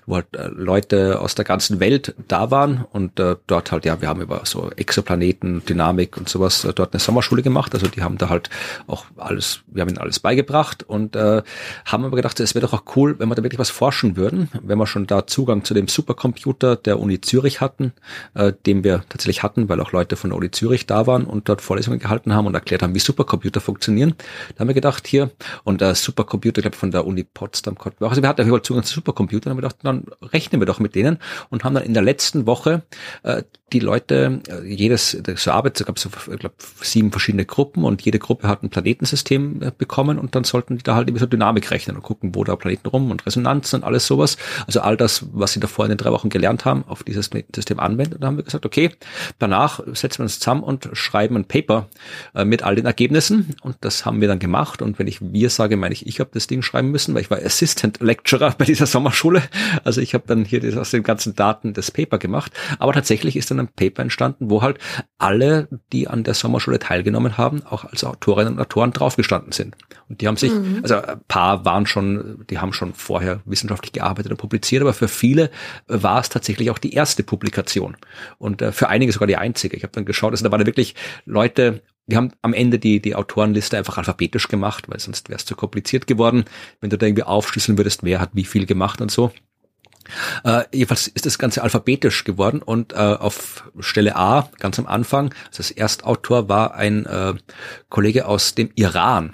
wo halt äh, Leute aus der ganzen Welt da waren und äh, dort halt, ja, wir haben über so Exoplaneten, Dynamik und sowas äh, dort eine Sommerschule gemacht. Also die haben da halt auch alles, wir haben ihnen alles beigebracht und äh, haben aber gedacht, es wäre doch auch cool, wenn wir da wirklich was forschen würden, wenn wir schon da Zugang zu dem Supercomputer der Uni Zürich hatten, äh, den wir tatsächlich hatten, weil auch Leute von der Uni Zürich da waren und dort Vorlesungen gehalten haben und erklärt haben, wie Supercomputer funktionieren. Da haben wir gedacht, hier, und der Supercomputer, ich glaube von der Uni Potsdam, also wir hatten auf Zugang zu Supercomputern, haben wir gedacht, dann rechnen wir doch mit denen und haben dann in der letzten Woche äh, die Leute, äh, jedes, so Arbeit, es gab so, ich sieben verschiedene Gruppen und jede Gruppe hat ein Planetensystem äh, bekommen und dann sollten die da halt immer so Dynamik rechnen und gucken, wo da Planeten rum und Resonanzen und alles sowas. Also all das, was sie davor in den drei Wochen gelernt haben, auf diese dieses System anwenden. Und dann haben wir gesagt, okay, danach setzen wir uns zusammen und schreiben ein Paper äh, mit all den Ergebnissen. Und das haben wir dann gemacht. Und wenn ich wir sage, meine ich, ich habe das Ding schreiben müssen, weil ich war Assistant Lecturer bei dieser Sommerschule. Also ich habe dann hier aus den ganzen Daten das Paper gemacht. Aber tatsächlich ist dann ein Paper entstanden, wo halt alle, die an der Sommerschule teilgenommen haben, auch als Autorinnen und Autoren draufgestanden sind. Und die haben sich, mhm. also ein paar waren schon, die haben schon vorher wissenschaftlich gearbeitet und publiziert, aber für viele war es tatsächlich auch die erste Publikation und äh, für einige sogar die einzige. Ich habe dann geschaut, also da waren da wirklich Leute, wir haben am Ende die, die Autorenliste einfach alphabetisch gemacht, weil sonst wäre es zu kompliziert geworden, wenn du da irgendwie aufschlüsseln würdest, wer hat wie viel gemacht und so. Äh, jedenfalls ist das Ganze alphabetisch geworden und äh, auf Stelle A, ganz am Anfang, also das Erstautor war ein äh, Kollege aus dem Iran.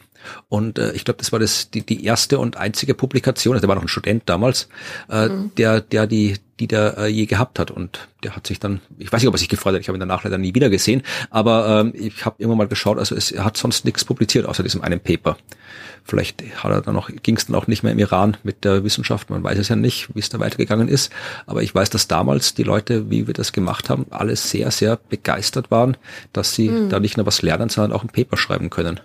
Und äh, ich glaube, das war das die, die erste und einzige Publikation, also der war noch ein Student damals, äh, mhm. der, der die, die der äh, je gehabt hat. Und der hat sich dann, ich weiß nicht, ob er sich gefreut hat, ich habe ihn danach leider nie wieder gesehen, aber ähm, ich habe immer mal geschaut, also es, er hat sonst nichts publiziert außer diesem einen Paper. Vielleicht hat er dann noch, ging es dann auch nicht mehr im Iran mit der Wissenschaft, man weiß es ja nicht, wie es da weitergegangen ist. Aber ich weiß, dass damals die Leute, wie wir das gemacht haben, alle sehr, sehr begeistert waren, dass sie mhm. da nicht nur was lernen, sondern auch ein Paper schreiben können.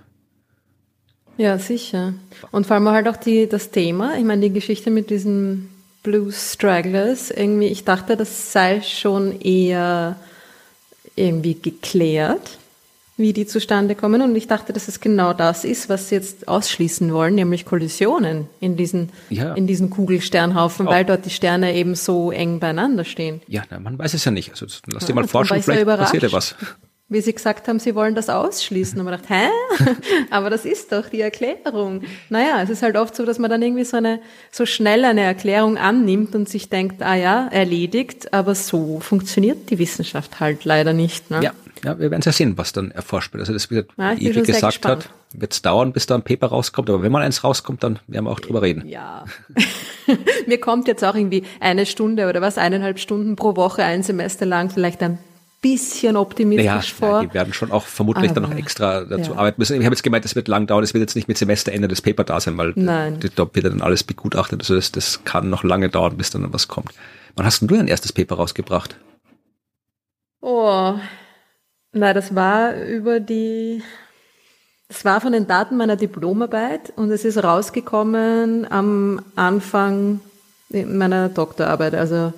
Ja, sicher. Und vor allem halt auch die, das Thema, ich meine, die Geschichte mit diesen Blues Stragglers, irgendwie, ich dachte, das sei schon eher irgendwie geklärt, wie die zustande kommen. Und ich dachte, dass es genau das ist, was sie jetzt ausschließen wollen, nämlich Kollisionen in diesen, ja. in diesen Kugelsternhaufen, weil dort die Sterne eben so eng beieinander stehen. Ja, na, man weiß es ja nicht. Also lass dir mal forschen, vielleicht passiert ja was wie Sie gesagt haben, Sie wollen das ausschließen. Und man dachte, hä? Aber das ist doch die Erklärung. Naja, es ist halt oft so, dass man dann irgendwie so eine, so schnell eine Erklärung annimmt und sich denkt, ah ja, erledigt, aber so funktioniert die Wissenschaft halt leider nicht. Ne? Ja, Ja, wir werden ja sehen, was dann erforscht wird. Also das, wie ja, Eve gesagt hat, wird es dauern, bis da ein Paper rauskommt. Aber wenn mal eins rauskommt, dann werden wir auch drüber reden. Ja. Mir kommt jetzt auch irgendwie eine Stunde oder was, eineinhalb Stunden pro Woche, ein Semester lang, vielleicht ein bisschen optimistisch ja, vor. Ja, die werden schon auch vermutlich Aber, dann noch extra dazu ja. arbeiten müssen. Ich habe jetzt gemeint, das wird lang dauern, es wird jetzt nicht mit Semesterende das Paper da sein, weil Nein. da wird dann alles begutachtet. Also das, das kann noch lange dauern, bis dann was kommt. Wann hast denn du dein erstes Paper rausgebracht? Oh, na, das war über die, das war von den Daten meiner Diplomarbeit und es ist rausgekommen am Anfang meiner Doktorarbeit. Also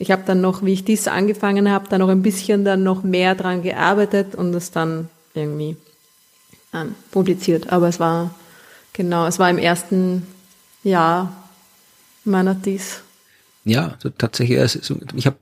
ich habe dann noch, wie ich dies angefangen habe, dann noch ein bisschen dann noch mehr dran gearbeitet und es dann irgendwie ähm, publiziert. Aber es war, genau, es war im ersten Jahr meiner Dies. Ja, tatsächlich, ich habe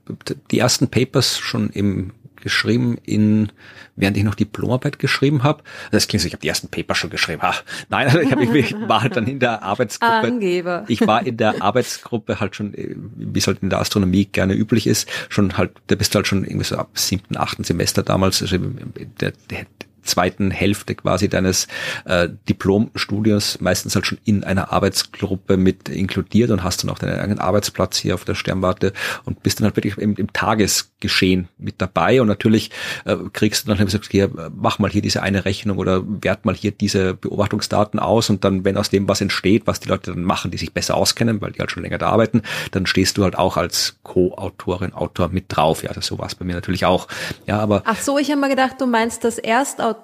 die ersten Papers schon im geschrieben in, während ich noch Diplomarbeit geschrieben habe. Das klingt so, ich habe die ersten Paper schon geschrieben. Ach, nein, also ich, hab, ich war halt dann in der Arbeitsgruppe. Angeber. Ich war in der Arbeitsgruppe halt schon, wie es halt in der Astronomie gerne üblich ist, schon halt, da bist du halt schon irgendwie so ab siebten, achten Semester damals, also der, der zweiten Hälfte quasi deines äh, Diplomstudiums meistens halt schon in einer Arbeitsgruppe mit inkludiert und hast dann auch deinen eigenen Arbeitsplatz hier auf der Sternwarte und bist dann halt wirklich im, im Tagesgeschehen mit dabei und natürlich äh, kriegst du dann gesagt, hier, mach mal hier diese eine Rechnung oder wert mal hier diese Beobachtungsdaten aus und dann, wenn aus dem was entsteht, was die Leute dann machen, die sich besser auskennen, weil die halt schon länger da arbeiten, dann stehst du halt auch als Co-Autorin, Autor mit drauf. Ja, das so war es bei mir natürlich auch. Ja, aber. Ach so, ich habe mal gedacht, du meinst das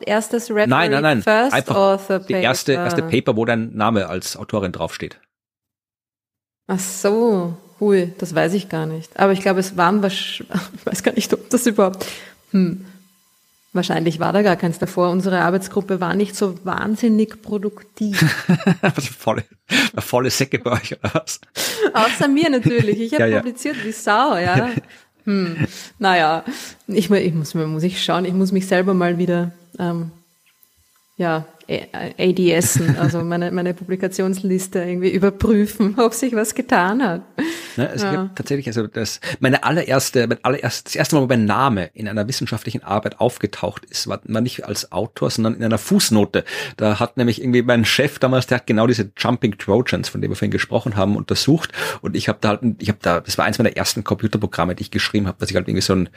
erst erstes Referee nein, nein, nein. First Einfach Author die erste, erste Paper, wo dein Name als Autorin draufsteht. Ach so, hui, das weiß ich gar nicht. Aber ich glaube, es waren, ich weiß gar nicht, ob das überhaupt, hm, wahrscheinlich war da gar keins davor. Unsere Arbeitsgruppe war nicht so wahnsinnig produktiv. volle, volle Säcke bei euch, oder was? Außer mir natürlich. Ich habe ja, ja. publiziert wie Sau, ja. Hm, naja, ich, ich muss, muss ich schauen, ich muss mich selber mal wieder ähm, ja, ADSen, also meine, meine Publikationsliste irgendwie überprüfen, ob sich was getan hat. Ne, also ja. tatsächlich, also das, meine allererste, mein allererst, das erste Mal, wo mein Name in einer wissenschaftlichen Arbeit aufgetaucht ist, war, war nicht als Autor, sondern in einer Fußnote. Da hat nämlich irgendwie mein Chef damals, der hat genau diese Jumping Trojans, von denen wir vorhin gesprochen haben, untersucht und ich habe da halt, ich habe da, das war eins meiner ersten Computerprogramme, die ich geschrieben habe, dass ich halt irgendwie so ein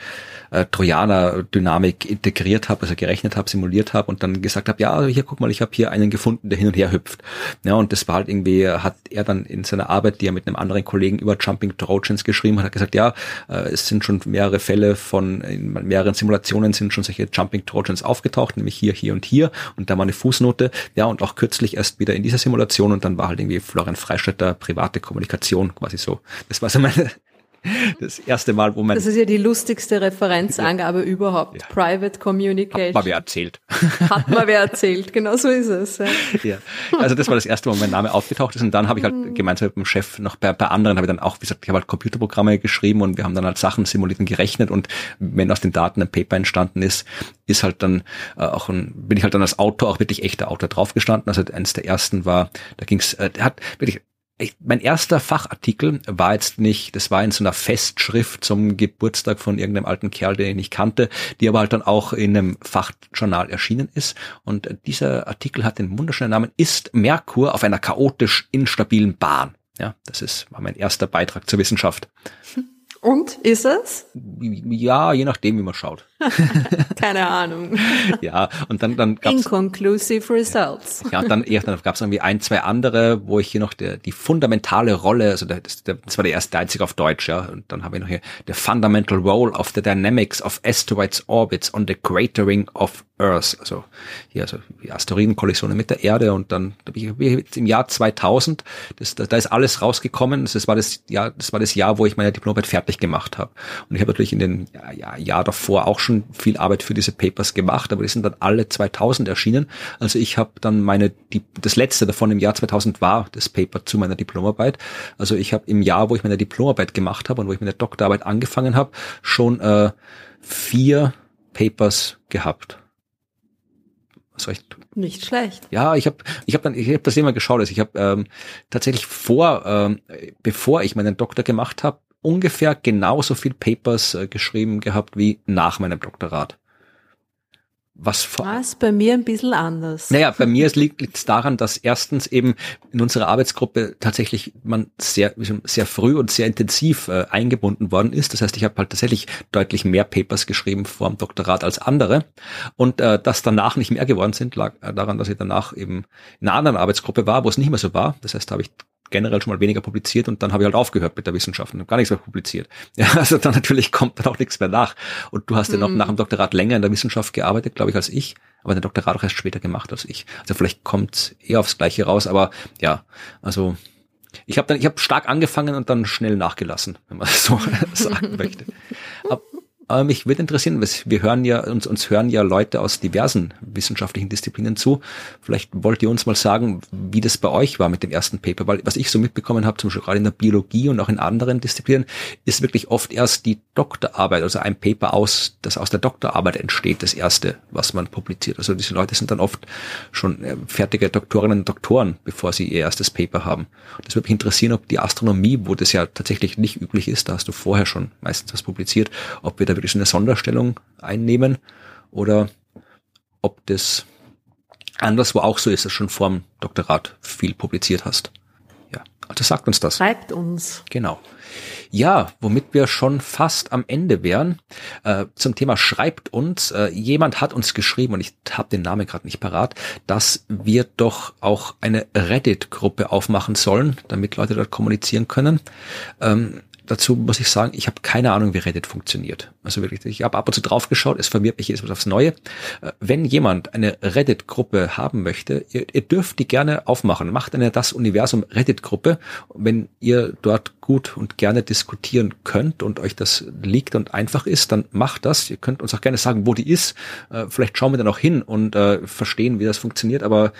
äh, Trojaner-Dynamik integriert habe, also gerechnet habe, simuliert habe und dann gesagt habe, ja, also hier guck mal, ich habe hier einen gefunden, der hin und her hüpft. Ja, und das war halt irgendwie, hat er dann in seiner Arbeit, die er mit einem anderen Kollegen über Jumping Trojans geschrieben hat, hat gesagt, ja, äh, es sind schon mehrere Fälle von, in mehreren Simulationen sind schon solche Jumping Trojans aufgetaucht, nämlich hier, hier und hier. Und da war eine Fußnote, ja, und auch kürzlich erst wieder in dieser Simulation und dann war halt irgendwie Florian Freistetter private Kommunikation quasi so. Das war so meine, das erste Mal, wo man. Das ist ja die lustigste Referenzangabe ja. überhaupt. Ja. Private Communication. Hat mal wer erzählt. Hat mal wer erzählt, genau so ist es. Ja. ja. Also das war das erste Mal, wo mein Name aufgetaucht ist und dann habe ich halt mhm. gemeinsam mit dem Chef noch bei, bei anderen habe ich dann auch, wie gesagt, ich habe halt Computerprogramme geschrieben und wir haben dann halt Sachen simuliert und gerechnet und wenn aus den Daten ein Paper entstanden ist, ist halt dann äh, auch ein, bin ich halt dann als Autor auch wirklich echter Autor draufgestanden. Also eines der ersten war, da ging's, äh, der hat wirklich ich, mein erster Fachartikel war jetzt nicht, das war in so einer Festschrift zum Geburtstag von irgendeinem alten Kerl, den ich nicht kannte, die aber halt dann auch in einem Fachjournal erschienen ist. Und dieser Artikel hat den wunderschönen Namen Ist Merkur auf einer chaotisch instabilen Bahn? Ja, das ist, war mein erster Beitrag zur Wissenschaft. Und ist es? Ja, je nachdem, wie man schaut. Keine Ahnung. ja, und dann, dann gab's. Inconclusive results. Ja, und dann, ja, dann gab es irgendwie ein, zwei andere, wo ich hier noch der, die fundamentale Rolle, also der, das, der, das war der erste, der einzige auf Deutsch, ja, und dann habe ich noch hier the fundamental role of the dynamics of asteroids orbits on the cratering of Earth, also hier, also Asteroidenkollisionen mit der Erde und dann im Jahr 2000, das, da, da ist alles rausgekommen, das war das Jahr, das war das Jahr, wo ich meine Diplomarbeit fertig gemacht habe. Und ich habe natürlich in den ja, Jahr davor auch schon schon viel Arbeit für diese Papers gemacht, aber die sind dann alle 2000 erschienen. Also ich habe dann meine, die, das letzte davon im Jahr 2000 war das Paper zu meiner Diplomarbeit. Also ich habe im Jahr, wo ich meine Diplomarbeit gemacht habe und wo ich meine Doktorarbeit angefangen habe, schon äh, vier Papers gehabt. Soll ich Nicht schlecht. Ja, ich habe ich hab dann ich habe das immer geschaut. Also ich habe ähm, tatsächlich vor, ähm, bevor ich meinen Doktor gemacht habe, ungefähr genauso viel Papers äh, geschrieben gehabt wie nach meinem Doktorat. Was vor bei mir ein bisschen anders. Naja, bei mir liegt es daran, dass erstens eben in unserer Arbeitsgruppe tatsächlich man sehr sehr früh und sehr intensiv äh, eingebunden worden ist. Das heißt, ich habe halt tatsächlich deutlich mehr Papers geschrieben vor dem Doktorat als andere und äh, dass danach nicht mehr geworden sind, lag äh, daran, dass ich danach eben in einer anderen Arbeitsgruppe war, wo es nicht mehr so war. Das heißt, da habe ich generell schon mal weniger publiziert und dann habe ich halt aufgehört mit der Wissenschaft und gar nichts mehr publiziert. Ja, also dann natürlich kommt dann auch nichts mehr nach. Und du hast ja noch mhm. nach dem Doktorat länger in der Wissenschaft gearbeitet, glaube ich, als ich, aber den Doktorat auch erst später gemacht als ich. Also vielleicht kommt eher aufs Gleiche raus, aber ja, also ich habe dann, ich habe stark angefangen und dann schnell nachgelassen, wenn man so sagen möchte. Aber aber mich würde interessieren, wir hören ja, uns, uns hören ja Leute aus diversen wissenschaftlichen Disziplinen zu. Vielleicht wollt ihr uns mal sagen, wie das bei euch war mit dem ersten Paper, weil was ich so mitbekommen habe, zum Beispiel gerade in der Biologie und auch in anderen Disziplinen, ist wirklich oft erst die Doktorarbeit, also ein Paper aus, das aus der Doktorarbeit entsteht, das erste, was man publiziert. Also diese Leute sind dann oft schon äh, fertige Doktorinnen und Doktoren, bevor sie ihr erstes Paper haben. Das würde mich interessieren, ob die Astronomie, wo das ja tatsächlich nicht üblich ist, da hast du vorher schon meistens was publiziert, ob wir da wirklich eine Sonderstellung einnehmen oder ob das anderswo auch so ist, dass du schon vor dem Doktorat viel publiziert hast. Ja, also sagt uns das. Schreibt uns. Genau. Ja, womit wir schon fast am Ende wären. Äh, zum Thema schreibt uns. Äh, jemand hat uns geschrieben, und ich habe den Namen gerade nicht parat, dass wir doch auch eine Reddit-Gruppe aufmachen sollen, damit Leute dort kommunizieren können. Ähm, dazu muss ich sagen, ich habe keine Ahnung, wie Reddit funktioniert. Also wirklich, ich habe ab und zu drauf geschaut, es verwirrt mich jedes Mal aufs Neue. Äh, wenn jemand eine Reddit-Gruppe haben möchte, ihr, ihr, dürft die gerne aufmachen. Macht eine Das Universum Reddit-Gruppe. Wenn ihr dort gut und gerne diskutieren könnt und euch das liegt und einfach ist, dann macht das. Ihr könnt uns auch gerne sagen, wo die ist. Äh, vielleicht schauen wir dann auch hin und äh, verstehen, wie das funktioniert. Aber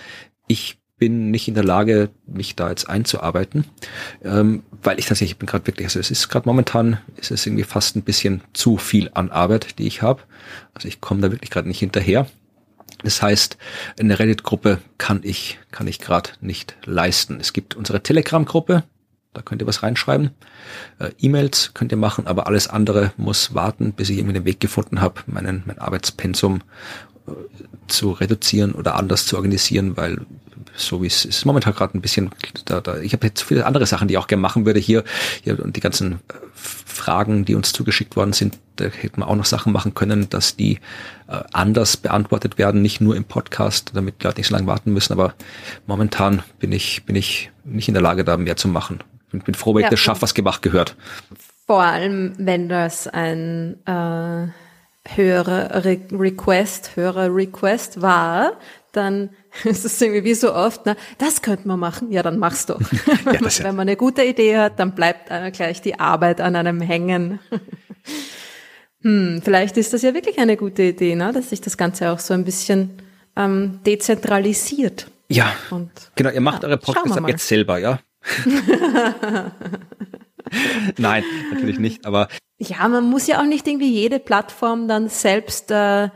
ich bin nicht in der Lage, mich da jetzt einzuarbeiten, ähm, weil ich tatsächlich, ich bin gerade wirklich, also es ist gerade momentan, ist es irgendwie fast ein bisschen zu viel an Arbeit, die ich habe. Also ich komme da wirklich gerade nicht hinterher. Das heißt, eine Reddit-Gruppe kann ich, kann ich gerade nicht leisten. Es gibt unsere Telegram-Gruppe, da könnt ihr was reinschreiben. Äh, E-Mails könnt ihr machen, aber alles andere muss warten, bis ich irgendwie den Weg gefunden habe, meinen, mein Arbeitspensum äh, zu reduzieren oder anders zu organisieren, weil so wie es ist momentan gerade ein bisschen, da, da, ich habe jetzt viele andere Sachen, die ich auch gerne machen würde hier, hier und die ganzen äh, Fragen, die uns zugeschickt worden sind, da hätten wir auch noch Sachen machen können, dass die äh, anders beantwortet werden, nicht nur im Podcast, damit die Leute nicht so lange warten müssen, aber momentan bin ich, bin ich nicht in der Lage, da mehr zu machen. Ich bin froh, wenn ja, ich das schaffe, was gemacht gehört. Vor allem, wenn das ein äh, höherer Re Request, höherer Request war, dann ist es irgendwie wie so oft, na, das könnte man machen, ja, dann mach's doch. ja, wenn, man, wenn man eine gute Idee hat, dann bleibt einer gleich die Arbeit an einem hängen. hm, vielleicht ist das ja wirklich eine gute Idee, ne? dass sich das Ganze auch so ein bisschen ähm, dezentralisiert. Ja, Und, genau, ihr macht ja, eure Podcasts jetzt selber, ja? Nein, natürlich nicht, aber. Ja, man muss ja auch nicht irgendwie jede Plattform dann selbst äh,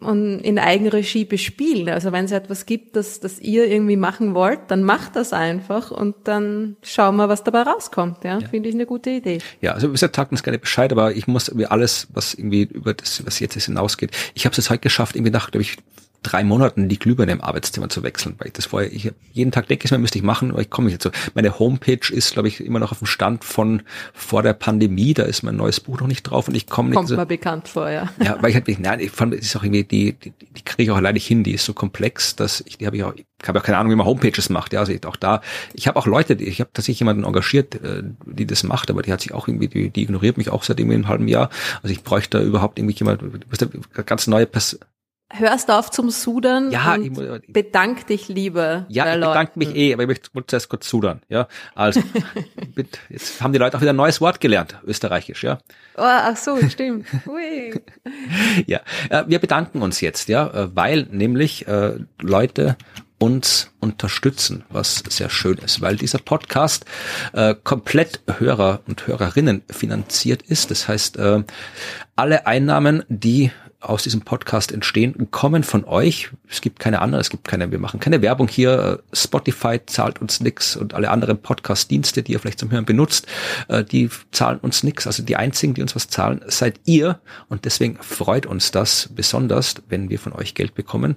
in Eigenregie bespielen. Also wenn es etwas gibt, das, das ihr irgendwie machen wollt, dann macht das einfach und dann schauen wir, was dabei rauskommt. Ja, ja. finde ich eine gute Idee. Ja, also wie gesagt, sagt uns gerne Bescheid, aber ich muss irgendwie alles, was irgendwie über das, was jetzt hinausgeht. Ich habe es jetzt heute geschafft, irgendwie nach, glaube ich, drei Monaten die Glühbirne im Arbeitszimmer zu wechseln, weil ich das vorher, ich jeden Tag denke, es müsste ich machen, aber ich komme nicht dazu. Meine Homepage ist, glaube ich, immer noch auf dem Stand von vor der Pandemie, da ist mein neues Buch noch nicht drauf und ich komme nicht. Kommt so, mir bekannt vor, ja. Ja, weil ich halt, nein, ich fand, es ist auch irgendwie, die, die, die kriege ich auch alleine hin, die ist so komplex, dass ich, die habe ich auch, ich habe auch keine Ahnung, wie man Homepages macht, ja, also ich, auch da, ich habe auch Leute, die, ich habe tatsächlich jemanden engagiert, äh, die das macht, aber die hat sich auch irgendwie, die, die ignoriert mich auch seit irgendwie einem halben Jahr, also ich bräuchte da überhaupt irgendwie jemand, ganz neue Person, hörst auf zum Sudern ja, und ich, bedank dich lieber. Ja, ich bedanke mich eh, aber ich möchte zuerst kurz sudern. Ja, also jetzt haben die Leute auch wieder ein neues Wort gelernt, österreichisch. Ja. Oh, ach so, stimmt. Ui. ja, äh, wir bedanken uns jetzt, ja, äh, weil nämlich äh, Leute uns unterstützen, was sehr schön ist, weil dieser Podcast äh, komplett Hörer und Hörerinnen finanziert ist. Das heißt, äh, alle Einnahmen, die aus diesem Podcast entstehen, kommen von euch. Es gibt keine andere, es gibt keine, wir machen keine Werbung hier. Spotify zahlt uns nix und alle anderen Podcast-Dienste, die ihr vielleicht zum Hören benutzt, äh, die zahlen uns nix. Also die einzigen, die uns was zahlen, seid ihr. Und deswegen freut uns das besonders, wenn wir von euch Geld bekommen,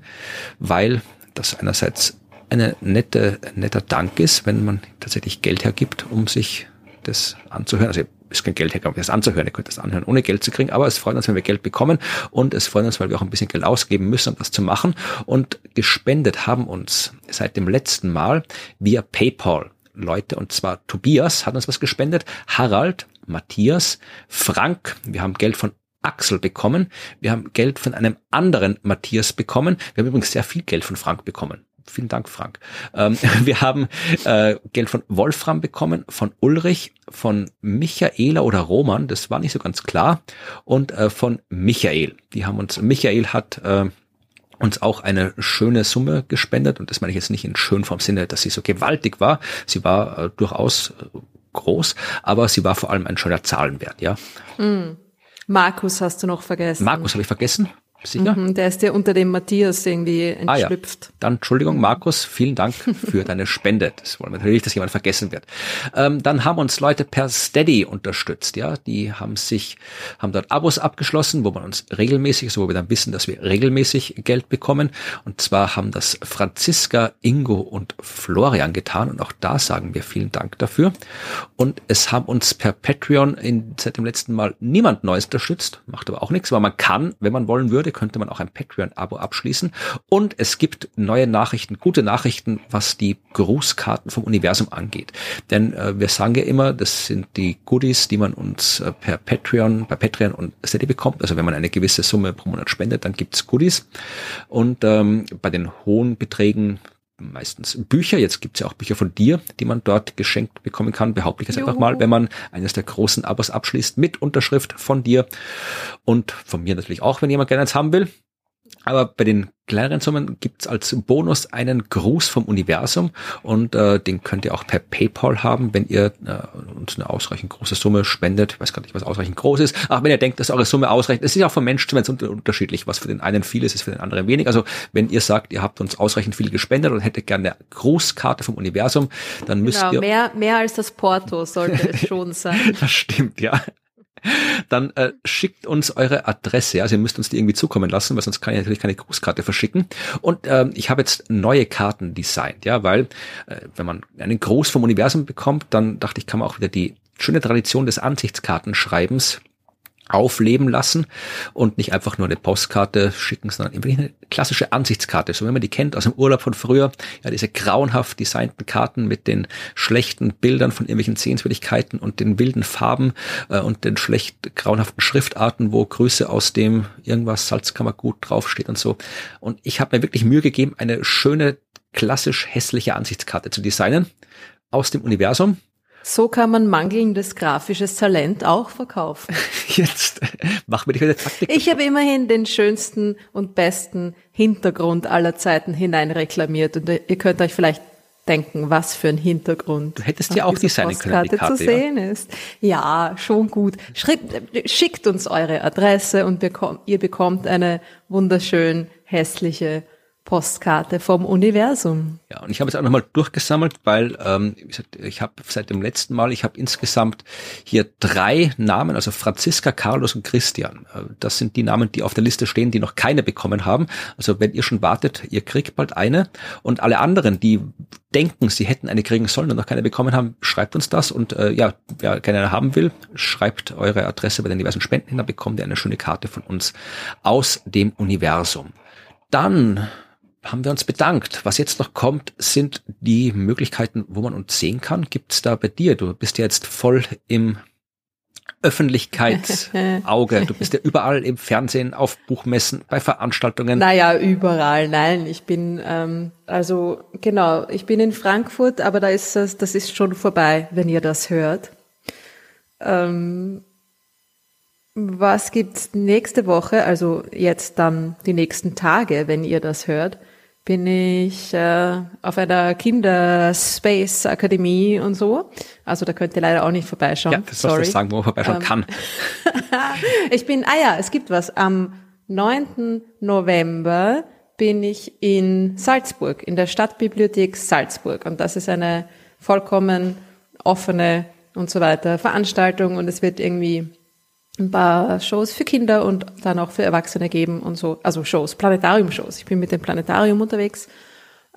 weil das einerseits eine nette, netter Dank ist, wenn man tatsächlich Geld hergibt, um sich das anzuhören. Also ist kein Geld hergeben, das anzuhören. Ihr könnt das anhören, ohne Geld zu kriegen. Aber es freut uns, wenn wir Geld bekommen. Und es freut uns, weil wir auch ein bisschen Geld ausgeben müssen, um das zu machen. Und gespendet haben uns seit dem letzten Mal via PayPal Leute. Und zwar Tobias hat uns was gespendet, Harald, Matthias, Frank. Wir haben Geld von Axel bekommen. Wir haben Geld von einem anderen Matthias bekommen. Wir haben übrigens sehr viel Geld von Frank bekommen. Vielen Dank, Frank. Ähm, wir haben äh, Geld von Wolfram bekommen, von Ulrich, von Michaela oder Roman, das war nicht so ganz klar, und äh, von Michael. Die haben uns, Michael hat äh, uns auch eine schöne Summe gespendet und das meine ich jetzt nicht in schön vom Sinne, dass sie so gewaltig war. Sie war äh, durchaus äh, groß, aber sie war vor allem ein schöner Zahlenwert, ja. Mm. Markus hast du noch vergessen. Markus habe ich vergessen. Sicher? Mhm, der ist ja unter dem Matthias irgendwie entschlüpft. Ah, ja. Dann Entschuldigung, Markus, vielen Dank für deine Spende. Das wollen wir natürlich, dass jemand vergessen wird. Ähm, dann haben uns Leute per Steady unterstützt, ja. Die haben sich, haben dort Abos abgeschlossen, wo man uns regelmäßig, so wo wir dann wissen, dass wir regelmäßig Geld bekommen. Und zwar haben das Franziska, Ingo und Florian getan. Und auch da sagen wir vielen Dank dafür. Und es haben uns per Patreon in, seit dem letzten Mal niemand Neues unterstützt. Macht aber auch nichts, weil man kann, wenn man wollen würde, könnte man auch ein Patreon-Abo abschließen. Und es gibt neue Nachrichten, gute Nachrichten, was die Grußkarten vom Universum angeht. Denn äh, wir sagen ja immer, das sind die Goodies, die man uns äh, per Patreon, bei Patreon und Steady bekommt. Also wenn man eine gewisse Summe pro Monat spendet, dann gibt's Goodies. Und ähm, bei den hohen Beträgen meistens Bücher. Jetzt gibt's ja auch Bücher von dir, die man dort geschenkt bekommen kann, behaupte ich jetzt einfach mal, wenn man eines der großen Abos abschließt mit Unterschrift von dir und von mir natürlich auch, wenn jemand gerne eins haben will. Aber bei den kleineren Summen gibt's als Bonus einen Gruß vom Universum und äh, den könnt ihr auch per PayPal haben, wenn ihr äh, uns eine ausreichend große Summe spendet. Ich weiß gar nicht, was ausreichend groß ist. Aber wenn ihr denkt, dass eure Summe ausreicht, es ist ja auch von Mensch zu Mensch unterschiedlich. Was für den einen viel ist, ist für den anderen wenig. Also wenn ihr sagt, ihr habt uns ausreichend viel gespendet und hättet gerne eine Grußkarte vom Universum, dann müsst genau, ihr... Mehr, mehr als das Porto sollte es schon sein. das stimmt, ja dann äh, schickt uns eure Adresse. Also ihr müsst uns die irgendwie zukommen lassen, weil sonst kann ich natürlich keine Grußkarte verschicken. Und ähm, ich habe jetzt neue Karten designt, ja, weil äh, wenn man einen Gruß vom Universum bekommt, dann dachte ich, kann man auch wieder die schöne Tradition des Ansichtskartenschreibens aufleben lassen und nicht einfach nur eine Postkarte schicken, sondern wirklich eine klassische Ansichtskarte, so wie man die kennt aus dem Urlaub von früher. Ja, diese grauenhaft designten Karten mit den schlechten Bildern von irgendwelchen Sehenswürdigkeiten und den wilden Farben äh, und den schlecht grauenhaften Schriftarten, wo Grüße aus dem irgendwas Salzkammergut draufsteht und so. Und ich habe mir wirklich Mühe gegeben, eine schöne, klassisch hässliche Ansichtskarte zu designen aus dem Universum so kann man mangelndes grafisches Talent auch verkaufen. Jetzt mach mir die wieder Taktik. Ich habe immerhin den schönsten und besten Hintergrund aller Zeiten hinein reklamiert und ihr könnt euch vielleicht denken, was für ein Hintergrund. Du hättest ja auch designen können, die Karte, zu sehen ja. ist. Ja, schon gut. Schreibt, schickt uns eure Adresse und ihr bekommt eine wunderschön hässliche Postkarte vom Universum. Ja, und ich habe es auch nochmal durchgesammelt, weil ähm, ich habe seit dem letzten Mal, ich habe insgesamt hier drei Namen, also Franziska, Carlos und Christian. Äh, das sind die Namen, die auf der Liste stehen, die noch keine bekommen haben. Also wenn ihr schon wartet, ihr kriegt bald eine. Und alle anderen, die denken, sie hätten eine kriegen sollen und noch keine bekommen haben, schreibt uns das. Und äh, ja, wer keine haben will, schreibt eure Adresse bei den diversen Spenden hin, dann bekommt ihr eine schöne Karte von uns aus dem Universum. Dann haben wir uns bedankt. Was jetzt noch kommt, sind die Möglichkeiten, wo man uns sehen kann. Gibt's da bei dir? Du bist ja jetzt voll im Öffentlichkeitsauge. Du bist ja überall im Fernsehen, auf Buchmessen, bei Veranstaltungen. Naja, überall. Nein, ich bin, ähm, also genau, ich bin in Frankfurt, aber da ist das, das ist schon vorbei, wenn ihr das hört. Ähm, was gibt's nächste Woche, also jetzt dann die nächsten Tage, wenn ihr das hört? Bin ich äh, auf einer Kinderspace Akademie und so. Also da könnt ihr leider auch nicht vorbeischauen. Ja, das sollst du sagen, wo man vorbeischauen ähm, kann. ich bin, ah ja, es gibt was am 9. November bin ich in Salzburg, in der Stadtbibliothek Salzburg. Und das ist eine vollkommen offene und so weiter Veranstaltung. Und es wird irgendwie ein paar Shows für Kinder und dann auch für Erwachsene geben und so. Also Shows, Planetarium-Shows. Ich bin mit dem Planetarium unterwegs.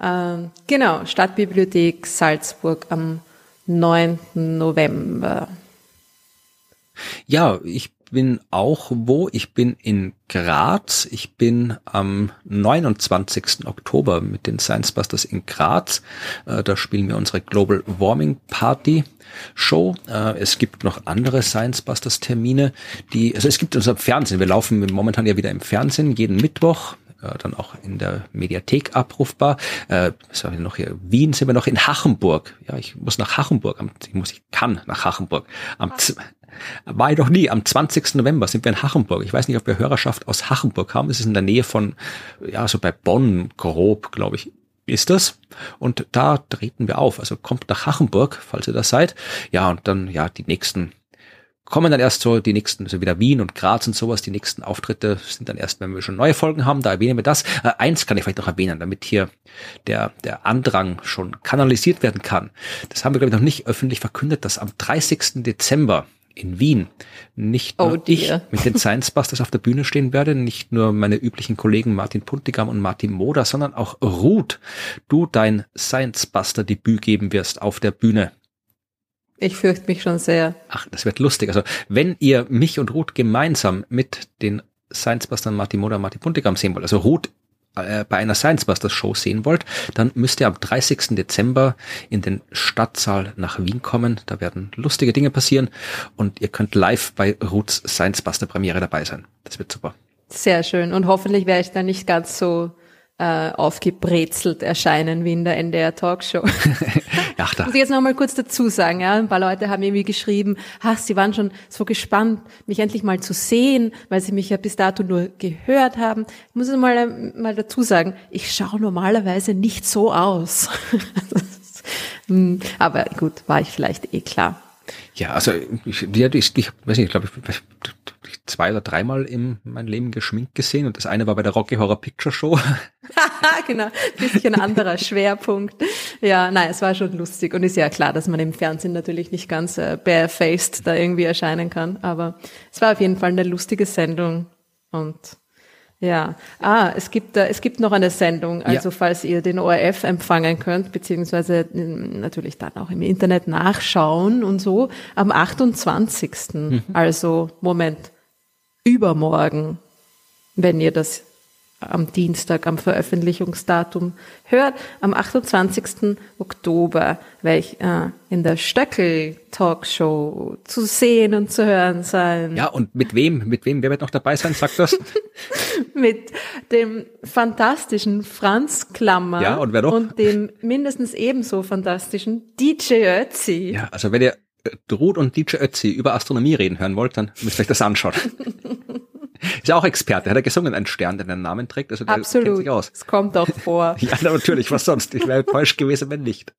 Ähm, genau, Stadtbibliothek Salzburg am 9. November. Ja, ich bin auch wo? Ich bin in Graz. Ich bin am 29. Oktober mit den Science Busters in Graz. Äh, da spielen wir unsere Global Warming Party. Show. Äh, es gibt noch andere Science Busters Termine, die, also es gibt unser Fernsehen. Wir laufen momentan ja wieder im Fernsehen jeden Mittwoch äh, dann auch in der Mediathek abrufbar. Äh, wir noch hier? Wien sind wir noch in Hachenburg. Ja, ich muss nach Hachenburg. Ich muss, ich kann nach Hachenburg. Am, war ich doch nie. Am 20. November sind wir in Hachenburg. Ich weiß nicht, ob wir Hörerschaft aus Hachenburg haben. Es ist in der Nähe von, ja, so bei Bonn grob, glaube ich, ist das. Und da treten wir auf. Also kommt nach Hachenburg, falls ihr das seid. Ja, und dann, ja, die nächsten kommen dann erst so die nächsten, also wieder Wien und Graz und sowas, die nächsten Auftritte sind dann erst, wenn wir schon neue Folgen haben, da erwähnen wir das. Äh, eins kann ich vielleicht noch erwähnen, damit hier der, der Andrang schon kanalisiert werden kann. Das haben wir, glaube ich, noch nicht öffentlich verkündet, dass am 30. Dezember in Wien nicht nur oh ich mit den Science Busters auf der Bühne stehen werde, nicht nur meine üblichen Kollegen Martin Puntigam und Martin Moder, sondern auch Ruth, du dein Science Buster Debüt geben wirst auf der Bühne. Ich fürchte mich schon sehr. Ach, das wird lustig. Also, wenn ihr mich und Ruth gemeinsam mit den Science Busters Martin Moder und Martin Puntigam sehen wollt, also Ruth äh, bei einer Science Busters Show sehen wollt, dann müsst ihr am 30. Dezember in den Stadtsaal nach Wien kommen. Da werden lustige Dinge passieren und ihr könnt live bei Ruths Science Buster Premiere dabei sein. Das wird super. Sehr schön. Und hoffentlich werde ich dann nicht ganz so äh, aufgebrezelt erscheinen wie in der NDR Talkshow. Ach, da. Muss ich jetzt noch mal kurz dazu sagen, ja, ein paar Leute haben irgendwie geschrieben, ach, sie waren schon so gespannt, mich endlich mal zu sehen, weil sie mich ja bis dato nur gehört haben. Ich muss es mal, mal dazu sagen, ich schaue normalerweise nicht so aus. Hm, aber gut, war ich vielleicht eh klar. Ja, also ich, ja, ich, ich weiß nicht, ich glaube, ich, zwei oder dreimal in meinem Leben geschminkt gesehen und das eine war bei der Rocky Horror Picture Show. genau, bisschen anderer Schwerpunkt. Ja, nein, es war schon lustig und ist ja klar, dass man im Fernsehen natürlich nicht ganz äh, barefaced da irgendwie erscheinen kann, aber es war auf jeden Fall eine lustige Sendung und ja, ah, es gibt, äh, es gibt noch eine Sendung, also ja. falls ihr den ORF empfangen könnt, beziehungsweise ähm, natürlich dann auch im Internet nachschauen und so, am 28. Mhm. Also, Moment, übermorgen, wenn ihr das am Dienstag, am Veröffentlichungsdatum hört, am 28. Oktober werde ich äh, in der Stöckel Talkshow zu sehen und zu hören sein. Ja, und mit wem? Mit wem? Wer wird noch dabei sein? Sagt das. mit dem fantastischen Franz Klammer. Ja, und wer noch? Und dem mindestens ebenso fantastischen DJ Ötzi. Ja, also wenn ihr Ruth und DJ Ötzi über Astronomie reden hören wollt, dann müsst ihr euch das anschauen. Ist ja auch Experte, hat er gesungen, ein Stern, der einen Namen trägt, also der Absolut. kennt sich aus. Es kommt auch vor. ja, natürlich, was sonst? Ich wäre enttäuscht gewesen, wenn nicht.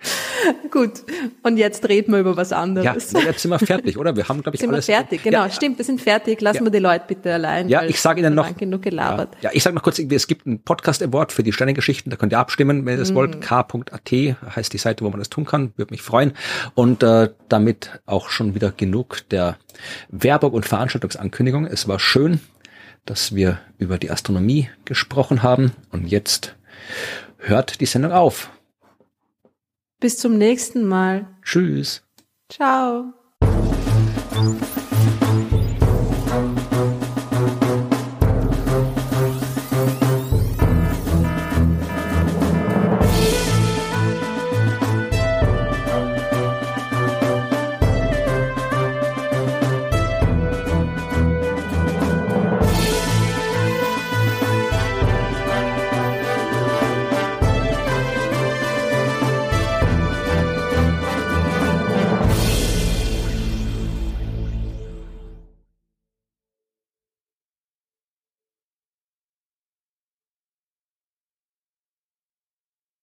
Gut, und jetzt reden wir über was anderes. Ja, jetzt sind wir fertig, oder? Wir haben, glaube ich, sind alles. Sind wir fertig, genau, ja, stimmt, wir sind fertig. Lassen ja. wir die Leute bitte allein. Ja, ich sage Ihnen noch. Genug gelabert. Ja, ja ich sage noch kurz, es gibt ein Podcast Award für die Sternengeschichten, da könnt ihr abstimmen, wenn ihr das mm. wollt. k.at heißt die Seite, wo man das tun kann, würde mich freuen. Und äh, damit auch schon wieder genug der Werbung und Veranstaltungsankündigung. Es war schön, dass wir über die Astronomie gesprochen haben und jetzt hört die Sendung auf. Bis zum nächsten Mal. Tschüss. Ciao.